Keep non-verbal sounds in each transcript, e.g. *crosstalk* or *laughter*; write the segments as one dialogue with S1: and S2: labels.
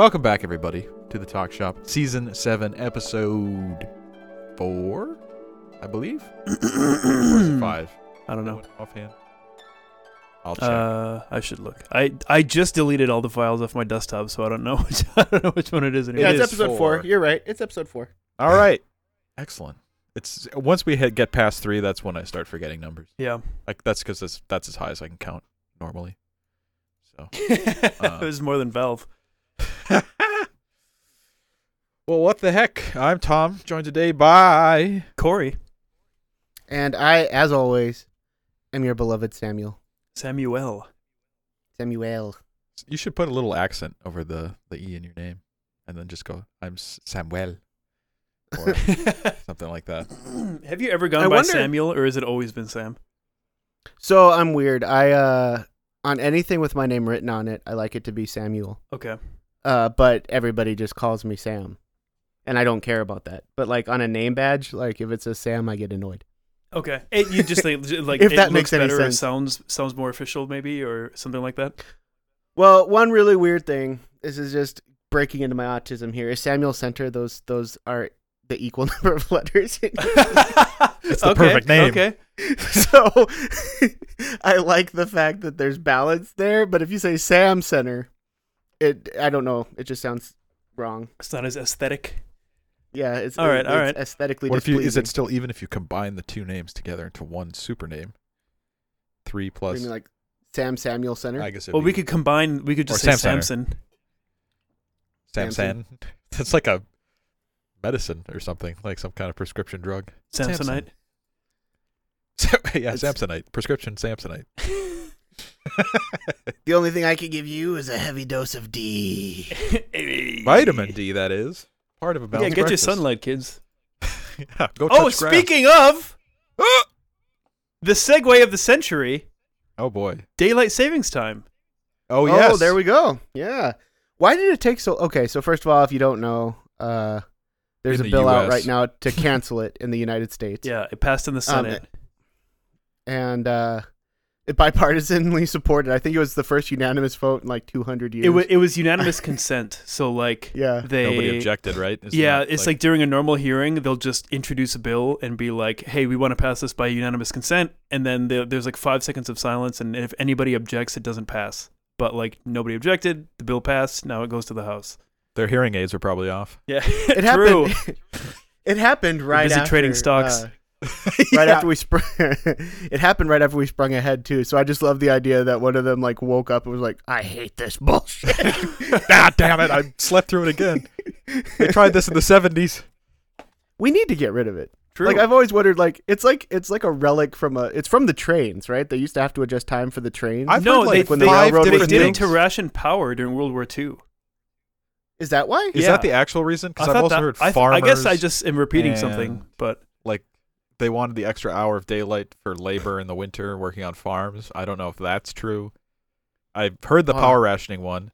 S1: Welcome back, everybody, to the Talk Shop, Season 7, Episode 4, I believe? *clears throat* or is it 5?
S2: I don't know.
S1: Offhand. I'll check.
S2: Uh, I should look. I I just deleted all the files off my desktop, so I don't know *laughs* which I don't know which one it is anymore.
S3: Yeah, it's
S1: is
S3: episode four.
S1: four.
S3: You're right. It's episode four.
S1: All right. Excellent. It's Once we hit get past 3, that's when I start forgetting numbers.
S2: Yeah.
S1: Like That's because that's, that's as high as I can count normally. So. *laughs* *laughs*
S2: it was more than Valve. *laughs*
S1: well, what the heck? I'm Tom, joined today by.
S2: Corey,
S3: And I, as always, am your beloved Samuel.
S2: Samuel.
S3: Samuel.
S1: You should put a little accent over the, the E in your name and then just go, I'm Samuel. Or *laughs* something like that. *clears throat*
S2: Have you ever gone
S3: I
S2: by
S3: wonder-
S2: Samuel, or has it always been Sam?
S3: So I'm weird. I uh on anything with my name written on it, I like it to be Samuel.
S2: Okay.
S3: Uh, but everybody just calls me Sam, and I don't care about that. But like on a name badge, like if it says Sam, I get annoyed.
S2: Okay. It, you just like, like *laughs*
S3: If
S2: it
S3: that
S2: looks
S3: makes any
S2: better, or
S3: sense.
S2: sounds sounds more official, maybe, or something like that.
S3: Well, one really weird thing. This is just breaking into my autism here. Is Samuel Center? Those those are the equal *laughs* number of letters. *laughs*
S1: It's the perfect name.
S2: Okay.
S3: so I like the fact that there's balance there, but if you say Sam Center, it I don't know, it just sounds wrong.
S2: It's not as aesthetic.
S3: Yeah, it's
S2: All right,
S3: it-
S2: all
S3: it's
S2: right.
S3: aesthetically
S1: What if you, is it still even if you combine the two names together into one super name? Three plus.
S3: you mean, like Sam Samuel Center?
S1: I guess it'd
S2: Well, we could combine. We could just say
S1: Sam Center.
S2: Samson.
S1: Samson. *laughs* That's like a medicine or something, like some kind of prescription drug.
S2: Samsonite. *laughs*
S1: yeah,
S3: It's-
S1: Samsonite. Prescription Samsonite. *laughs* *laughs*
S3: the only thing I can give you is a heavy dose of D. *laughs*
S1: Vitamin D, that is. Part of a
S2: Yeah,
S1: balanced
S2: get your sunlight, kids. *laughs*
S1: yeah, go
S2: Oh,
S1: touch grass.
S2: speaking of the segue of the century,
S1: Oh boy.
S2: daylight savings time.
S1: Oh yes.
S3: Oh, there we go. Yeah. Why did it take so? Okay, so first of all, if you don't know, uh, there's
S1: In
S3: a
S1: the
S3: bill out
S1: US.
S3: right now to cancel it in the United States.
S2: Yeah, it passed in the
S3: Um,
S2: Senate.
S3: and uh, it bipartisanly supported. I think it was the first unanimous vote in like 200 years.
S2: it was it was unanimous *laughs* consent. So like
S3: yeah.
S2: they
S1: Nobody objected, right? Isn't
S2: yeah, it's like, during a normal hearing, they'll just introduce a bill and be like, "Hey, we want to pass this by unanimous consent," and then there- there's like five seconds of silence, and if anybody objects, it doesn't pass. But like nobody objected, the bill passed. Now it goes to the House.
S1: their hearing aids are probably off.
S2: Yeah,
S3: It
S2: true.
S3: happened. it happened *laughs* right
S2: busy
S3: after
S2: trading stocks.
S3: uh, *laughs* right after we sprung. *laughs* it happened right after we sprung ahead too. So I just love the idea that one of them like woke up and was like, "I hate this bullshit." *laughs*
S1: God damn it! I slept through it again. They tried this in the seventies.
S3: we need to get rid of it.
S2: True.
S3: Like I've always wondered, like it's like it's like a relic from a. It's from the trains, right? They used to have to adjust time for the trains.
S1: I've
S2: no,
S1: heard,
S2: they,
S1: like,
S3: when the
S2: they,
S3: railroad
S2: they
S3: was
S2: did it to ration power during World War II.
S3: Is that why?
S1: Is
S2: Yeah.
S1: that the actual reason? Because
S2: I
S1: I've also
S2: that-
S1: heard
S2: I,
S1: farmers.
S2: I guess I just am repeating something, but
S1: like they wanted the extra hour of daylight for labor in the winter working on farms. I don't know if that's true. I've heard the
S3: Wow.
S1: power rationing one.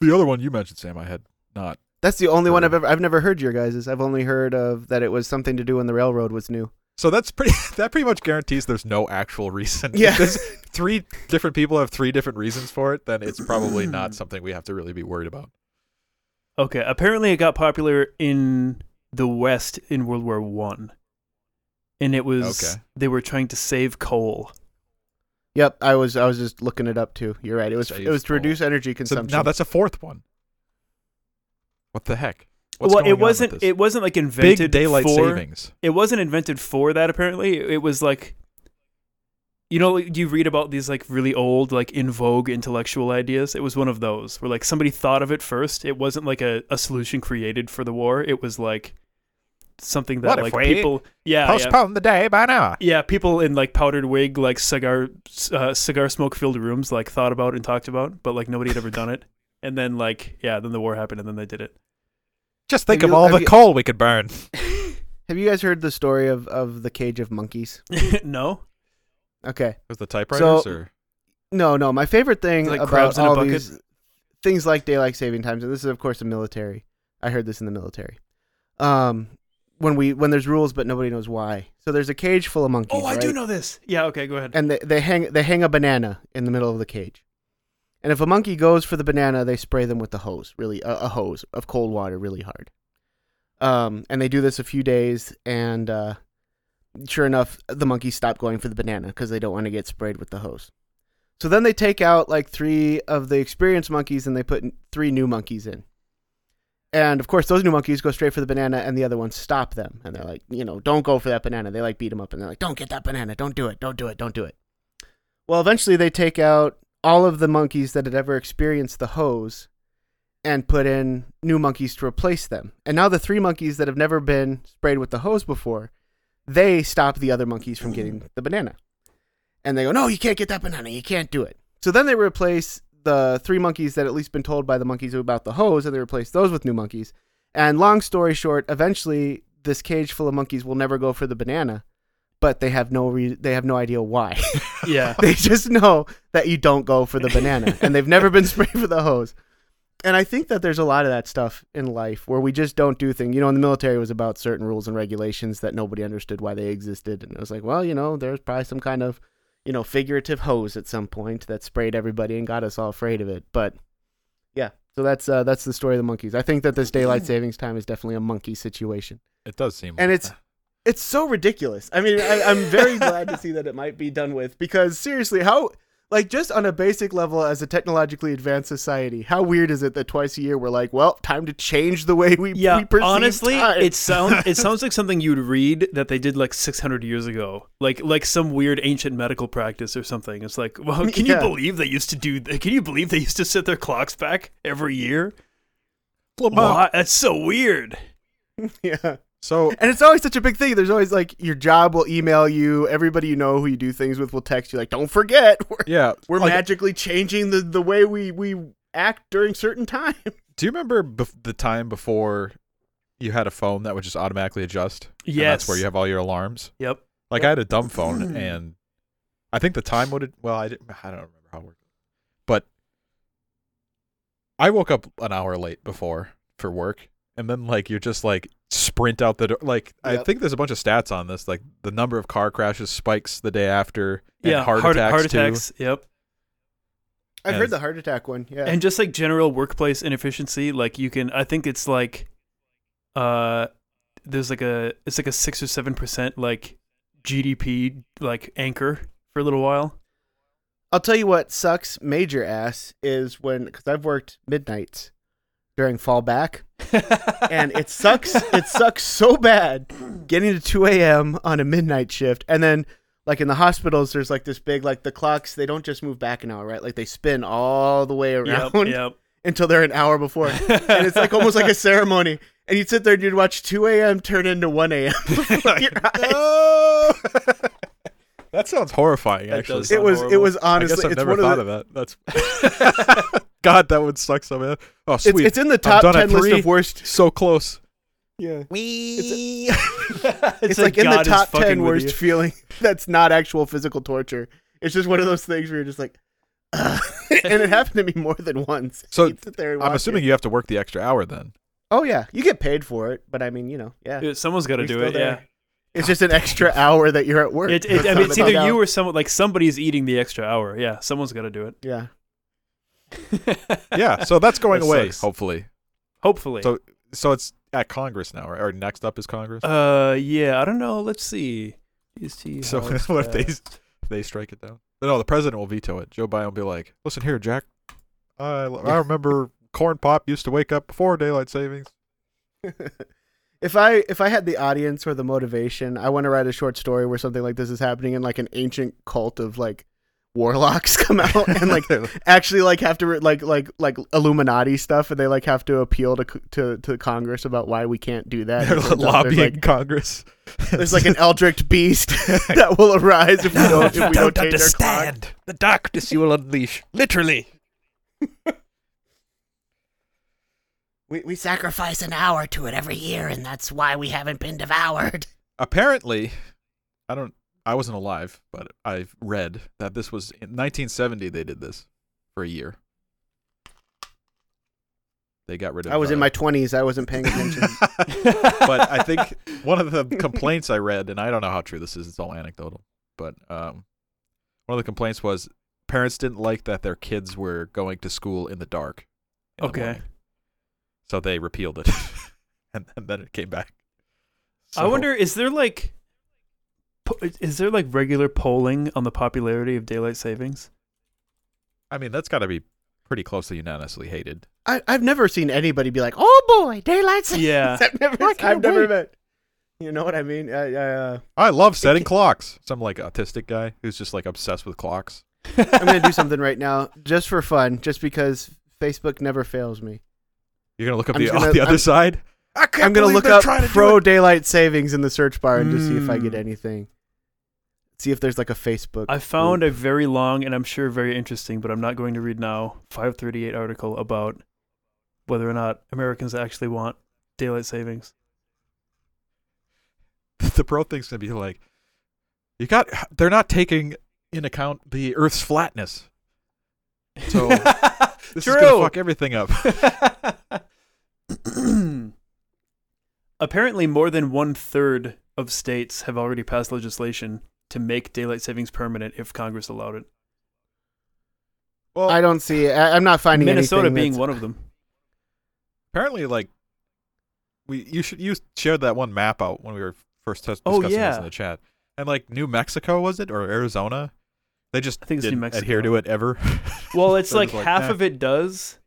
S1: The other one you mentioned, Sam, I had not.
S3: That's the only one I've ever. I've never heard your guys's. I've only heard of that it was something to do when the railroad was new.
S1: So that's pretty. *laughs* That pretty much guarantees there's no actual reason.
S3: Yeah.
S1: If there's *laughs* three different people have three different reasons for it, then it's probably not *clears throat* something we have to really be worried about.
S2: okay. Apparently, it got popular in the West in World War One, and it was
S1: Okay.
S2: they were trying to save coal.
S3: Yep, I was. I was just looking it up too. You're right. It was.
S1: Save
S3: it was to
S1: coal.
S3: reduce energy
S1: So
S3: consumption.
S1: now that's a fourth one. What the heck? What's
S2: well,
S1: going
S2: it
S1: on with
S2: wasn't.
S1: this?
S2: It wasn't like invented
S1: big daylight
S2: for.
S1: savings.
S2: It wasn't invented for that. Apparently, it was like. You know, you read about these like really old, like in vogue intellectual ideas. It was one of those where like somebody thought of it first. It wasn't like a, a solution created for the war. It was like something that
S1: What if
S2: like
S1: we
S2: people, yeah, yeah,
S1: Postpone the day by an hour.
S2: yeah, people in like powdered wig, like cigar, uh, cigar smoke filled rooms, like thought about and talked about, but like nobody had ever done it. *laughs* And then like yeah, then the war happened, and then they did it.
S1: Just think
S3: Have
S1: of
S3: you-
S1: all the
S3: you-
S1: coal we could burn. *laughs*
S3: Have you guys heard the story of of the cage of monkeys? *laughs*
S2: no,
S3: Okay.
S1: Was the typewriters
S3: So-
S1: or
S3: No, no. My favorite thing
S2: Like
S3: about
S2: crabs in a
S3: all
S2: bucket?
S3: these things like daylight saving times, and this is of course the military. I heard this in the military. Um, when we when there's rules but nobody knows why. So there's a cage full of monkeys.
S2: oh, I do know this. Yeah, okay, go ahead.
S3: and they, they hang they hang a banana in the middle of the cage And if a monkey goes for the banana, they spray them with the hose, really a, a hose of cold water, really hard. Um, and they do this a few days, and uh, sure enough, the monkeys stop going for the banana because they don't want to get sprayed with the hose. So then they take out like three of the experienced monkeys and they put three new monkeys in. And of course, those new monkeys go straight for the banana, and the other ones stop them. And they're like, you know, don't go for that banana. They like beat them up, and they're like, don't get that banana. Don't do it. Don't do it. Don't do it. Well, eventually they take out all of the monkeys that had ever experienced the hose and put in new monkeys to replace them. And now the three monkeys that have never been sprayed with the hose before, they stop the other monkeys from getting the banana. And they go, no, you can't get that banana. You can't do it. So then they replace the three monkeys that at least been told by the monkeys about the hose, and they replaced those with new monkeys. And long story short, eventually this cage full of monkeys will never go for the banana, but they have no re- they have no idea why. *laughs*
S2: Yeah.
S3: they just know that you don't go for the banana, and they've never been *laughs* sprayed for the hose. And I think that there's a lot of that stuff in life where we just don't do things. You know, in the military, it was about certain rules and regulations that nobody understood why they existed, and it was like, well, you know, there's probably some kind of, you know, figurative hose at some point that sprayed everybody and got us all afraid of it. But yeah, so that's uh, that's the story of the monkeys. I think that this daylight savings time is definitely a monkey situation
S1: It does seem.
S3: and
S1: like
S3: it's
S1: that.
S3: it's so ridiculous. I mean, I, I'm very glad to see that it might be done with because seriously, how like just on a basic level as a technologically advanced society, how weird is it that twice a year we're like, well, time to change the way we
S2: Yeah,
S3: we perceive
S2: honestly,
S3: time.
S2: it sounds *laughs* it sounds like something you'd read that they did like 600 years ago, like like some weird ancient medical practice or something. It's like, well, *laughs* can
S3: Yeah.
S2: you believe they used to do? Can you believe they used to set their clocks back every year? What? That's so weird. *laughs*
S3: yeah.
S1: So
S3: And it's always such a big thing. There's always like your job will email you, everybody you know who you do things with will text you like, "Don't forget, *laughs* we're,
S1: yeah,
S3: we're
S1: like,
S3: magically changing the the way we we act during certain *laughs* time."
S1: Do you remember bef- the time before you had a phone that would just automatically adjust? And
S2: Yes.
S1: that's where you have all your alarms.
S2: Yep.
S1: Like I had a dumb phone, hmm. and I think the time would. Well, I didn't. I don't remember how it worked, but I woke up an hour late before for work, and then like you're just like sprint out the door. Like I think there's a bunch of stats on this. Like the number of car crashes spikes the day after. And
S2: yeah.
S1: heart,
S2: heart,
S1: attacks
S2: heart
S1: too.
S2: attacks. Yep.
S3: I've
S1: And-
S3: heard the heart attack one. Yeah.
S2: and just like general workplace inefficiency like you can i think it's like uh there's like a it's like a six or seven percent like gdp like anchor for a little while
S3: I'll tell you what sucks major ass is when because I've worked midnights during fallback, and it sucks. it sucks so bad getting to 2 a.m. on a midnight shift, and then like in the hospitals, there's like this big like the clocks. They don't just move back an hour, right? Like they spin all the way around
S2: yep *laughs* yep
S3: until they're an hour before, and it's like almost like a ceremony. And you'd sit there and you'd watch 2 a.m. turn into 1 a.m. before. *laughs* *laughs*
S1: No! that sounds horrifying.
S2: That
S1: actually,
S2: does
S3: It
S2: sound
S3: was. It
S2: horrible.
S3: was
S1: I
S3: honestly.
S1: guess I've
S3: it's
S1: never
S3: one of
S1: thought
S3: the,
S1: of that. That's God. That would suck so bad. Oh,
S3: It's,
S1: sweet.
S3: it's in the top 10 list of worst.
S1: So close.
S3: Yeah.
S1: Wee.
S3: It's, *laughs* like, in the
S2: God is
S3: top 10 worst feeling *laughs* that's not actual physical torture. It's just one of those things where you're just like, "Ugh." *laughs* and it happened to me more than once.
S1: So,
S3: You'd sit there and
S1: I'm assuming
S3: it.
S1: you have to work the extra hour then.
S3: Oh, yeah. You get paid for it, but I mean, you know, yeah.
S2: Yeah, someone's got to do it
S3: there.
S2: yeah
S3: It's just an extra hour that you're at work.
S2: it, it, I mean, it's either you or someone like somebody's eating the extra hour yeah someone's got to do it
S1: Yeah, *laughs* so that's going
S2: That
S1: away,
S2: sucks.
S1: hopefully.
S2: hopefully
S1: So- So it's at Congress now, right? Or next up is Congress.
S2: uh yeah i don't know let's see Let's
S1: so *laughs* what if they they strike it down? No, the president will veto it. Joe Biden will be like, "Listen here, Jack. I I *laughs* remember Corn Pop used to wake up before daylight savings."
S3: if I if I had the audience or the motivation, I want to write a short story where something like this is happening in like an ancient cult of like warlocks *laughs* come out and like *laughs* actually like have to re- like like like Illuminati stuff and they like have to appeal to to to Congress about why we can't do that.
S1: They're
S3: It turns
S1: lobbying
S3: There's like,
S1: Congress.
S3: there's like an eldritch beast *laughs* that will arise if we don't if we don't change our clock.
S1: the darkness you will unleash. Literally.
S4: We, we sacrifice an hour to it every year, and that's why we haven't been devoured.
S1: Apparently, I don't. I wasn't alive, but I've read that this was in 1970. They did this for a year. They got rid of.
S3: I was in
S1: uh,
S3: my 20s. I wasn't paying attention. *laughs*
S1: but I think one of the complaints I read, and I don't know how true this is, it's all anecdotal, but um, one of the complaints was parents didn't like that their kids were going to school in the dark. in
S2: Okay.
S1: morning. So they repealed it, and, *laughs* and then it came back.
S2: I wonder, is there like, po- is there like regular polling on the popularity of daylight savings?
S1: I mean, that's got to be pretty closely unanimously hated.
S3: I, I've never seen anybody be like, "Oh boy, daylight savings."
S2: Yeah. *laughs*
S3: I've never,
S4: I
S3: I've never met. You know what I mean? I, I, uh,
S1: I love setting clocks. Some like autistic guy who's just like obsessed with clocks. *laughs*
S3: I'm gonna do something right now just for fun, just because Facebook never fails me.
S1: You're gonna look up
S3: I'm
S1: the *laughs*
S3: gonna-
S1: the other
S3: I'm-
S1: side. I can't
S3: I'm gonna look up
S1: trying to do
S3: pro daylight savings in the search bar and just see if I get
S2: Mm.
S3: anything. See if there's like a Facebook.
S2: I found
S3: group.
S2: a very long and I'm sure very interesting, but I'm not going to read now. 538 article about whether or not Americans actually want daylight savings. *laughs*
S1: the pro thing's gonna be like, you got. They're not taking in account the Earth's flatness. So *laughs* this is gonna fuck everything up. *laughs*
S2: Apparently, more than one third of states have already passed legislation to make daylight savings permanent if Congress allowed it.
S1: Well,
S3: I don't see. I, I'm not finding
S2: Minnesota
S3: anything
S2: being
S3: that's-
S2: one of them.
S1: apparently, like, we you should you shared that one map out when we were first tes-
S2: Oh,
S1: discussing this in the chat, and like New Mexico was it or Arizona? They just
S2: I think it's New
S1: didn't
S2: Mexico.
S1: adhere to it ever. *laughs*
S2: Well, it's
S1: They're
S2: like,
S1: like,
S2: half
S1: eh.
S2: of it does,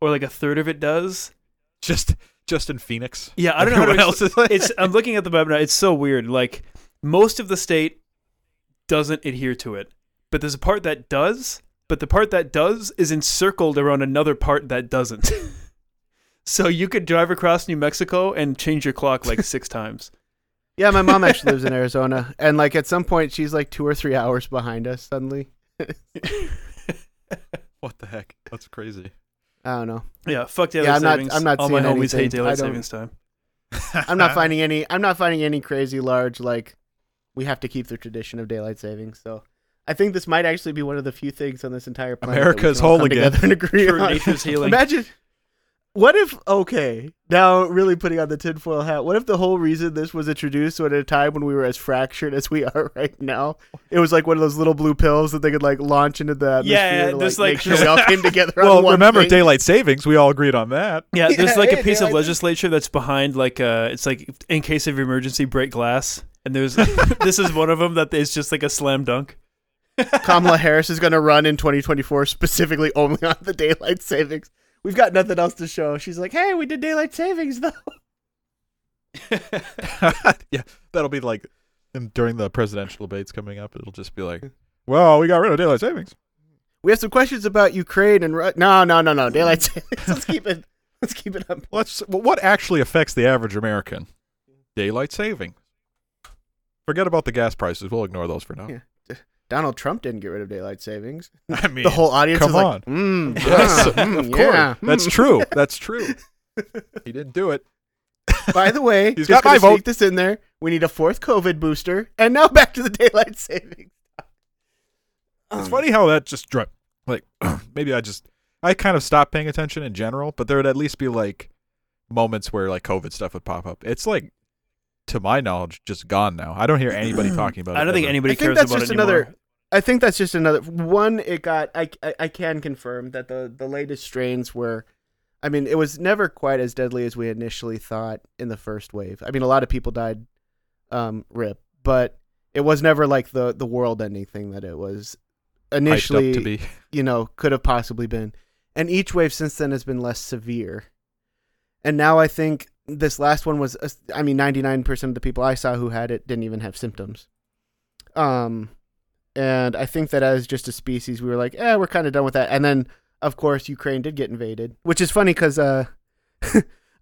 S2: or like a third of it does.
S1: just just in Phoenix.
S2: Yeah, I don't know how to ex-
S1: else is like,
S2: it's I'm looking at the map now. It's so weird. Like most of the state doesn't adhere to it, but there's a part that does. But the part that does is encircled around another part that doesn't. *laughs* so you could drive across New Mexico and change your clock like six *laughs* times.
S3: Yeah, my mom actually lives in *laughs* Arizona, and like at some point she's like two or three hours behind us. Suddenly,
S1: what the heck? That's crazy.
S3: I don't know.
S2: Yeah, fuck daylight
S3: Yeah, I'm not- I'm not
S2: All my
S3: seeing
S2: homies hate
S3: anything. I
S2: daylight savings time.
S3: I'm not finding any. I'm not finding any crazy large like. We have to keep the tradition of daylight savings. So, I think this might actually be one of the few things on this entire planet. that we
S1: America's
S3: can all
S1: whole
S3: come
S1: again.
S3: together And agree
S2: True,
S3: on.
S2: nature's *laughs* healing.
S3: Imagine. What if okay now really putting on the tinfoil hat? What if the whole reason this was introduced at a time when we were as fractured as we are *laughs* right now, it was like one of those little blue pills that they could like launch into the atmosphere
S2: Yeah,
S3: to,
S2: there's,
S3: like,
S2: like-
S3: make sure we *laughs* all came together. on
S1: well,
S3: one
S1: remember
S3: thing.
S1: daylight savings? We all agreed on that.
S2: Yeah, there's
S3: Yeah,
S2: like a
S3: yeah,
S2: piece of
S3: daylight-
S2: legislature that's behind like uh it's like in case of emergency break glass and there's *laughs* this is one of them that is just like a slam dunk. *laughs*
S3: Kamala Harris is going to run in 2024 specifically only on the daylight savings. We've got nothing else to show. She's like, "Hey, we did daylight savings though." *laughs*
S1: yeah, that'll be like in, during the presidential debates coming up. It'll just be like, well, we got rid of daylight savings.
S3: We have some questions about Ukraine and Ru- no, no, no, no, daylight savings. Let's keep it. Let's keep it up.
S1: Let's. Well, what actually affects the average American? Daylight saving. Forget about the gas prices. We'll ignore those for now.
S3: Yeah. Donald Trump didn't get rid of daylight savings. *laughs*
S1: I mean,
S3: The whole audience
S1: come
S3: is like, mm, *laughs*
S1: Yes,
S3: mm,
S1: of course.
S3: yeah, *laughs*
S1: That's
S3: mm."
S1: true. That's true. He didn't do it.
S3: By the way,
S1: He's
S3: just
S1: got my
S3: gonna sneak
S1: vote.
S3: this in there. We need a fourth COVID booster, and now back to the daylight savings.
S1: It's
S3: Um,
S1: funny how that just dri like *clears throat* maybe I just I kind of stopped paying attention in general, but there would at least be like moments where like COVID stuff would pop up. It's like to my knowledge just gone now. I don't hear anybody talking about it.
S2: I don't think
S1: ever.
S2: anybody
S3: I think
S2: cares
S3: that's
S2: about
S3: just
S2: it anymore.
S3: another- I think that's just another one. It got. I, I I can confirm that the the latest strains were. I mean, it was never quite as deadly as we initially thought in the first wave. I mean, a lot of people died, um, rip, but it was never like the the world ending thing that it was initially.
S1: to be.
S3: you know, could have possibly been. And each wave since then has been less severe. And now I think this last one was, uh, I mean, 99% of the people I saw who had it didn't even have symptoms. Um, and I think that as just a species, we were like, eh, we're kind of done with that. And then, of course, Ukraine did get invaded, which is funny because, uh, *laughs*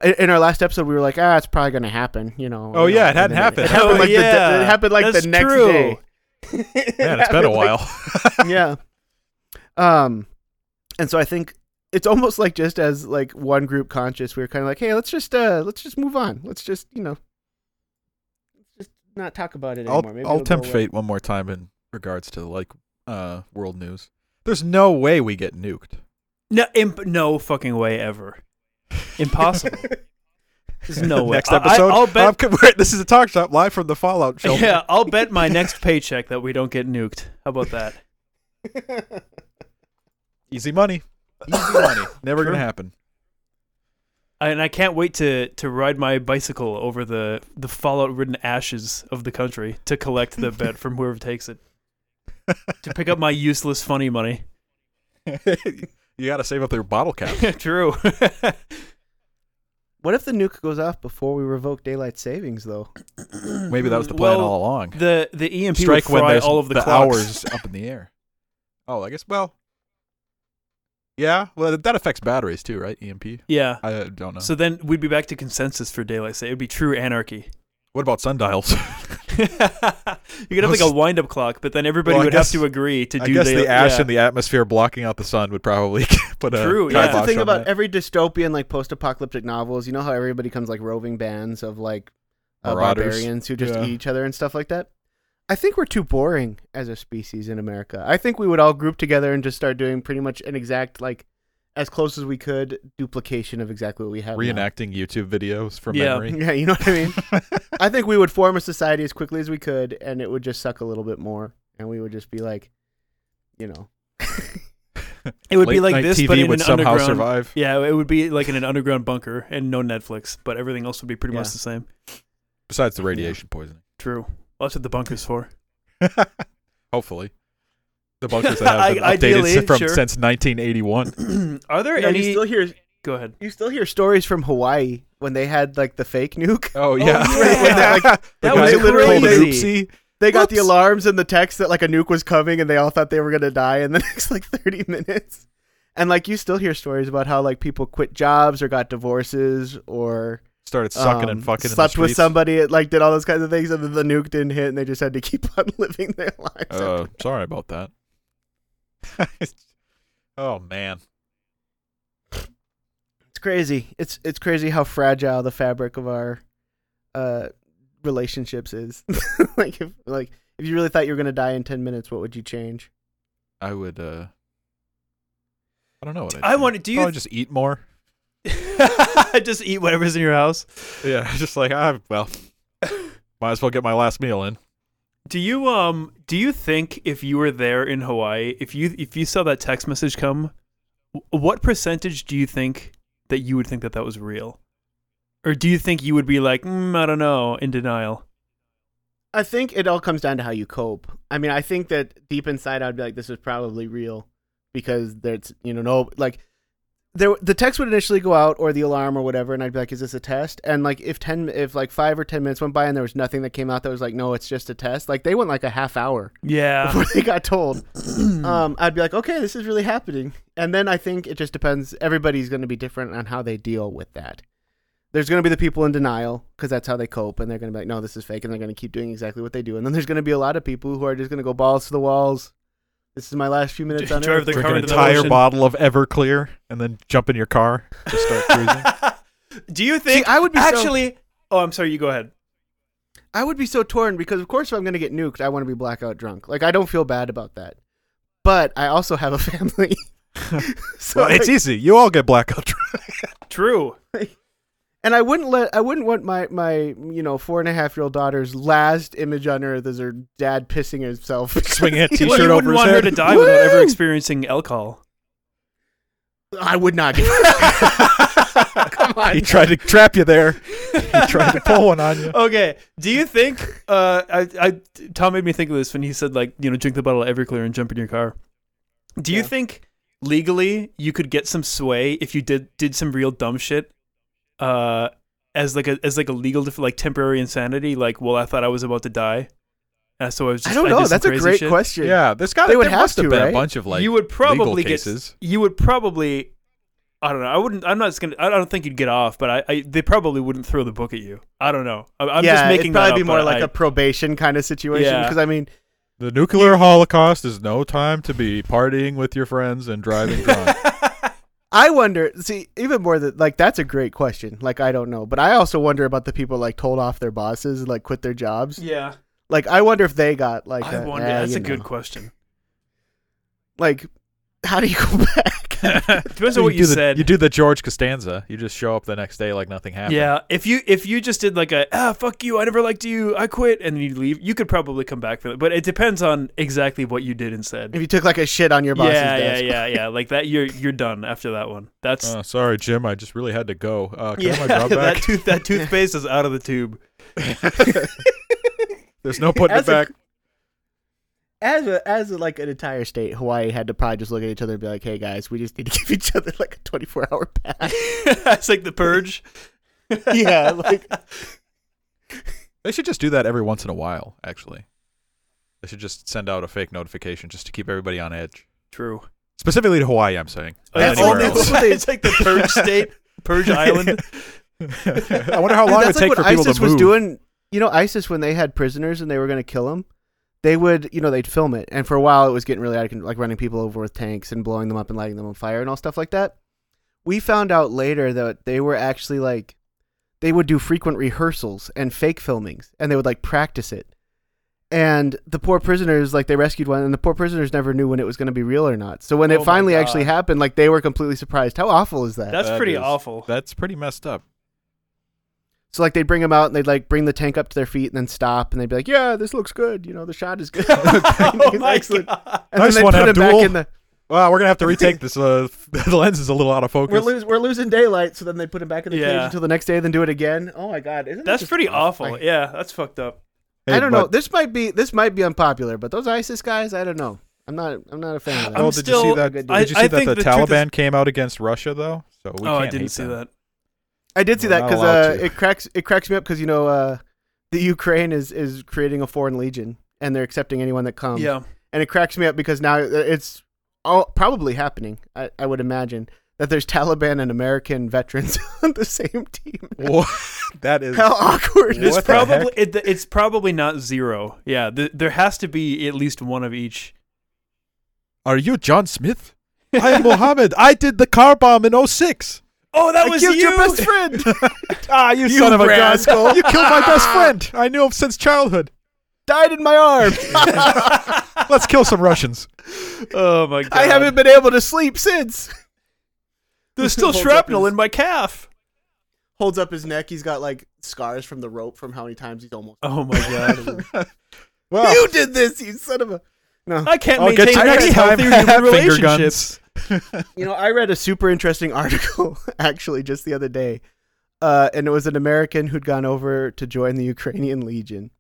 S3: in- our last episode, we were like, ah, it's probably going to happen, you know.
S1: Oh, yeah, it hadn't happened.
S3: It happened
S2: Oh,
S3: like, the,
S2: yeah,
S3: it happened like
S2: that's
S3: the next
S2: true.
S3: day. *laughs*
S1: Man, it's been a
S3: happened, *laughs* like,
S1: while.
S3: yeah. Um, and so I think it's almost like just as like one group conscious, we were kind of like, hey, let's just uh, let's just move on. Let's just you know, let's just not talk about it
S1: I'll
S3: anymore. Maybe
S1: I'll tempt fate one more time in regards to like uh world news. There's no way we get nuked.
S2: No, imp- no fucking way ever. Impossible. *laughs* There's no way.
S1: Next episode.
S2: I, will bet.
S1: I'm *laughs* this is a talk shop live from the Fallout *laughs* shelter.
S2: yeah, I'll bet my next paycheck that we don't get nuked. How about that?
S1: Easy money. Easy money. *laughs* Never
S2: True.
S1: gonna happen.
S2: and I can't wait to to ride my bicycle over the the fallout ridden ashes of the country to collect the bet from *laughs* whoever takes it. to pick up my useless funny money. *laughs*
S1: you gotta save up their bottle cap.
S2: True.
S3: What if the nuke goes off before we revoke daylight savings, though? *clears throat*
S1: Maybe that was the plan
S2: Well,
S1: all along.
S2: the the EMP
S1: Strike
S2: would
S1: when
S2: fry
S1: there's
S2: all of the,
S1: the
S2: clocks.
S1: hours up in the air. Oh, I guess. Well, yeah. Well, that affects batteries too, right? EMP.
S2: Yeah.
S1: I uh, don't know.
S2: So then we'd be back to consensus for daylight saving. It would be true anarchy.
S1: what about sundials? *laughs* *laughs*
S2: you could have like a wind up clock, but then everybody
S1: Well,
S2: would
S1: guess-
S2: have to agree to do.
S1: I
S2: do
S1: guess
S2: day-
S1: the ash
S2: yeah.
S1: in the atmosphere blocking out the sun would probably *laughs* put a
S2: True, yeah.
S3: That's the thing about
S1: that.
S3: every dystopian, like post-apocalyptic novels. You know how everybody becomes like roving bands of like uh, barbarians who just
S1: Yeah.
S3: eat each other and stuff like that. I think we're too boring as a species in America. I think we would all group together and just start doing pretty much an exact like as close as we could duplication of exactly what we have. now.
S1: reenacting YouTube videos from
S2: Yeah.
S1: memory. *laughs*
S3: Yeah, you know what I mean. *laughs* I think we would form a society as quickly as we could, and it would just suck a little bit more, and we would just be like, you know,
S2: It would be like this,
S1: TV
S2: but in
S1: would
S2: an
S1: somehow
S2: underground.
S1: survive.
S2: Yeah, it would be like in an underground bunker and no Netflix, but everything else would be pretty much the same.
S1: Besides the radiation poisoning.
S2: True. Well, that's what the bunker's for. *laughs*
S1: Hopefully. The bunkers that *laughs* have been
S2: I- ideally,
S1: updated from
S2: sure.
S1: since 1981. *clears throat*
S2: Are there
S3: You,
S2: any?
S3: you still hear
S2: Go ahead.
S3: you still hear stories from Hawaii when they had like the fake nuke.
S1: Oh,
S2: oh
S1: yeah.
S3: yeah, *laughs* when they, like,
S2: That
S3: the
S2: was
S3: literally-
S2: crazy.
S1: oopsie.
S3: They got the
S1: Whoops.
S3: alarms and the text that like a nuke was coming, and they all thought they were gonna die in the next like thirty minutes. And like you still hear stories about how like people quit jobs or got divorces or
S1: Started sucking
S3: um,
S1: and fucking.
S3: slept
S1: in the
S3: with
S1: streets.
S3: somebody, like did all those kinds of things, and then the nuke didn't hit, and they just had to *laughs* keep on living their lives.
S1: Uh, sorry about that. *laughs* oh man,
S3: It's crazy. It's it's crazy how fragile the fabric of our uh relationships is. *laughs* like if like if you really thought you were gonna die in ten minutes, what would you change?
S1: I would. uh I don't know what I'd
S2: I
S1: do.
S2: want- do you-
S1: Probably just eat more? *laughs*
S2: Just eat whatever's in your house.
S1: Yeah, *laughs* just like ah, well, might as well get my last meal in.
S2: Do you um do you think if you were there in Hawaii, if you if you saw that text message come, what percentage do you think that you would think that that was real? Or do you think you would be like, mm, I don't know, in denial?
S3: I think it all comes down to how you cope. I mean, I think that deep inside, I'd be like, this is probably real because there's, you know, no, like, there, the text would initially go out or the alarm or whatever, and I'd be like, is this a test? And like, if 10, if like five or 10 minutes went by and there was nothing that came out that was like, no, it's just a test, like, they went like a half hour
S2: Yeah.
S3: before they got told. *clears throat* um, I'd be like, okay, this is really happening. And then I think it just depends. Everybody's going to be different on how they deal with that. There's going to be the people in denial because that's how they cope, and they're going to be like, no, this is fake, and they're going to keep doing exactly what they do. And then there's going to be a lot of people who are just going to go balls to the walls. This is my last few minutes on
S2: Drive
S3: Earth.
S2: the
S1: Drink
S2: car
S1: an
S2: into the
S1: entire
S2: ocean.
S1: bottle of Everclear and then jump in your car to start cruising. *laughs*
S2: do you
S3: See,
S2: think
S3: I would be so,
S2: actually Oh, I'm sorry, you go ahead.
S3: I would be so torn because, of course, if I'm going to get nuked, I want to be blackout drunk. Like, I don't feel bad about that. But I also have a *laughs* family. so *laughs*
S1: well, it's
S3: like-
S1: easy. You all get blackout drunk.
S2: True.
S3: And I wouldn't let I wouldn't want my my you know four and a half year old daughter's last image on earth is her dad pissing himself. *laughs*
S1: Swinging a *laughs*
S2: Well,
S1: t-shirt
S2: you
S1: over
S2: wouldn't
S1: his
S2: want her to die without ever experiencing alcohol.
S3: I would not give. *laughs* Come on.
S1: He tried to trap you there. He tried to pull one on you.
S2: Okay. Do you think uh I, I Tom made me think of this when he said like, you know, drink the bottle of Everclear and jump in your car. Do you
S3: Yeah.
S2: think legally you could get some sway if you did did some real dumb shit uh as like a as like a legal def- like temporary insanity like well I thought I was about to die. Uh, so I was just
S3: I don't know.
S2: some
S3: That's a great
S2: shit.
S3: question.
S1: Yeah, this guy.
S3: They would have
S1: must have
S3: to,
S1: been
S3: right?
S1: a bunch of like
S2: you would probably
S1: legal
S2: get
S1: cases.
S2: you would probably I don't know. I wouldn't. I'm not just gonna. I don't think you'd get off, but I, I. They probably wouldn't throw the book at you. I don't know. I, I'm
S3: yeah,
S2: just making
S3: it'd
S2: that
S3: probably
S2: up,
S3: be more like
S2: I-
S3: a probation kind of situation.
S2: Yeah.
S3: Because I mean,
S1: The nuclear holocaust is no time to be partying with your friends and driving drunk. *laughs*
S3: I wonder. See, even more than like that's a great question. Like I don't know, but I also wonder about the people like told off their bosses, like quit their jobs.
S2: yeah.
S3: Like I wonder if they got like.
S2: I
S3: a,
S2: wonder.
S3: "Eh,
S2: that's a good question.
S3: Like, how do you go *laughs* back? *laughs*
S2: Depends on what you,
S1: do the,
S2: said.
S1: You do the George Costanza. You just show up the next day like nothing happened.
S2: yeah, if you if you just did like a ah fuck you, I never liked you, I quit, and then you leave, you could probably come back for it. But it depends on exactly what you did and said.
S3: If you took like a shit on your boss's
S2: yeah, yeah,
S3: desk.
S2: yeah, yeah. Like that, you're you're done after that one. That's
S1: Uh, sorry, Jim. I just really had to go. Uh, can I
S2: yeah.
S1: have my job
S2: that tooth that toothpaste is out of the tube. *laughs*
S1: There's no putting it
S3: As a-
S1: back.
S3: As a, as a, like an entire state, Hawaii had to probably just look at each other and be like, "Hey guys, we just need to *laughs* give each other like a 24 hour pass." *laughs*
S2: it's like the purge. *laughs*
S3: yeah, like
S1: They should just do that every once in a while. Actually, they should just send out a fake notification just to keep everybody on edge.
S2: True.
S1: Specifically to Hawaii, I'm saying. Not
S3: That's
S1: anywhere
S3: only-
S1: else.
S3: what they-
S2: it's like the purge state, purge island.
S1: I wonder how long it
S3: that's
S1: would
S3: like
S1: take
S3: what
S1: for people
S3: ISIS
S1: to
S3: was
S1: move.
S3: doing. You know, ISIS when they had prisoners and they were going to kill them, they would, you know, they'd film it, and for a while it was getting really out of control, like running people over with tanks and blowing them up and lighting them on fire and all stuff like that. We found out later that they were actually like, they would do frequent rehearsals and fake filmings, and they would like practice it. And the poor prisoners, like they rescued one, and the poor prisoners never knew when it was going to be real or not. So when
S2: Oh
S3: it
S2: my
S3: finally actually happened, like they were completely surprised. How awful is that?
S2: That's
S1: That
S2: pretty
S1: is-
S2: awful.
S1: That's pretty messed up.
S3: So like they'd bring them out and they'd like bring the tank up to their feet and then stop and they'd be like, "Yeah, this looks good. You know, the shot is good." *laughs* *laughs*
S2: oh my
S3: excellent.
S2: god.
S3: And
S1: Nice
S3: then
S1: one,
S3: they'd put him back in the.
S1: Wow, we're gonna have to retake this. Uh, *laughs* the lens is a little out of focus.
S3: We're, lose, we're losing daylight, so then they put him back in the cage until the next day, then do it again. Oh my god, isn't
S2: That's pretty
S3: awful?
S2: awful.
S3: Like,
S2: yeah, that's fucked up.
S3: I don't know. This might be this might be unpopular, but those ISIS guys, I don't know. I'm not I'm not a fan of that.
S2: I'm
S1: Oh, did you see that? Did you see
S2: I
S1: that
S2: think
S1: the,
S2: the truth is-
S1: Taliban came out against Russia though? So we
S2: oh, I
S1: can't
S2: didn't see
S1: them.
S2: that.
S3: I did see
S1: We're
S3: that because uh, it cracks it cracks me up because you know uh, the Ukraine is is creating a foreign legion and they're accepting anyone that comes.
S2: yeah.
S3: and it cracks me up because now it's all probably happening. I, I would imagine that there's *laughs* Taliban and American veterans *laughs* on the same team.
S1: What? that is
S3: How awkward! *laughs*
S2: It's probably it, it's probably not zero. Yeah, th- there has to be at least one of each.
S1: Are you John Smith? I am Mohammed. I did the car bomb in 06.
S2: Oh, that
S3: I
S2: was
S3: killed
S2: you.
S3: your best friend. *laughs*
S1: Ah, you,
S3: You
S1: son of a gun.
S3: rascal.
S1: You killed my best *laughs* friend. I knew him since childhood.
S3: Died in my arm. *laughs*
S1: Let's kill some Russians.
S2: oh my god!
S3: I haven't been able to sleep since.
S2: There's still shrapnel
S3: his-
S2: in my calf.
S3: Holds up his neck. He's got like scars from the rope from how many times he's almost.
S2: Oh my god!
S1: Well,
S3: you did this, you son of a. No.
S2: I can't
S1: I'll get
S2: maintain any
S1: next time.
S2: healthy human
S1: Finger
S2: relationships.
S3: You know, I read a super interesting *laughs* article actually just the other day, uh, and it was an American who'd gone over to join the Ukrainian Legion,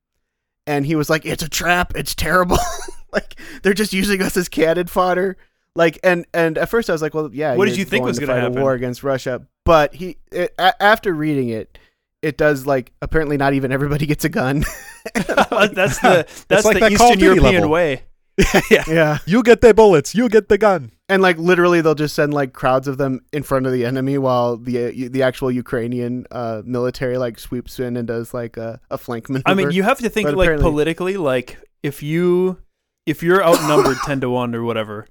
S3: and he was like, "It's a trap. It's terrible. *laughs* like they're just using us as cannon fodder." Like, and and at first I was like, "Well, yeah."
S2: What did
S3: you're
S2: think
S3: going
S2: was gonna
S3: fight
S2: happen?
S3: A war against Russia, but he it, a- after reading it. It does like apparently not even everybody gets a gun. *laughs*
S2: that's the that's
S1: like
S2: the
S1: that
S2: Eastern European
S1: level.
S2: way. *laughs*
S1: yeah.
S3: yeah.
S1: You get the bullets. You get the gun.
S3: and like literally they'll just send like crowds of them in front of the enemy while the uh, the actual Ukrainian uh, military like sweeps in and does like a, a flank maneuver.
S2: I mean, you have to think
S3: But
S2: like
S3: apparently-
S2: politically. Like if you if you're outnumbered *coughs* ten to one or whatever,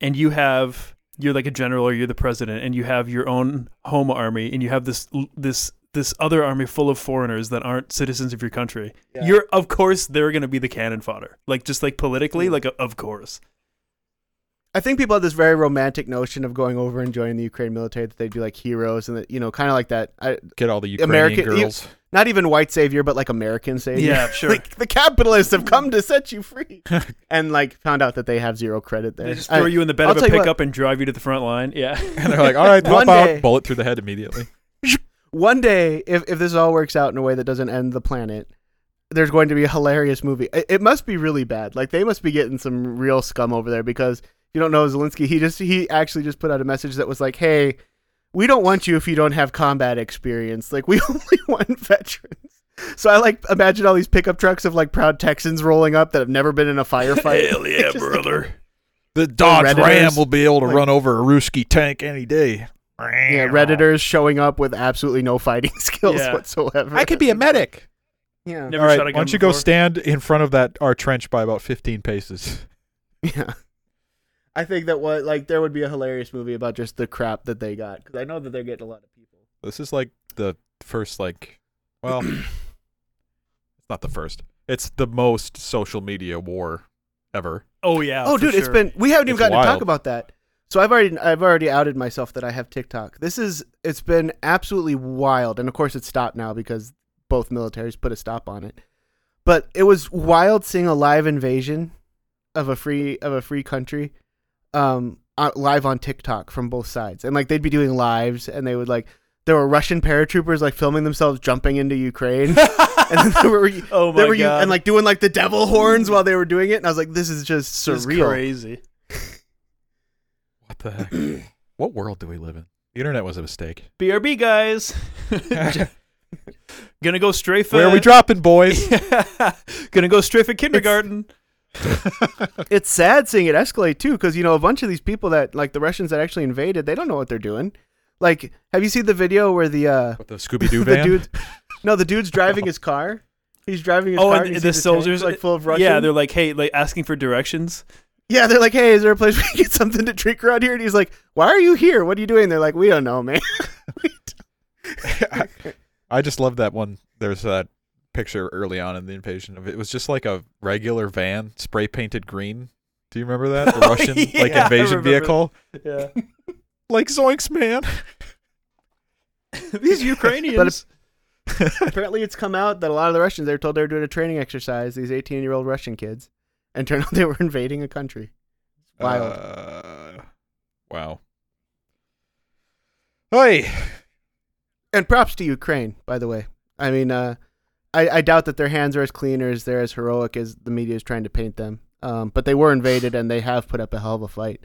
S2: and you have you're like a general or you're the president, and you have your own home army, and you have this this this other army full of foreigners that aren't citizens of your country.
S3: Yeah.
S2: You're of course they're gonna be the cannon fodder. Like just like politically,
S3: Yeah.
S2: like of course.
S3: I think people have this very romantic notion of going over and joining the Ukraine military that they'd be like heroes and that you know kind of like that. I,
S1: Get all the Ukrainian
S3: American- you-
S1: girls.
S3: not even white savior, but like American savior.
S2: Yeah, *laughs* sure.
S3: like the capitalists have come to set you free, *laughs* and like found out that they have zero credit there.
S2: They just
S3: I-
S2: throw you in the bed
S3: I'll
S2: of a
S3: tell what-
S2: pickup and drive you to the front line. Yeah.
S1: and they're like, all right, *laughs* pop
S3: day-
S1: out. Bullet through the head immediately.
S3: One day, if, if this all works out in a way that doesn't end the planet, there's going to be a hilarious movie. It, it must be really bad. Like they must be getting some real scum over there because you don't know Zelensky, he just he actually just put out a message that was like, "Hey, we don't want you if you don't have combat experience. Like we *laughs* only want veterans." So I like imagine all these pickup trucks of like proud Texans rolling up that have never been in a *laughs* firefight.
S2: Hell yeah, *laughs*
S3: Just like-
S2: brother.
S1: The Dodge
S3: Redditors,
S1: Ram will be able to
S3: like-
S1: run over a Ruski tank any day.
S3: Yeah, redditors showing up with absolutely no fighting *laughs* skills
S2: Yeah.
S3: whatsoever.
S1: I could be a medic.
S3: yeah.
S2: Never
S1: All right,
S2: shot a
S1: why
S2: gun
S1: don't you go
S2: before.
S1: stand in front of that our trench by about 15 paces? *laughs*
S3: Yeah. I think that what like there would be a hilarious movie about just the crap that they got because I know that they're getting a lot of people.
S1: This is like the first, like, well, *clears throat* it's not the first. It's the most social media war ever.
S2: Oh yeah.
S3: oh,
S2: for
S3: dude, it's
S2: sure.
S3: been we haven't even
S1: It's
S3: gotten to talk about that. So I've already I've already outed myself that I have TikTok. This is it's been absolutely wild, and of course it's stopped now because both militaries put a stop on it. But it was wild seeing a live invasion of a free of a free country, um, live on TikTok from both sides, and like they'd be doing lives, and they would like there were Russian paratroopers like filming themselves jumping into Ukraine, *laughs* *laughs* and then there were *laughs*
S2: oh my
S3: were
S2: god,
S3: and like doing like the devil horns while they were doing it, and I was like, this is just
S2: This is
S3: surreal.
S2: crazy.
S1: What the heck? *clears throat* what world do we live in? The internet was a mistake.
S2: BRB guys, *laughs* gonna go strafe.
S1: Where are we dropping, boys? *laughs*
S2: gonna go strafe at kindergarten. *laughs*
S3: it's sad seeing it escalate too because you know a bunch of these people that like the russians that actually invaded they don't know what they're doing like have you seen the video where the uh
S1: What the Scooby Doo van?
S3: dude no the dude's driving his car he's driving his
S2: Oh,
S3: car
S2: and
S3: he
S2: the soldiers
S3: tank, like full of russian
S2: Yeah, they're like, hey, like asking for directions.
S3: Yeah they're like hey is there a place *laughs* we can get something to drink around here and he's like why are you here what are you doing they're like we don't know man
S1: I, *laughs* I just love that one. There's that picture early on in the invasion of it was just like a regular van spray painted green. Do you remember that? The *laughs*
S2: Oh,
S1: Russian like
S2: yeah, I
S1: invasion
S2: remember.
S1: vehicle?
S2: Yeah,
S1: Like Zoinks, man.
S2: these Ukrainians.
S3: apparently it's come out that a lot of the russians they were told they were doing a training exercise these 18 year old russian kids and turned *laughs* out they were invading a country wild
S1: Uh, wow. Hey,
S3: and props to Ukraine, by the way. I mean, uh, I, I doubt that their hands are as clean or as they're as heroic as the media is trying to paint them. Um, but they were invaded and they have put up a hell of a fight.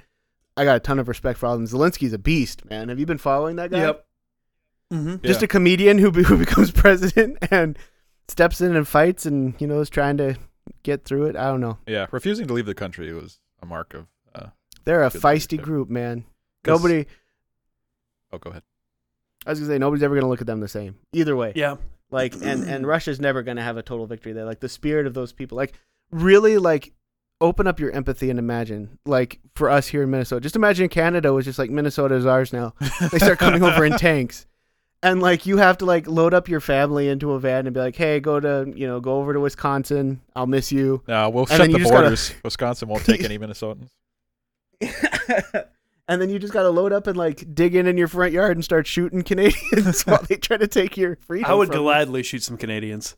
S3: I got a ton of respect for all of them. Zelensky's a beast, man. Have you been following that guy?
S2: Yep. Mm-hmm.
S3: Just
S1: Yeah.
S3: a comedian who, be- *laughs* who becomes president and steps in and fights and you know is trying to get through it. I don't know.
S1: yeah, refusing to leave the country was a mark of. Uh,
S3: They're a feisty
S1: leadership.
S3: group, man. Nobody.
S1: oh, go ahead.
S3: I was gonna say nobody's ever gonna look at them the same. Either way.
S2: Yeah.
S3: like and and Russia's never going to have a total victory there like the spirit of those people like really like open up your empathy and imagine like for us here in Minnesota just imagine Canada was just like Minnesota is ours now they start coming over in *laughs* tanks and like you have to like load up your family into a van and be like hey go to you know go over to Wisconsin I'll miss you
S1: No, we'll
S3: And
S1: shut the
S3: you just gotta-
S1: borders. Wisconsin won't take any *laughs* Minnesotans.
S3: and then you just got to load up and like dig in in your front yard and start shooting Canadians *laughs* while they try to take your freedom
S2: I would
S3: from you.
S2: gladly shoot some Canadians.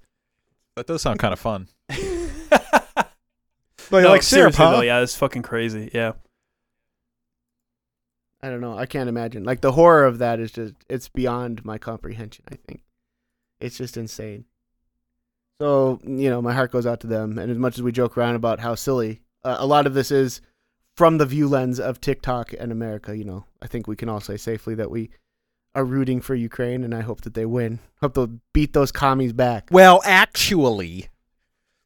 S1: That does sound kind of fun. *laughs*
S2: no,
S1: like
S2: seriously
S1: syrup, huh?
S2: though, yeah, it's fucking crazy. Yeah.
S3: I don't know. I can't imagine. Like the horror of that is just it's beyond my comprehension, I think. It's just insane. So, you know, my heart goes out to them and as much as we joke around about how silly, uh, a lot of this is from the view lens of TikTok and America, you know. I think we can all say safely that we are rooting for Ukraine and I hope that they win. Hope they'll beat those commies back.
S1: Well, actually,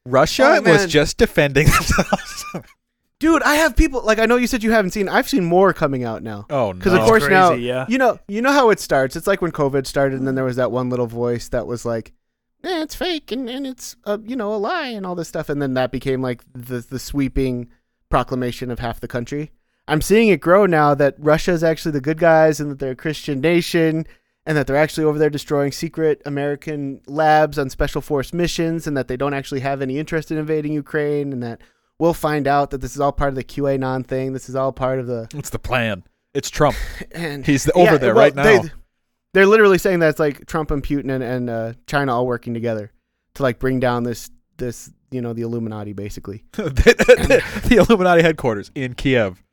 S1: Russia
S3: Oh,
S1: was just defending *laughs* themselves.
S3: Dude, I have people like I know you said you haven't seen. I've seen more coming out now.
S1: oh no!
S3: Because of
S2: That's
S3: course now,
S2: yeah.
S3: you know, you know how it starts. It's like when COVID started, and then there was that one little voice that was like, "Eh, it's fake and, and it's uh, you know a lie and all this stuff," and then that became like the the sweeping proclamation of half the country. I'm seeing it grow now that Russia is actually the good guys and that they're a Christian nation and that they're actually over there destroying secret American labs on special force missions and that they don't actually have any interest in invading Ukraine and that we'll find out that this is all part of the QAnon thing. This is all part of the
S1: What's the plan? It's Trump. *laughs*
S3: and
S1: He's the- over there right now.
S3: They, they're literally saying that it's like Trump and Putin and, and uh, China all working together to like bring down this this you know the Illuminati basically.
S1: the, *laughs* the- the Illuminati headquarters in Kiev.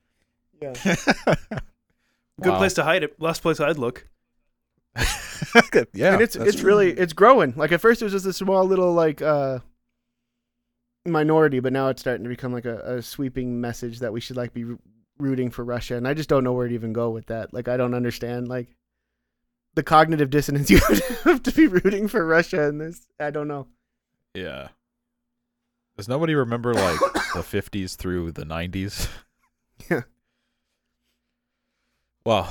S3: Yeah.
S2: Good
S1: Wow.
S2: place to hide it. Last place I'd look. *laughs*
S1: yeah,
S3: and it's it's
S1: true.
S3: really it's growing. Like at first it was just a small little like uh minority, but now it's starting to become like a, a sweeping message that we should like be rooting for Russia. And I just don't know where to even go with that. Like I don't understand like the cognitive dissonance *laughs* you have to be rooting for Russia in this. I don't know.
S1: yeah. Does nobody remember like the *coughs* 50s through the 90s? *laughs*
S3: Yeah.
S1: Well,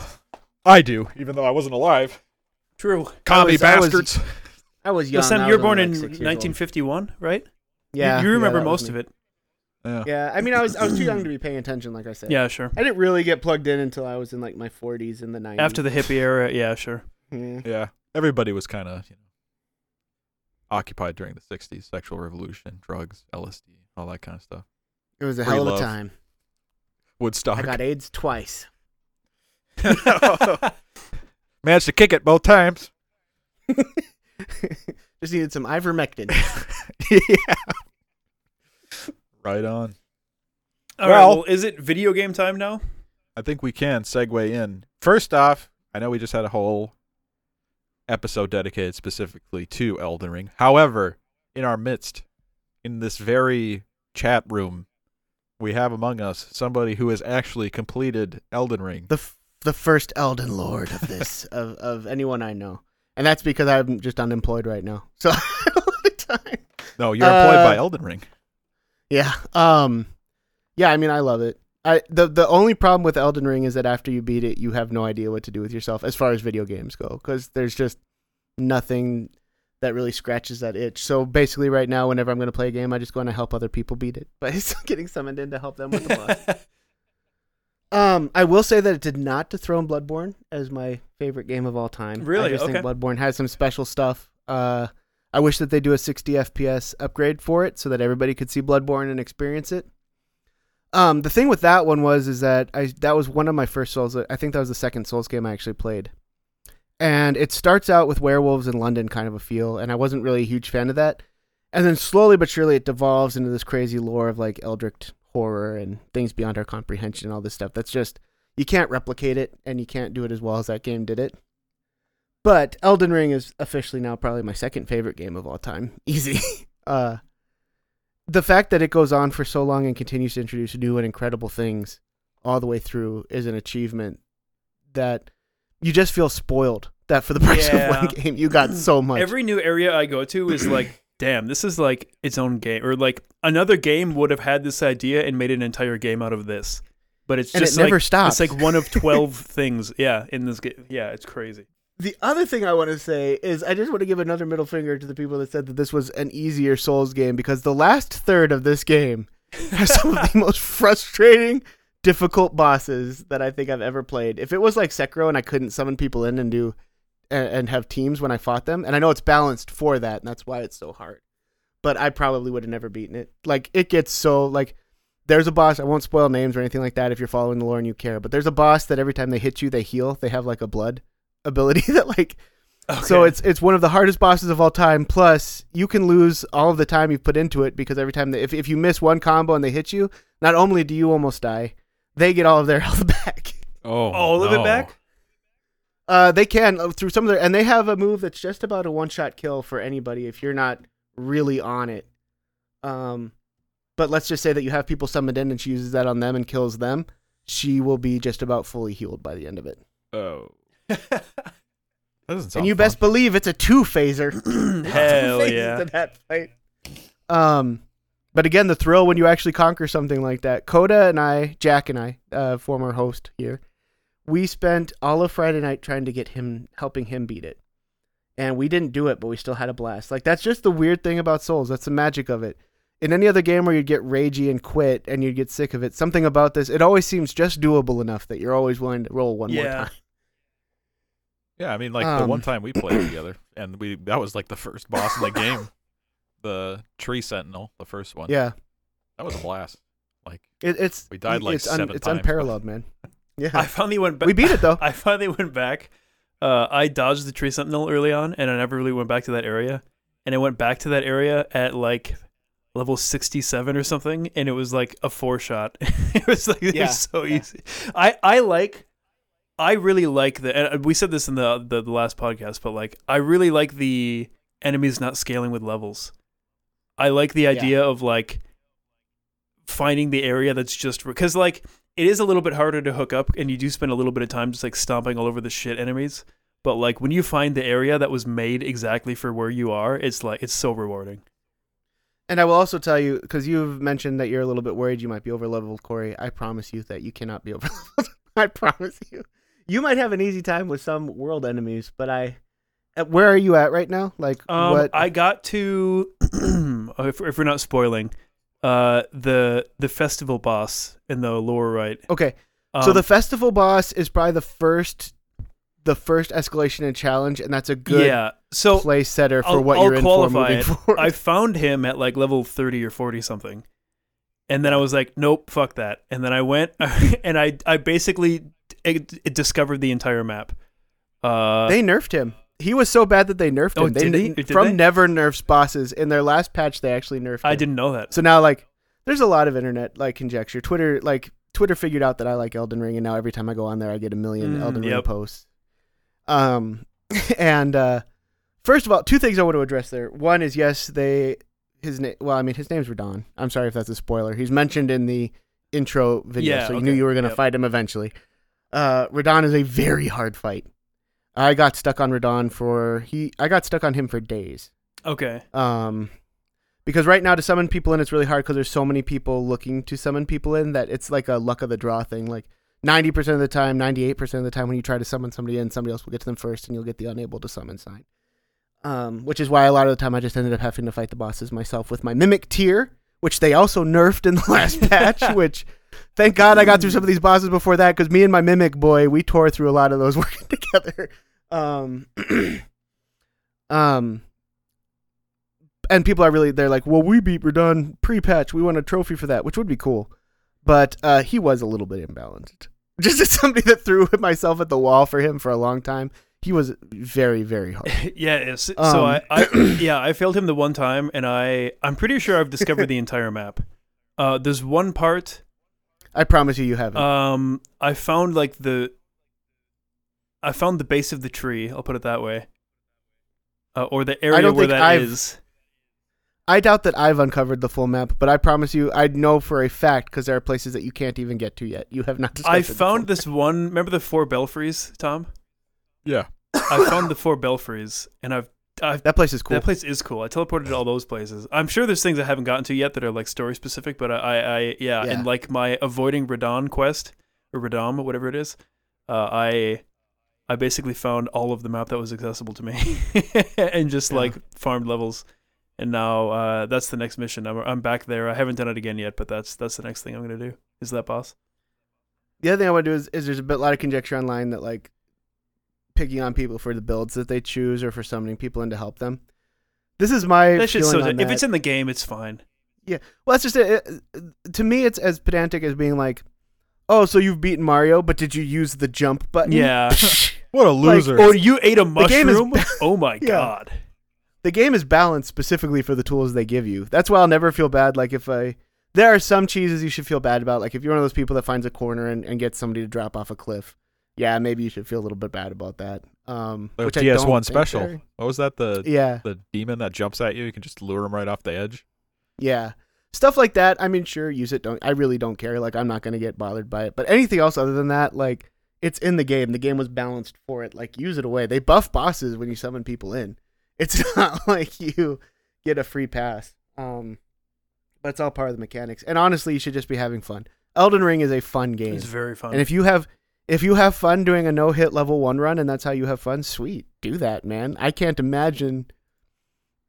S1: I do, even though I wasn't alive.
S2: True.
S1: Commie
S3: I was-
S1: bastards.
S3: I was
S2: Yo,
S3: young.
S2: Sam, you were born in
S3: like, old.
S2: 1951, right?
S3: Yeah,
S2: You, you remember
S3: that was
S2: most
S3: me.
S2: of it.
S1: Yeah.
S3: Yeah, I mean, I was I was too young to be paying attention, like I said.
S2: Yeah, sure.
S3: I didn't really get plugged in until I was in like my 40s in the 90s.
S2: After the hippie era, *laughs* yeah, sure.
S3: Yeah.
S1: Yeah. Everybody was kind of, you know, occupied during the 60s, sexual revolution, drugs, LSD, all that kind of stuff.
S3: it was a
S1: Free
S3: hell of
S1: love.
S3: a time.
S1: Woodstock.
S3: I got *laughs* AIDS twice. *laughs*
S1: Managed to kick it both times.
S3: Just needed some ivermectin. *laughs*
S1: yeah. Right on.
S2: All right,
S1: Well-
S2: well, is it video game time now?
S1: I think we can segue in. First off, I know we just had a whole episode dedicated specifically to Elden Ring. However, in our midst, in this very chat room, we have among us somebody who has actually completed Elden Ring.
S3: the f- the first Elden Lord of this *laughs* of of anyone I know, and that's because I'm just unemployed right now. So I *laughs* have a lot of time.
S1: No, you're employed
S3: Uh,
S1: by Elden Ring.
S3: Yeah. Um. Yeah. I mean, I love it. I the the only problem with Elden Ring is that after you beat it, you have no idea what to do with yourself as far as video games go, because there's just nothing that really scratches that itch. So basically, right now, whenever I'm going to play a game, I just go and I help other people beat it *laughs* But by getting summoned in to help them with the boss. *laughs* Um, I will say that it did not dethrone Bloodborne as my favorite game of all time.
S2: Really?
S3: I just think Bloodborne has some special stuff. Uh, I wish that they do a 60 FPS upgrade for it so that everybody could see Bloodborne and experience it. Um, the thing with that one was is that I that was one of my first Souls. I think that was the second Souls game I actually played, and it starts out with werewolves in London kind of a feel, and I wasn't really a huge fan of that. And then slowly but surely it devolves into this crazy lore of like Eldritch horror and things beyond our comprehension and all this stuff. That's just you can't replicate it and you can't do it as well as that game did it. But Elden Ring is officially now probably my second favorite game of all time. *laughs* Easy. uh the fact that it goes on for so long and continues to introduce new and incredible things all the way through is an achievement that you just feel spoiled that for the *laughs* price of one game you got so *clears throat* much.
S2: Every new area I go to is like, damn, this is like its own game, or like another game would have had this idea and made an entire game out of this. But it's
S3: and it
S2: just
S3: never stops.
S2: it's like one of *laughs* twelve things. Yeah, in this game. Yeah, it's crazy.
S3: The other thing I want to say is I just want to give another middle finger to the people that said that this was an easier Souls game because the last third of this game *laughs* has some of the most frustrating, difficult bosses that I think I've ever played. If it was like Sekiro and I couldn't summon people in and do and, and have teams when I fought them, and I know it's balanced for that, and that's why it's so hard. But I probably would have never beaten it. Like it gets so like there's a boss. I won't spoil names or anything like that if you're following the lore and you care. But there's a boss that every time they hit you, they heal. They have like a blood *laughs* ability that like so it's it's one of the hardest bosses of all time. Plus, you can lose all of the time you've put into it because every time they, if if you miss one combo and they hit you, not only do you almost die, they get all of their *laughs* health back.
S1: Oh,
S2: all of it back.
S3: Uh, they can uh, through some of their, and they have a move that's just about a one shot kill for anybody if you're not really on it. Um, but let's just say that you have people summoned in and she uses that on them and kills them. She will be just about fully healed by the end of it.
S1: Oh. *laughs* That doesn't sound
S3: and you
S1: fun.
S3: best believe it's a two phaser. *clears throat* *clears throat*
S2: Hell yeah.
S3: to that fight. Um, but again, the thrill when you actually conquer something like that. Coda and I, Jack and I, uh, former host here, we spent all of Friday night trying to get him, helping him beat it, and we didn't do it, but we still had a blast. Like that's just the weird thing about Souls. That's the magic of it. In any other game where you'd get ragey and quit and you'd get sick of it, something about this, it always seems just doable enough that you're always willing to roll one more time.
S1: Yeah, I mean, like the one
S3: Um,
S1: time we played together, *clears throat* and we that was like the first boss in the game, the tree sentinel, the first one.
S3: Yeah,
S1: that was a blast. Like
S3: it, it's
S1: We died, like,
S3: it's,
S1: seven
S3: it's
S1: times, but-
S3: unparalleled, man. Yeah,
S2: I finally went back.
S3: we beat it though. *laughs*
S2: I finally went back. Uh, I dodged the tree sentinel early on, and I never really went back to that area. And I went back to that area at like level sixty-seven or something, and it was like a four shot. *laughs* it was like it
S3: Yeah,
S2: was so
S3: yeah.
S2: easy. I I like. I really like the. And we said this in the, the the last podcast, but like I really like the enemies not scaling with levels. I like the idea of like finding the area that's just because like it is a little bit harder to hook up and you do spend a little bit of time just like stomping all over the shit enemies but like when you find the area that was made exactly for where you are it's like it's so rewarding
S3: And I will also tell you, because you've mentioned that you're a little bit worried you might be over leveled, Corey. I promise you that you cannot be *laughs* over leveled. I promise you. You might have an easy time with some world enemies, but I. Where are you at right now? Like
S2: um
S3: what?
S2: i got to *clears throat* if, if we're not spoiling uh the the festival boss in the lower right
S3: okay,
S2: um,
S3: so the festival boss is probably the first, the first escalation and challenge, and that's a good
S2: yeah so
S3: place setter for
S2: I'll-
S3: what
S2: I'll
S3: you're in for moving
S2: it.
S3: forward.
S2: I found him at like level 30 or 40 something. And then I was like, nope, fuck that. And then I went *laughs* and I I basically it, it discovered the entire map. Uh,
S3: they nerfed him. He was so bad that they nerfed
S2: Oh,
S3: him. They,
S2: did they? Did
S3: from
S2: they?
S3: never nerfs bosses. In their last patch, they actually nerfed. Him.
S2: I
S3: him.
S2: didn't know that.
S3: So now, like, there's a lot of internet like conjecture. Twitter, like, Twitter figured out that I like Elden Ring, and now every time I go on there, I get a million
S2: Mm,
S3: Elden Ring posts. Um, *laughs* and uh, first of all, two things I want to address there. One is yes, they his name. Well, I mean, his name's Radahn. I'm sorry if that's a spoiler. He's mentioned in the intro video,
S2: Yeah,
S3: so you
S2: okay,
S3: knew you were gonna
S2: yep.
S3: fight him eventually. Uh, Radahn is a very hard fight. I got stuck on Radahn for he. I got stuck on him for days.
S2: Okay.
S3: Um, because right now to summon people in, it's really hard because there's so many people looking to summon people in that it's like a luck of the draw thing. Like ninety percent of the time, ninety eight percent of the time, when you try to summon somebody in, somebody else will get to them first, and you'll get the unable to summon sign. Um, which is why a lot of the time I just ended up having to fight the bosses myself with my Mimic Tear, which they also nerfed in the last *laughs* patch. Which, thank God, I got through some of these bosses before that because me and my mimic boy, we tore through a lot of those *laughs* working together. Um, *clears throat* um, and people are really they're like, well, we beat Radahn pre-patch. We won a trophy for that, which would be cool. But uh, he was a little bit imbalanced. *laughs* Just as somebody that threw myself at the wall for him for a long time, he was very, very hard. *laughs*
S2: yeah. So
S3: Um,
S2: I, I *clears throat* yeah I failed him the one time, and I I'm pretty sure I've discovered the entire map. Uh, there's one part.
S3: I promise you, you haven't.
S2: Um, I found like the. I found the base of the tree. I'll put it that way. Uh, or the area where that
S3: I've-
S2: is.
S3: I doubt that I've uncovered the full map, but I promise you, I know for a fact because there are places that you can't even get to yet. You have not.
S2: I *laughs*
S3: discovered the full
S2: found this one. Remember the four belfries, Tom?
S1: Yeah.
S2: I found the four belfries, and I've I've
S3: That place is cool.
S2: That place is cool. I teleported to all those places. I'm sure there's things I haven't gotten to yet that are like story specific, but I, I, I yeah,
S3: Yeah.
S2: and like my avoiding Radahn quest or Radom, or whatever it is, uh, I, I basically found all of the map that was accessible to me, *laughs* and just
S3: Yeah.
S2: like farmed levels. And now uh, that's the next mission. I'm, I'm back there. I haven't done it again yet, but that's that's the next thing I'm gonna do. Is that boss?
S3: The other thing I want to do is, is there's a bit, lot of conjecture online that like picking on people for the builds that they choose or for summoning people in to help them. This is my
S2: That shit's
S3: feeling
S2: so.
S3: on
S2: If it's in the game, it's fine.
S3: Yeah, well, that's just it. It- To me, it's as pedantic as being like, "Oh, so you've beaten Mario, but did you use the jump button?"
S2: Yeah. *laughs*
S1: What a
S3: Like,
S1: loser.
S2: or you ate a
S3: The game is
S2: mushroom. *laughs* oh my *laughs*
S3: Yeah.
S2: god.
S3: the game is balanced specifically for the tools they give you. That's why I'll never feel bad. Like if I, there are some cheeses you should feel bad about. Like if you're one of those people that finds a corner and, and gets somebody to drop off a cliff, yeah, maybe you should feel a little bit bad about that. Um,
S1: The
S3: which I don't
S1: PS1
S3: think
S1: special.
S3: they're-
S1: What was that? The
S3: Yeah,
S1: the demon that jumps at you. You can just lure him right off the edge.
S3: yeah, stuff like that. I mean, sure, use it. Don't I really don't care. Like I'm not gonna get bothered by it. But anything else other than that, like it's in the game. The game was balanced for it. Like use it away. They buff bosses when you summon people in. *laughs* It's not like you get a free pass. Um, but it's all part of the mechanics. And honestly, you should just be having fun. Elden Ring is a fun game.
S2: It's very fun.
S3: And if you have if you have fun doing a no hit level one run and that's how you have fun, sweet. Do that, man. I can't imagine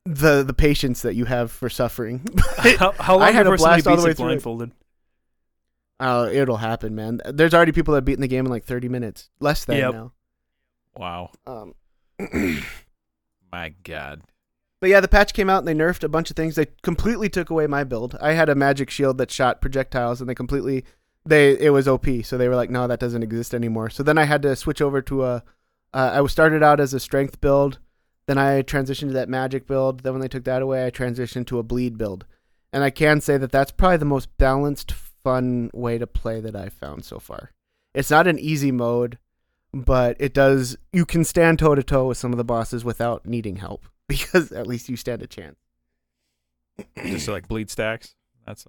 S3: the the patience that you have for suffering. *laughs*
S2: how, how long
S3: I had a blast all the way through
S2: blindfolded?
S3: Oh, it'll happen, man. There's already people that have beaten the game in like 30 minutes, less than
S2: Yep.
S3: now.
S1: Wow.
S3: Um, *clears throat*
S1: My God.
S3: but yeah, the patch came out and they nerfed a bunch of things. They completely took away my build. I had a magic shield that shot projectiles, and they completely they it was OP. So they were like, no, that doesn't exist anymore. So then I had to switch over to a. Uh, I was started out as a strength build, then I transitioned to that magic build. Then when they took that away, I transitioned to a bleed build, and I can say that that's probably the most balanced, fun way to play that I've found so far. It's not an easy mode, but it does. You can stand toe to toe with some of the bosses without needing help *laughs* because at least you stand a chance.
S1: Just like bleed stacks. That's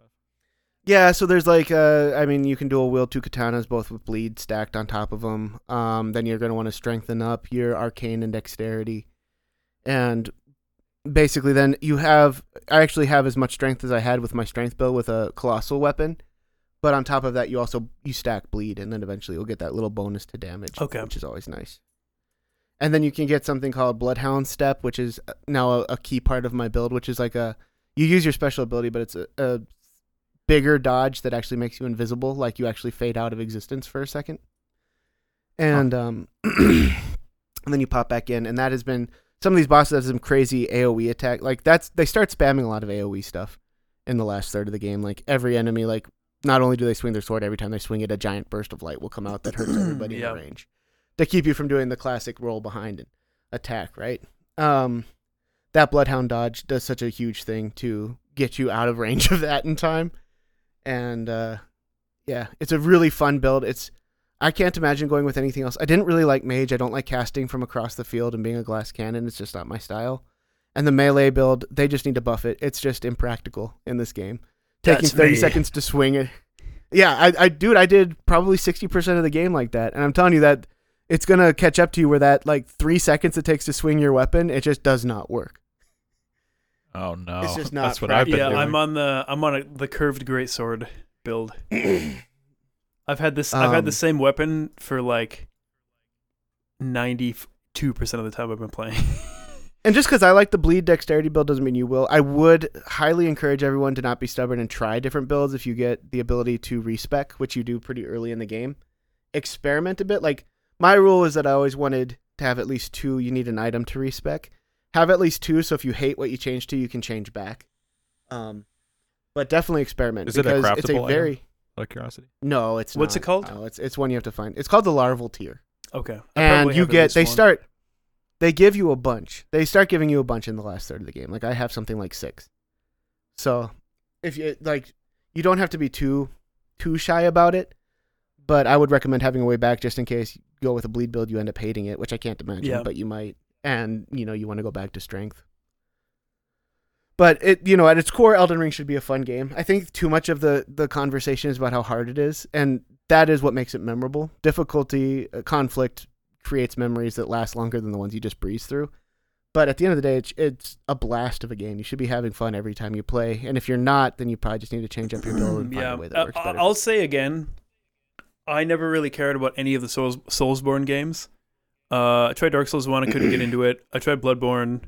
S3: Yeah, so there's like, uh, I mean, you can dual wield two katanas, both with bleed stacked on top of them. Um, then you're going to want to strengthen up your arcane and dexterity, and basically, then you have. I actually have as much strength as I had with my strength build with a colossal weapon, but on top of that, you also you stack bleed, and then eventually you'll get that little bonus to damage,
S2: Okay.
S3: which is always nice. And then you can get something called Bloodhound Step, which is uh, now a, a key part of my build, which is like a you use your special ability, but it's a, a bigger dodge that actually makes you invisible, like you actually fade out of existence for a second. And um *clears throat* and then you pop back in, and that has been some of these bosses have some crazy AoE attack. Like that's they start spamming a lot of AoE stuff in the last third of the game. Like every enemy, like not only do they swing their sword every time they swing it, a giant burst of light will come out that hurts *clears throat* everybody
S2: Yeah.
S3: in the range to keep you from doing the classic roll behind and attack. Right. Um, that bloodhound dodge does such a huge thing to get you out of range *laughs* of that in time, and uh, yeah, it's a really fun build. It's I can't imagine going with anything else. I didn't really like mage. I don't like casting from across the field and being a glass cannon. It's just not my style. And the melee build, they just need to buff it. It's just impractical in this game. Taking
S2: That's
S3: 30
S2: me.
S3: seconds to swing it. Yeah, I, I, dude, I did probably 60% of the game like that. And I'm telling you that it's going to catch up to you where that, like, three seconds it takes to swing your weapon, it just does not work.
S1: Oh no,
S3: It's just not
S1: That's what I've been
S2: yeah,
S1: doing.
S2: I'm on the I'm on a, the curved greatsword build. *clears throat* I've had this. I've had the
S3: Um,
S2: same weapon for like ninety two percent of the time I've been playing. *laughs*
S3: And just because I like the bleed dexterity build doesn't mean you will. I would highly encourage everyone to not be stubborn and try different builds if you get the ability to respec, which you do pretty early in the game. Experiment a bit. Like my rule is that I always wanted to have at least two. You need an item to respec. Have at least two, so if you hate what you change to, you can change back. Um, but definitely experiment
S1: Is it a
S3: because it's a
S1: craftable item?
S3: very
S1: Out curiosity.
S3: no. It's
S2: What's it called?
S3: No, it's it's one you have to find. It's called the Larval Tear
S2: okay, I
S3: and you get they
S2: one.
S3: start they give you a bunch they start giving you a bunch in the last third of the game like i have something like six so if you like you don't have to be too too shy about it but i would recommend having a way back just in case you go with a bleed build you end up hating it which i can't imagine
S2: Yeah.
S3: but you might and you know you want to go back to strength. But it you know at its core elden ring should be a fun game. I think too much of the the conversation is about how hard it is and that is what makes it memorable. Difficulty uh, conflict creates memories that last longer than the ones you just breeze through. But at the end of the day it's, it's a blast of a game. You should be having fun every time you play and if you're not then you probably just need to change up your build and find
S2: yeah,
S3: a way that
S2: uh,
S3: works better.
S2: I'll say again, I never really cared about any of the Souls Soulsborne games. Uh, I tried Dark Souls one, I couldn't get into it. I tried Bloodborne.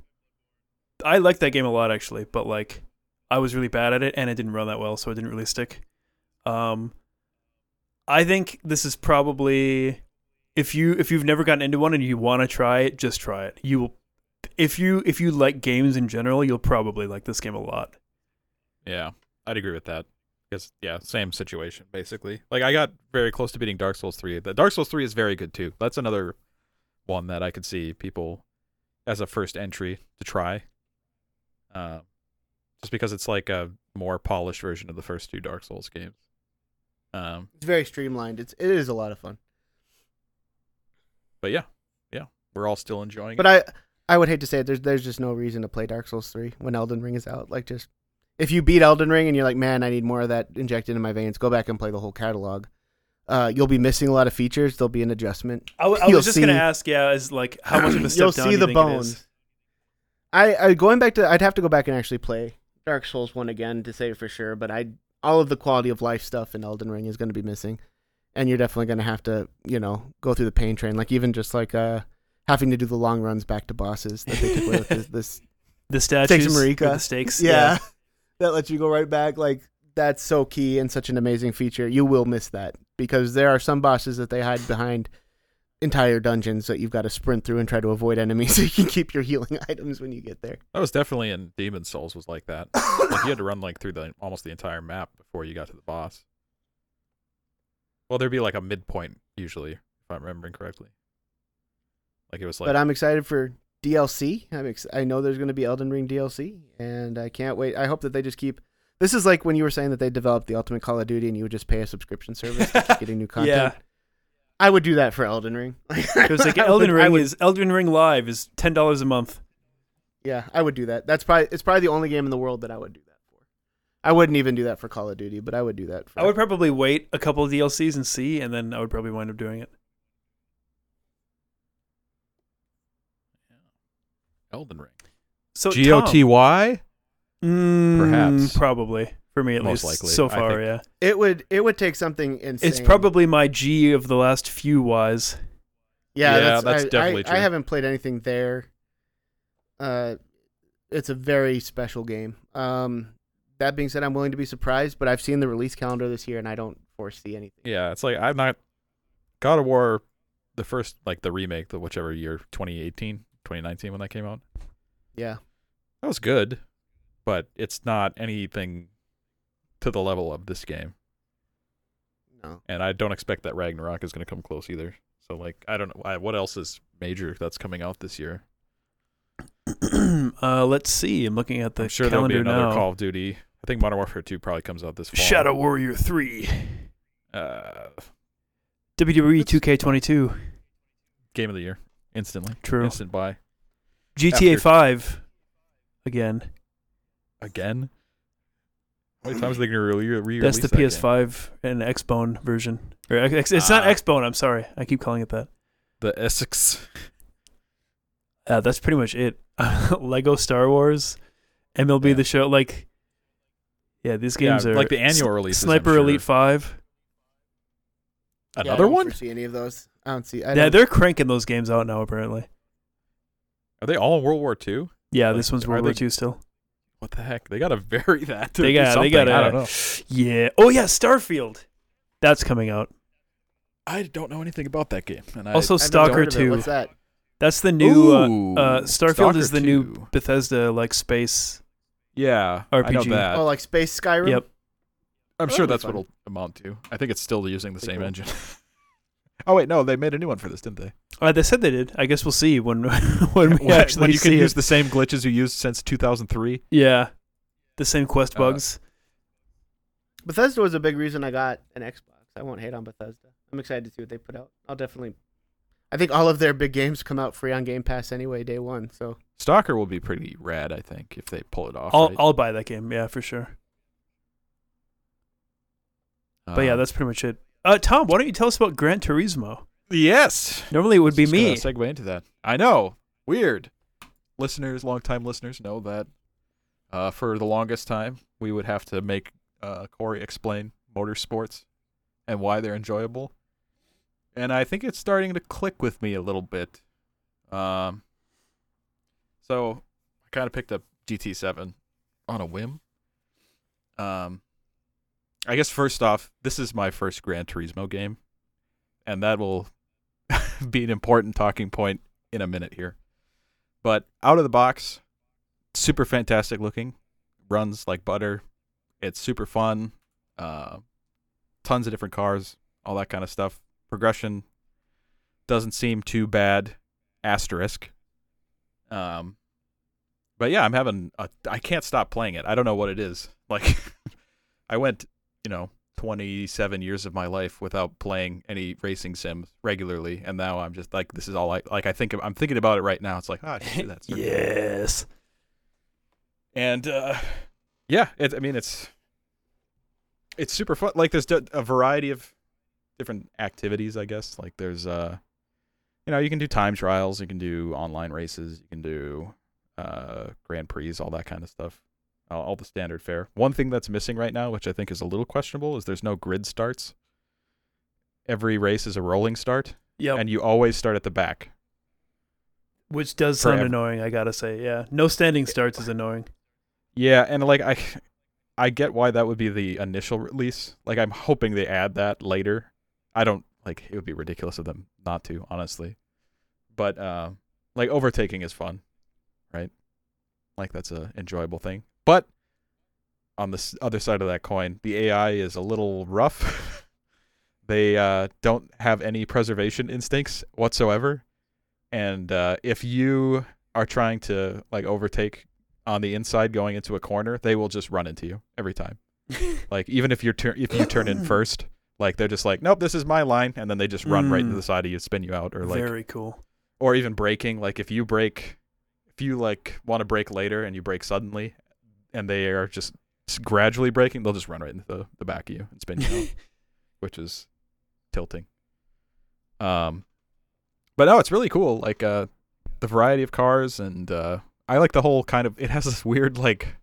S2: I liked that game a lot actually, but like I was really bad at it and it didn't run that well, so it didn't really stick. Um, I think this is probably if you if you've never gotten into one and you want to try it, just try it. You will if you if you like games in general, you'll probably like this game a lot.
S1: Yeah, I'd agree with that. Because yeah, same situation basically. Like I got very close to beating Dark Souls three. The Dark Souls three is very good too. That's another one that I could see people as a first entry to try. Uh, just because it's like a more polished version of the first two Dark Souls games. Um,
S3: it's very streamlined it's it is a lot of fun
S1: but yeah, yeah, we're all still enjoying
S3: but
S1: it.
S3: i i would hate to say it there's there's just no reason to play dark souls 3 when elden ring is out like just if you beat elden ring and you're like man i need more of that injected in my veins go back and play the whole catalog uh, you'll be missing a lot of features there'll be an adjustment
S2: I, w- I was just gonna ask, yeah, is like how much of a *clears throat* step
S3: You'll
S2: down
S3: see
S2: you
S3: the
S2: think it is?
S3: bones. I, I going back to I'd have to go back and actually play Dark Souls one again to say for sure, but I all of the quality of life stuff in Elden Ring is going to be missing, and you're definitely going to have to you know go through the pain train, like even just like uh having to do the long runs back to bosses that they took away with this, *laughs* this
S2: The statues, or
S3: Marika.
S2: the stakes. *laughs*
S3: yeah, *laughs* that lets you go right back. Like that's so key and such an amazing feature. You will miss that because there are some bosses that they hide behind entire dungeons that you've got to sprint through and try to avoid enemies *laughs* so you can keep your healing *laughs* items when you get there.
S1: That was definitely in Demon's Souls was like that. like you had to run like through the almost the entire map before you got to the boss. Well, there'd be like a midpoint usually, if I'm remembering correctly. Like it was like
S3: but I'm excited for DLC. I'm ex- I know there's going to be Elden Ring DLC, and I can't wait. I hope that they just keep. This is like when you were saying that they developed the Ultimate Call of Duty, and you would just pay a subscription service to keep getting new *laughs* content.
S2: Yeah.
S3: I would do that for Elden Ring. *laughs*
S2: It was like Elden Ring
S3: would-
S2: is Elden Ring Live is ten dollars a month.
S3: Yeah, I would do that. That's probably it's probably the only game in the world that I would do that for. I wouldn't even do that for Call of Duty, but I would do that for.
S2: I would probably wait a couple of DLCs and see, and then I would probably wind up doing it.
S1: Elden Ring.
S2: So
S1: G O T
S2: Tom-
S1: Y.
S2: Mm,
S1: Perhaps.
S2: probably for me at
S1: Most
S2: least
S1: likely,
S2: so far. Yeah,
S3: It would it would take something insane.
S2: it's probably my G of the last few Ys.
S3: yeah.
S1: Yeah,
S3: that's,
S1: that's
S3: I,
S1: definitely
S3: I,
S1: true.
S3: I haven't played anything there. Uh, it's a very special game. Um, that being said, I'm willing to be surprised, but I've seen the release calendar this year, and I don't foresee anything.
S1: Yeah, it's like I'm not God of War, the first like the remake, the whichever year, 2018, 2019 when that came out.
S3: Yeah,
S1: That was good, but it's not anything to the level of this game.
S3: No.
S1: and I don't expect that Ragnarok is going to come close either. So like, I don't know I, what else is major that's coming out this year. *clears throat*
S2: uh, let's see. I'm looking at the
S1: I'm sure there'll be
S2: calendar
S1: another
S2: now.
S1: Call of Duty. I think Modern Warfare 2 probably comes out this fall.
S2: Shadow Warrior 3.
S1: Uh,
S2: WWE 2K22.
S1: game of the year instantly.
S2: True.
S1: Instant buy
S2: GTA
S1: After-
S2: 5. Again.
S1: Again. How many times are they going to re- re-
S2: That's the
S1: that?
S2: PS5 and Xbone version. Or X, it's not
S1: Ah.
S2: Xbone, I'm sorry. I keep calling it that.
S1: The Essex.
S2: Uh, that's pretty much it. *laughs* Lego Star Wars, MLB
S1: Yeah.
S2: The Show. Like, yeah, these games
S1: yeah,
S2: are
S1: like the annual
S2: S-
S1: releases. I'm
S2: Sniper
S1: sure.
S2: Elite 5.
S3: Another Yeah, I don't
S1: one?
S3: foresee any of those. I don't see. I
S2: Yeah,
S3: don't-
S2: they're cranking those games out now, apparently.
S1: Are they all in World War II?
S2: Yeah,
S1: Like,
S2: this one's World War
S1: they-
S2: II still.
S1: What the heck? They got to vary that. To
S2: They got- they gotta-
S1: I don't know.
S2: Yeah. Oh, yeah, Starfield. That's coming out.
S1: I don't know anything about that game. And
S2: Also,
S3: I've
S2: Stalker
S3: heard
S2: 2.
S3: What's that?
S2: That's the new. Uh,
S1: Ooh,
S2: uh, Starfield
S1: Stalker
S2: is the new Bethesda like space.
S1: Yeah, I know
S2: RPG.
S1: that.
S3: Oh, like Space Skyrim.
S2: Yep.
S1: I'm
S3: that'll
S1: sure that's
S3: fun.
S1: what it'll amount to. I think it's still using the
S3: Pretty
S1: same
S3: cool.
S1: engine. *laughs* oh wait, no, they made a new one for this, didn't they?
S2: Uh, they said they did. I guess we'll see when *laughs* when we
S1: When-
S2: actually
S1: when you can
S2: see
S1: use the same glitches you used since 2003.
S2: Yeah, the same quest
S1: Uh,
S2: bugs.
S3: Bethesda was a big reason I got an Xbox. I won't hate on Bethesda. I'm excited to see what they put out. I'll definitely. I think all of their big games come out free on Game Pass anyway, day one. So
S1: Stalker will be pretty rad, I think, if they pull it off.
S2: I'll
S1: right?
S2: I'll buy that game. Yeah, for sure. But yeah,
S1: Um,
S2: that's pretty much it. Uh, Tom, why don't you tell us about Gran Turismo?
S1: yes.
S2: Normally it would be
S1: Just
S2: me.
S1: gonna Segue into that. I know. Weird. Listeners, longtime listeners know that uh, for the longest time we would have to make uh, Corey explain motorsports and why they're enjoyable, and I think it's starting to click with me a little bit. Um, so I kind of picked up GT7 on a whim. Um, I guess first off, this is my first Gran Turismo game, and that will *laughs* be an important talking point in a minute here. But out of the box, super fantastic looking, runs like butter. It's super fun. Uh, tons of different cars, all that kind of stuff. Progression doesn't seem too bad. Asterisk. Um, but yeah, I'm having. A, I can't stop playing it. I don't know what it is. Like, *laughs* I went, you know, 27 years of my life without playing any racing sims regularly, and now I'm just like, this is all I like. I think of, I'm thinking about it right now. It's like, ah, I should that. Start doing that.
S2: yes.
S1: And uh, yeah, it, I mean, it's it's super fun. Like, there's a variety of different activities. I guess like there's uh, you know, you can do time trials, you can do online races, you can do uh, Grand Prix, all that kind of stuff. All, all the standard fare. One thing that's missing right now, which I think is a little questionable, is there's no grid starts. Every race is a rolling start,
S2: Yep.
S1: and you always start at the back.
S2: Which does sound
S1: forever.
S2: annoying, I gotta say. Yeah. No standing starts is annoying.
S1: Yeah, and like I I get why that would be the initial release. Like I'm hoping they add that later. I don't like it would be ridiculous of them not to, honestly. But uh, like overtaking is fun, right? Like that's a enjoyable thing. But on the other side of that coin, the AI is a little rough. *laughs* they uh, don't have any preservation instincts whatsoever. And uh, if you are trying to like overtake on the inside going into a corner, they will just run into you every time. *laughs* like even if you're tur- if you turn in first, like they're just like, nope, this is my line, and then they just run right into
S2: Mm.
S1: the side of you, spin you out, or like,
S2: Very cool.
S1: or even braking. Like if you break, if you like want to break later and you break suddenly, and they are just gradually breaking, they'll just run right into the, the back of you and spin you out, *laughs* which is tilting. Um, but no, it's really cool. Like uh, the variety of cars, and uh, I like the whole kind of. It has this weird like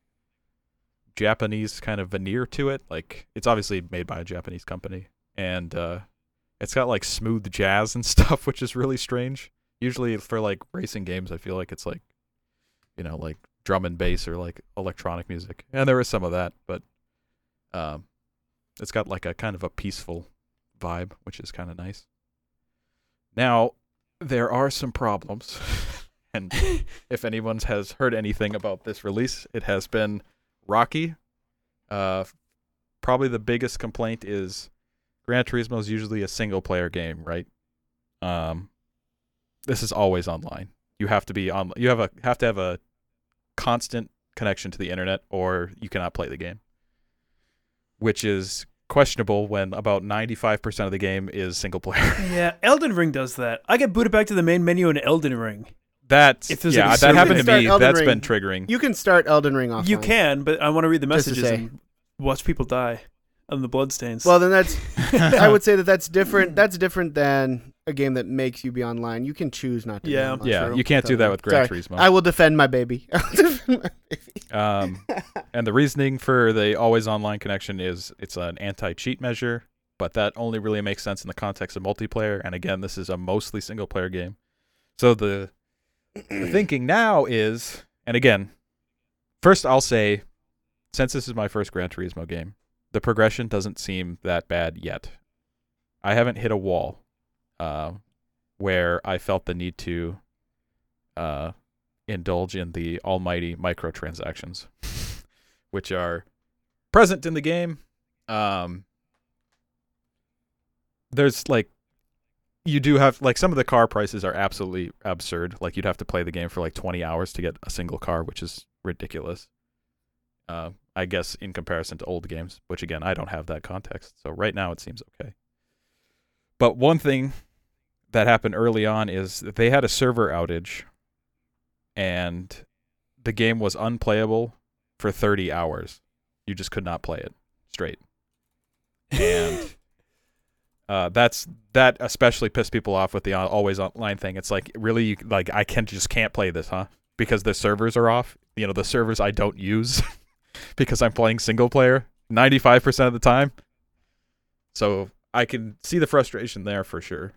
S1: Japanese kind of veneer to it. Like it's obviously made by a Japanese company, and uh, it's got like smooth jazz and *laughs* stuff, which is really strange. Usually for like racing games, I feel like it's like, you know, like drum and bass or like electronic music, and there is some of that, but um, it's got like a kind of a peaceful vibe, which is kind of nice. Now, there are some problems, *laughs* and *laughs* if anyone has heard anything about this release, it has been rocky. Uh, probably the biggest complaint is Gran Turismo is usually a single player game, right? Um, this is always online. You have to be on. You have a have to have a constant connection to the internet, or you cannot play the game. Which is questionable when about ninety five percent of the game is single player. *laughs*
S2: Yeah, Elden Ring does that. I get booted back to the main menu in Elden Ring.
S1: That's
S2: If
S1: yeah,
S2: like
S1: that
S2: server-
S1: happened to me.
S3: start
S1: That's
S3: Elden
S1: been triggering.
S3: You can start Elden Ring offline.
S2: You can, but I want to read the
S3: Just to
S2: messages
S3: say.
S2: and watch people die on the bloodstains.
S3: Well, then that's. *laughs* I would say that that's different. That's different than a game that makes you be online. You can choose not to.
S2: Yeah.
S3: Be
S1: yeah, you can't do that with Gran
S3: Sorry.
S1: Turismo.
S3: I will defend my baby. *laughs* I'll defend my baby.
S1: Um, *laughs* and the reasoning for the always online connection is it's an anti cheat measure, but that only really makes sense in the context of multiplayer. And again, this is a mostly single player game. So the, the thinking now is, and again, first I'll say, since this is my first Gran Turismo game, the progression doesn't seem that bad yet. I haven't hit a wall uh, where I felt the need to uh, indulge in the almighty microtransactions, *laughs* which are present in the game. Um, there's like, you do have like some of the car prices are absolutely absurd. Like you'd have to play the game for like 20 hours to get a single car, which is ridiculous. Uh, I guess in comparison to old games, which again I don't have that context. So right now it seems okay. But one thing that happened early on is that they had a server outage and the game was unplayable for 30 hours. You just could not play it straight. And *laughs* uh, that's that especially pissed people off with the always online thing. It's like really you, like I can just can't play this, huh? Because the servers are off. You know, the servers I don't use *laughs* because I'm playing single player 95% of the time. So I can see the frustration there for sure.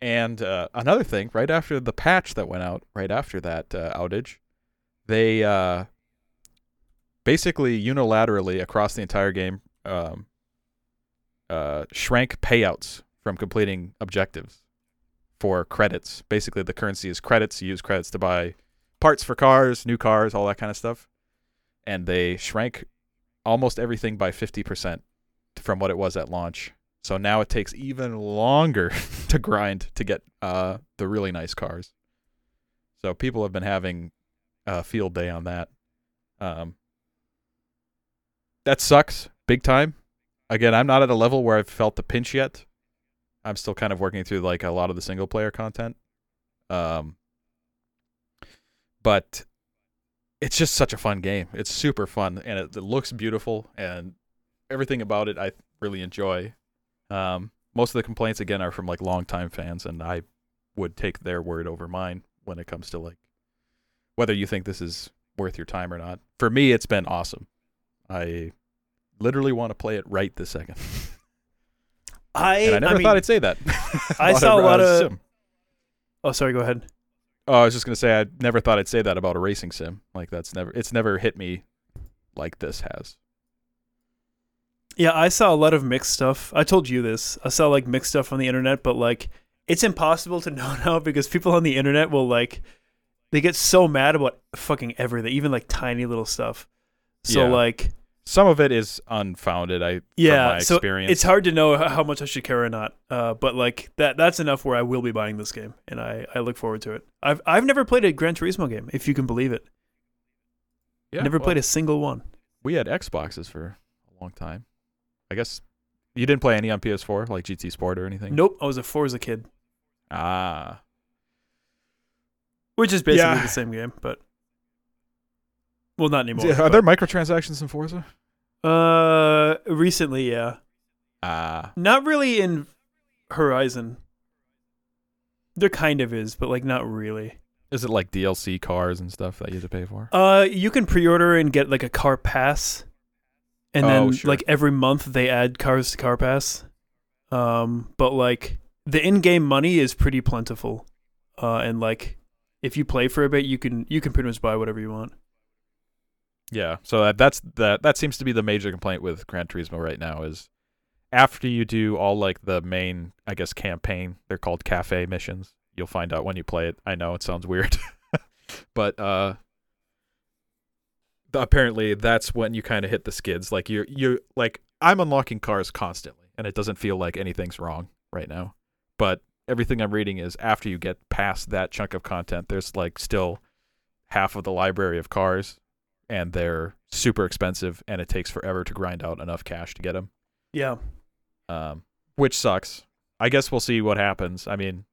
S1: And uh, another thing, right after the patch that went out, right after that uh, outage, they uh, basically unilaterally across the entire game um, uh, shrank payouts from completing objectives for credits. Basically, the currency is credits. You use credits to buy parts for cars, new cars, all that kind of stuff. And they shrank almost everything by 50% from what it was at launch. So now it takes even longer *laughs* to grind to get uh, the really nice cars. So people have been having a field day on that. Um, that sucks big time. Again, I'm not at a level where I've felt the pinch yet. I'm still kind of working through like a lot of the single player content. Um, but it's just such a fun game. It's super fun and it, it looks beautiful and everything about it I really enjoy. Um, most of the complaints again are from like longtime fans, and I would take their word over mine when it comes to like whether you think this is worth your time or not. For me, it's been awesome. I literally want to play it right this second, *laughs*
S2: I,
S1: and I never
S2: mean,
S1: thought I'd say that. *laughs* *laughs*
S2: I saw a lot of-
S1: sim.
S2: Oh, sorry. Go ahead.
S1: Oh, I was just gonna say I never thought I'd say that about a racing sim. Like that's never it's never hit me like this has.
S2: Yeah, I saw a lot of mixed stuff. I told you this. I saw like mixed stuff on the internet, but like it's impossible to *laughs* know now because people on the internet will like they get so mad about fucking everything, even like tiny little stuff. So
S1: Yeah.
S2: like
S1: Some of it is unfounded. I
S2: yeah,
S1: from my
S2: so
S1: experience.
S2: it's hard to know how much I should care or not. Uh, but like that that's enough where I will be buying this game and I I look forward to it. I've I've never played a Gran Turismo game, if you can believe it.
S1: yeah,
S2: never
S1: well,
S2: played a single one.
S1: We had Xboxes for a long time. I guess you didn't play any on PS4, like GT Sport or anything.
S2: Nope, I was a Forza kid,
S1: Ah,
S2: which is basically
S1: Yeah.
S2: the same game, but well, not anymore.
S1: Yeah, are
S2: but-
S1: there microtransactions in Forza?
S2: Uh, recently, yeah.
S1: Ah,
S2: Not really in Horizon. There kind of is, but like not really.
S1: is it like DLC cars and stuff that you have to pay for?
S2: Uh, you can pre-order and get like a car pass, and
S1: Oh,
S2: then
S1: sure.
S2: like every month they add cars to car pass. Um, but like the in-game money is pretty plentiful, uh, and like if you play for a bit, you can you can pretty much buy whatever you want.
S1: Yeah, so that, that's that. That seems to be the major complaint with Gran Turismo right now is after you do all like the main, I guess, campaign. They're called cafe missions. You'll find out when you play it. I know it sounds weird, *laughs* but uh, apparently that's when you kind of hit the skids. Like you, you like I'm unlocking cars constantly, and it doesn't feel like anything's wrong right now. But everything I'm reading is after you get past that chunk of content, there's like still half of the library of cars, and they're super expensive, and it takes forever to grind out enough cash to get them,
S2: Yeah.
S1: um, which sucks. I guess we'll see what happens. I mean,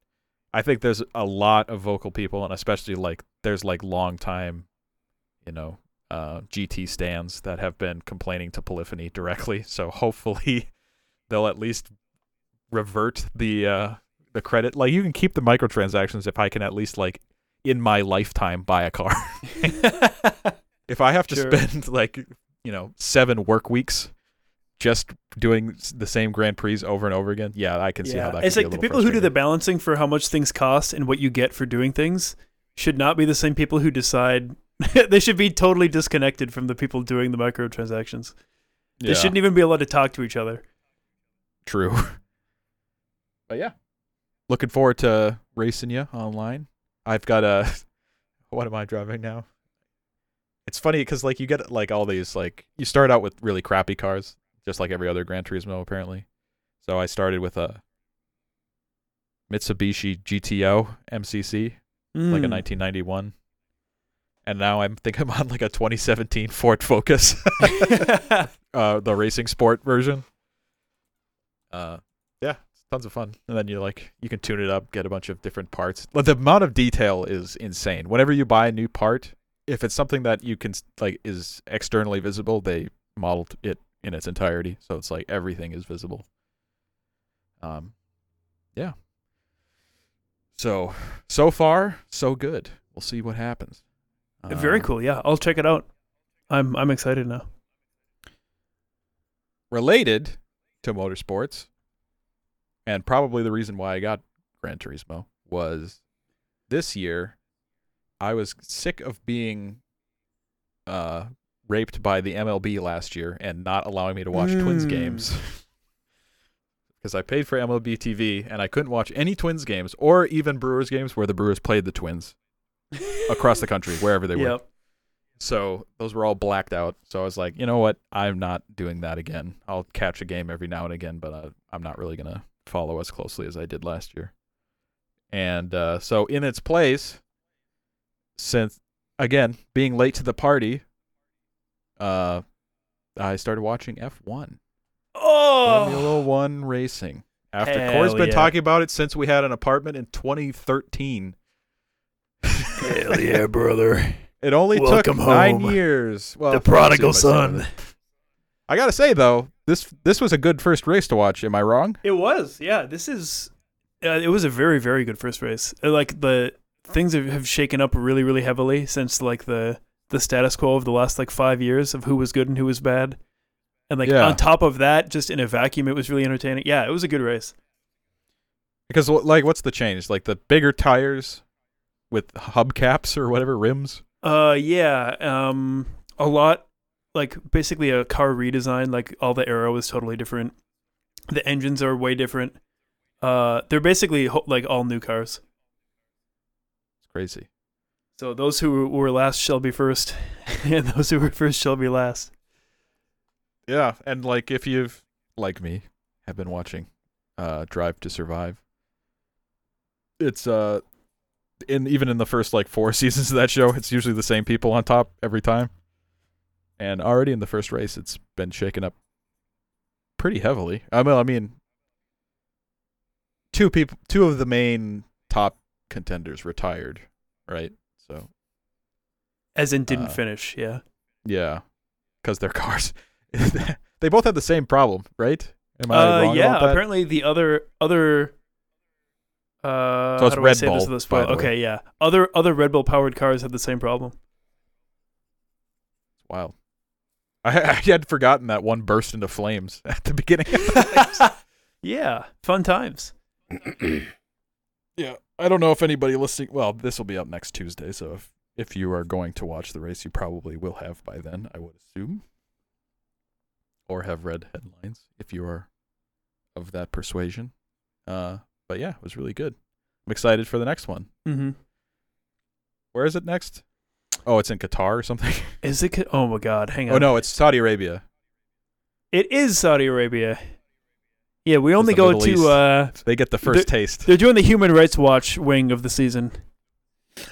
S1: I think there's a lot of vocal people, and especially like there's like long time, you know, uh, GT stands that have been complaining to Polyphony directly. So hopefully, *laughs* they'll at least revert the uh, the credit. Like you can keep the microtransactions if I can at least like in my lifetime buy a car. *laughs* if I have to
S2: Sure.
S1: spend *laughs* like you know seven work weeks just doing the same Grand Prix over and over again, yeah, I can see how that.
S2: it's
S1: could be
S2: like the people who do the balancing for how much things cost and what you get for doing things should not be the same people who decide. *laughs* they should be totally disconnected from the people doing the microtransactions. They shouldn't even be allowed to talk to each other.
S1: True. But yeah, looking forward to racing you online. I've got a. *laughs* What am I driving now? It's funny because like you get like all these like you start out with really crappy cars, just like every other Gran Turismo apparently. So I started with a Mitsubishi GTO MCC, like a
S2: Mm.
S1: 1991, and now I'm think I'm on like a 2017 Ford Focus. *laughs* *laughs* uh, the racing sport version. Uh, yeah, tons of fun. And then you like you can tune it up, get a bunch of different parts. Like the amount of detail is insane. Whenever you buy a new part, if it's something that you can like is externally visible, they modeled it in its entirety, so it's like everything is visible. Um, yeah. So so far so good. We'll see what happens.
S2: Very
S1: Um,
S2: cool. Yeah, I'll check it out. I'm I'm excited now.
S1: related to motorsports, and probably the reason why I got Gran Turismo was this year I was sick of being uh, raped by the MLB last year and not allowing me to watch Twins
S2: Mm.
S1: games. *laughs* Because I paid for MLB TV and I couldn't watch any Twins games or even Brewers games where the Brewers played the Twins across the country, wherever they were.
S2: Yep.
S1: So those were all blacked out. So I was like, you know what? I'm not doing that again. I'll catch a game every now and again, but uh, I'm not really going to follow as closely as I did last year. And uh, so in its place, since again being late to the party, uh, I started watching F1, Formula
S2: Oh.
S1: One racing. After
S2: Hell
S1: Core's been
S2: yeah.
S1: talking about it since we had an apartment in 2013.
S2: Hell yeah, brother.
S1: It only
S2: Welcome
S1: took nine
S2: home.
S1: years. Well,
S2: the prodigal
S1: if I say
S2: son.
S1: I gotta say though, this this was a good first race to watch. Am I wrong?
S2: It was. Yeah, this is uh, it was a very very good first race. Uh, Like the things have, have shaken up really really heavily since like the the status quo of the last like 5 years of who was good and who was bad. And like
S1: Yeah.
S2: on top of that, just in a vacuum it was really entertaining. Yeah, it was a good race.
S1: Because like, what's the change? Like the bigger tires with hubcaps or whatever rims.
S2: Uh yeah, um a lot like basically a car redesign, like all the aero is totally different. The engines are way different. Uh they're basically ho- like all new cars.
S1: It's crazy.
S2: So those who were last shall be first, *laughs* and those who were first shall be last.
S1: Yeah, and like if you've like me have been watching uh Drive to Survive, it's uh in even in the first like four *laughs* seasons of that show, it's usually the same people on top every time. And already in the first race, it's been shaken up pretty heavily. I mean, I mean, two people, two of the main top contenders retired, right? So
S2: As in, didn't
S1: Uh,
S2: finish. Yeah.
S1: yeah, because their *laughs* cars, they both had the same problem, right? Am I
S2: Uh,
S1: wrong
S2: yeah. Apparently, the other other. Uh,
S1: So it's
S2: how do I
S1: Red
S2: say this
S1: Bull,
S2: without
S1: by the way.
S2: Okay, yeah. Other other Red Bull powered cars had the same problem.
S1: Wow. *laughs* I, I had forgotten that one burst into flames *laughs* at the beginning. The *laughs*
S2: yeah, fun times. *clears throat*
S1: yeah, I don't know if anybody listening. Well, this will be up next Tuesday, so if if you are going to watch the race, you probably will have by then, I would assume, or have read headlines if you are of that persuasion. Uh, but yeah, it was really good. I'm excited for the next one.
S2: Mm-hmm.
S1: Where is it next? Oh, it's in Qatar or something. *laughs*
S2: Is it? Oh my God! Hang on.
S1: oh no, it's Saudi Arabia.
S2: It is Saudi Arabia. Yeah, we only go
S1: Middle
S2: to.
S1: East.
S2: Uh,
S1: They get the first taste.
S2: they're doing the Human Rights Watch wing of the season. *laughs*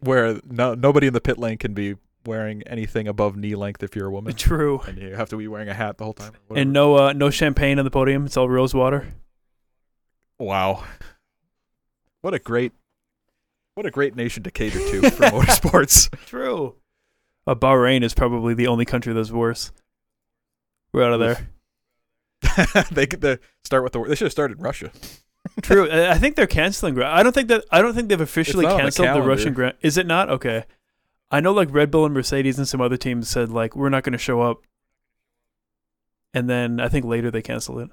S1: Where no nobody in the pit lane can be wearing anything above knee length if you're a woman,
S2: True.
S1: and you have to be wearing a hat the whole time. or
S2: And no, uh, no champagne on the podium. It's all rose water.
S1: Wow, what a great, what a great nation to cater to for *laughs* motorsports.
S2: True. Uh, Bahrain is probably the only country that's worse. We're out of there. *laughs*
S1: they could the, start with the. They should have started Russia. *laughs*
S2: True. I I think they're canceling. Gra- I don't think that. I don't think they've officially
S1: not on the
S2: canceled the. Russian Grand. Is it not? Okay. I know, like Red Bull and Mercedes and some other teams said, like we're not going to show up. And then I think later they canceled it.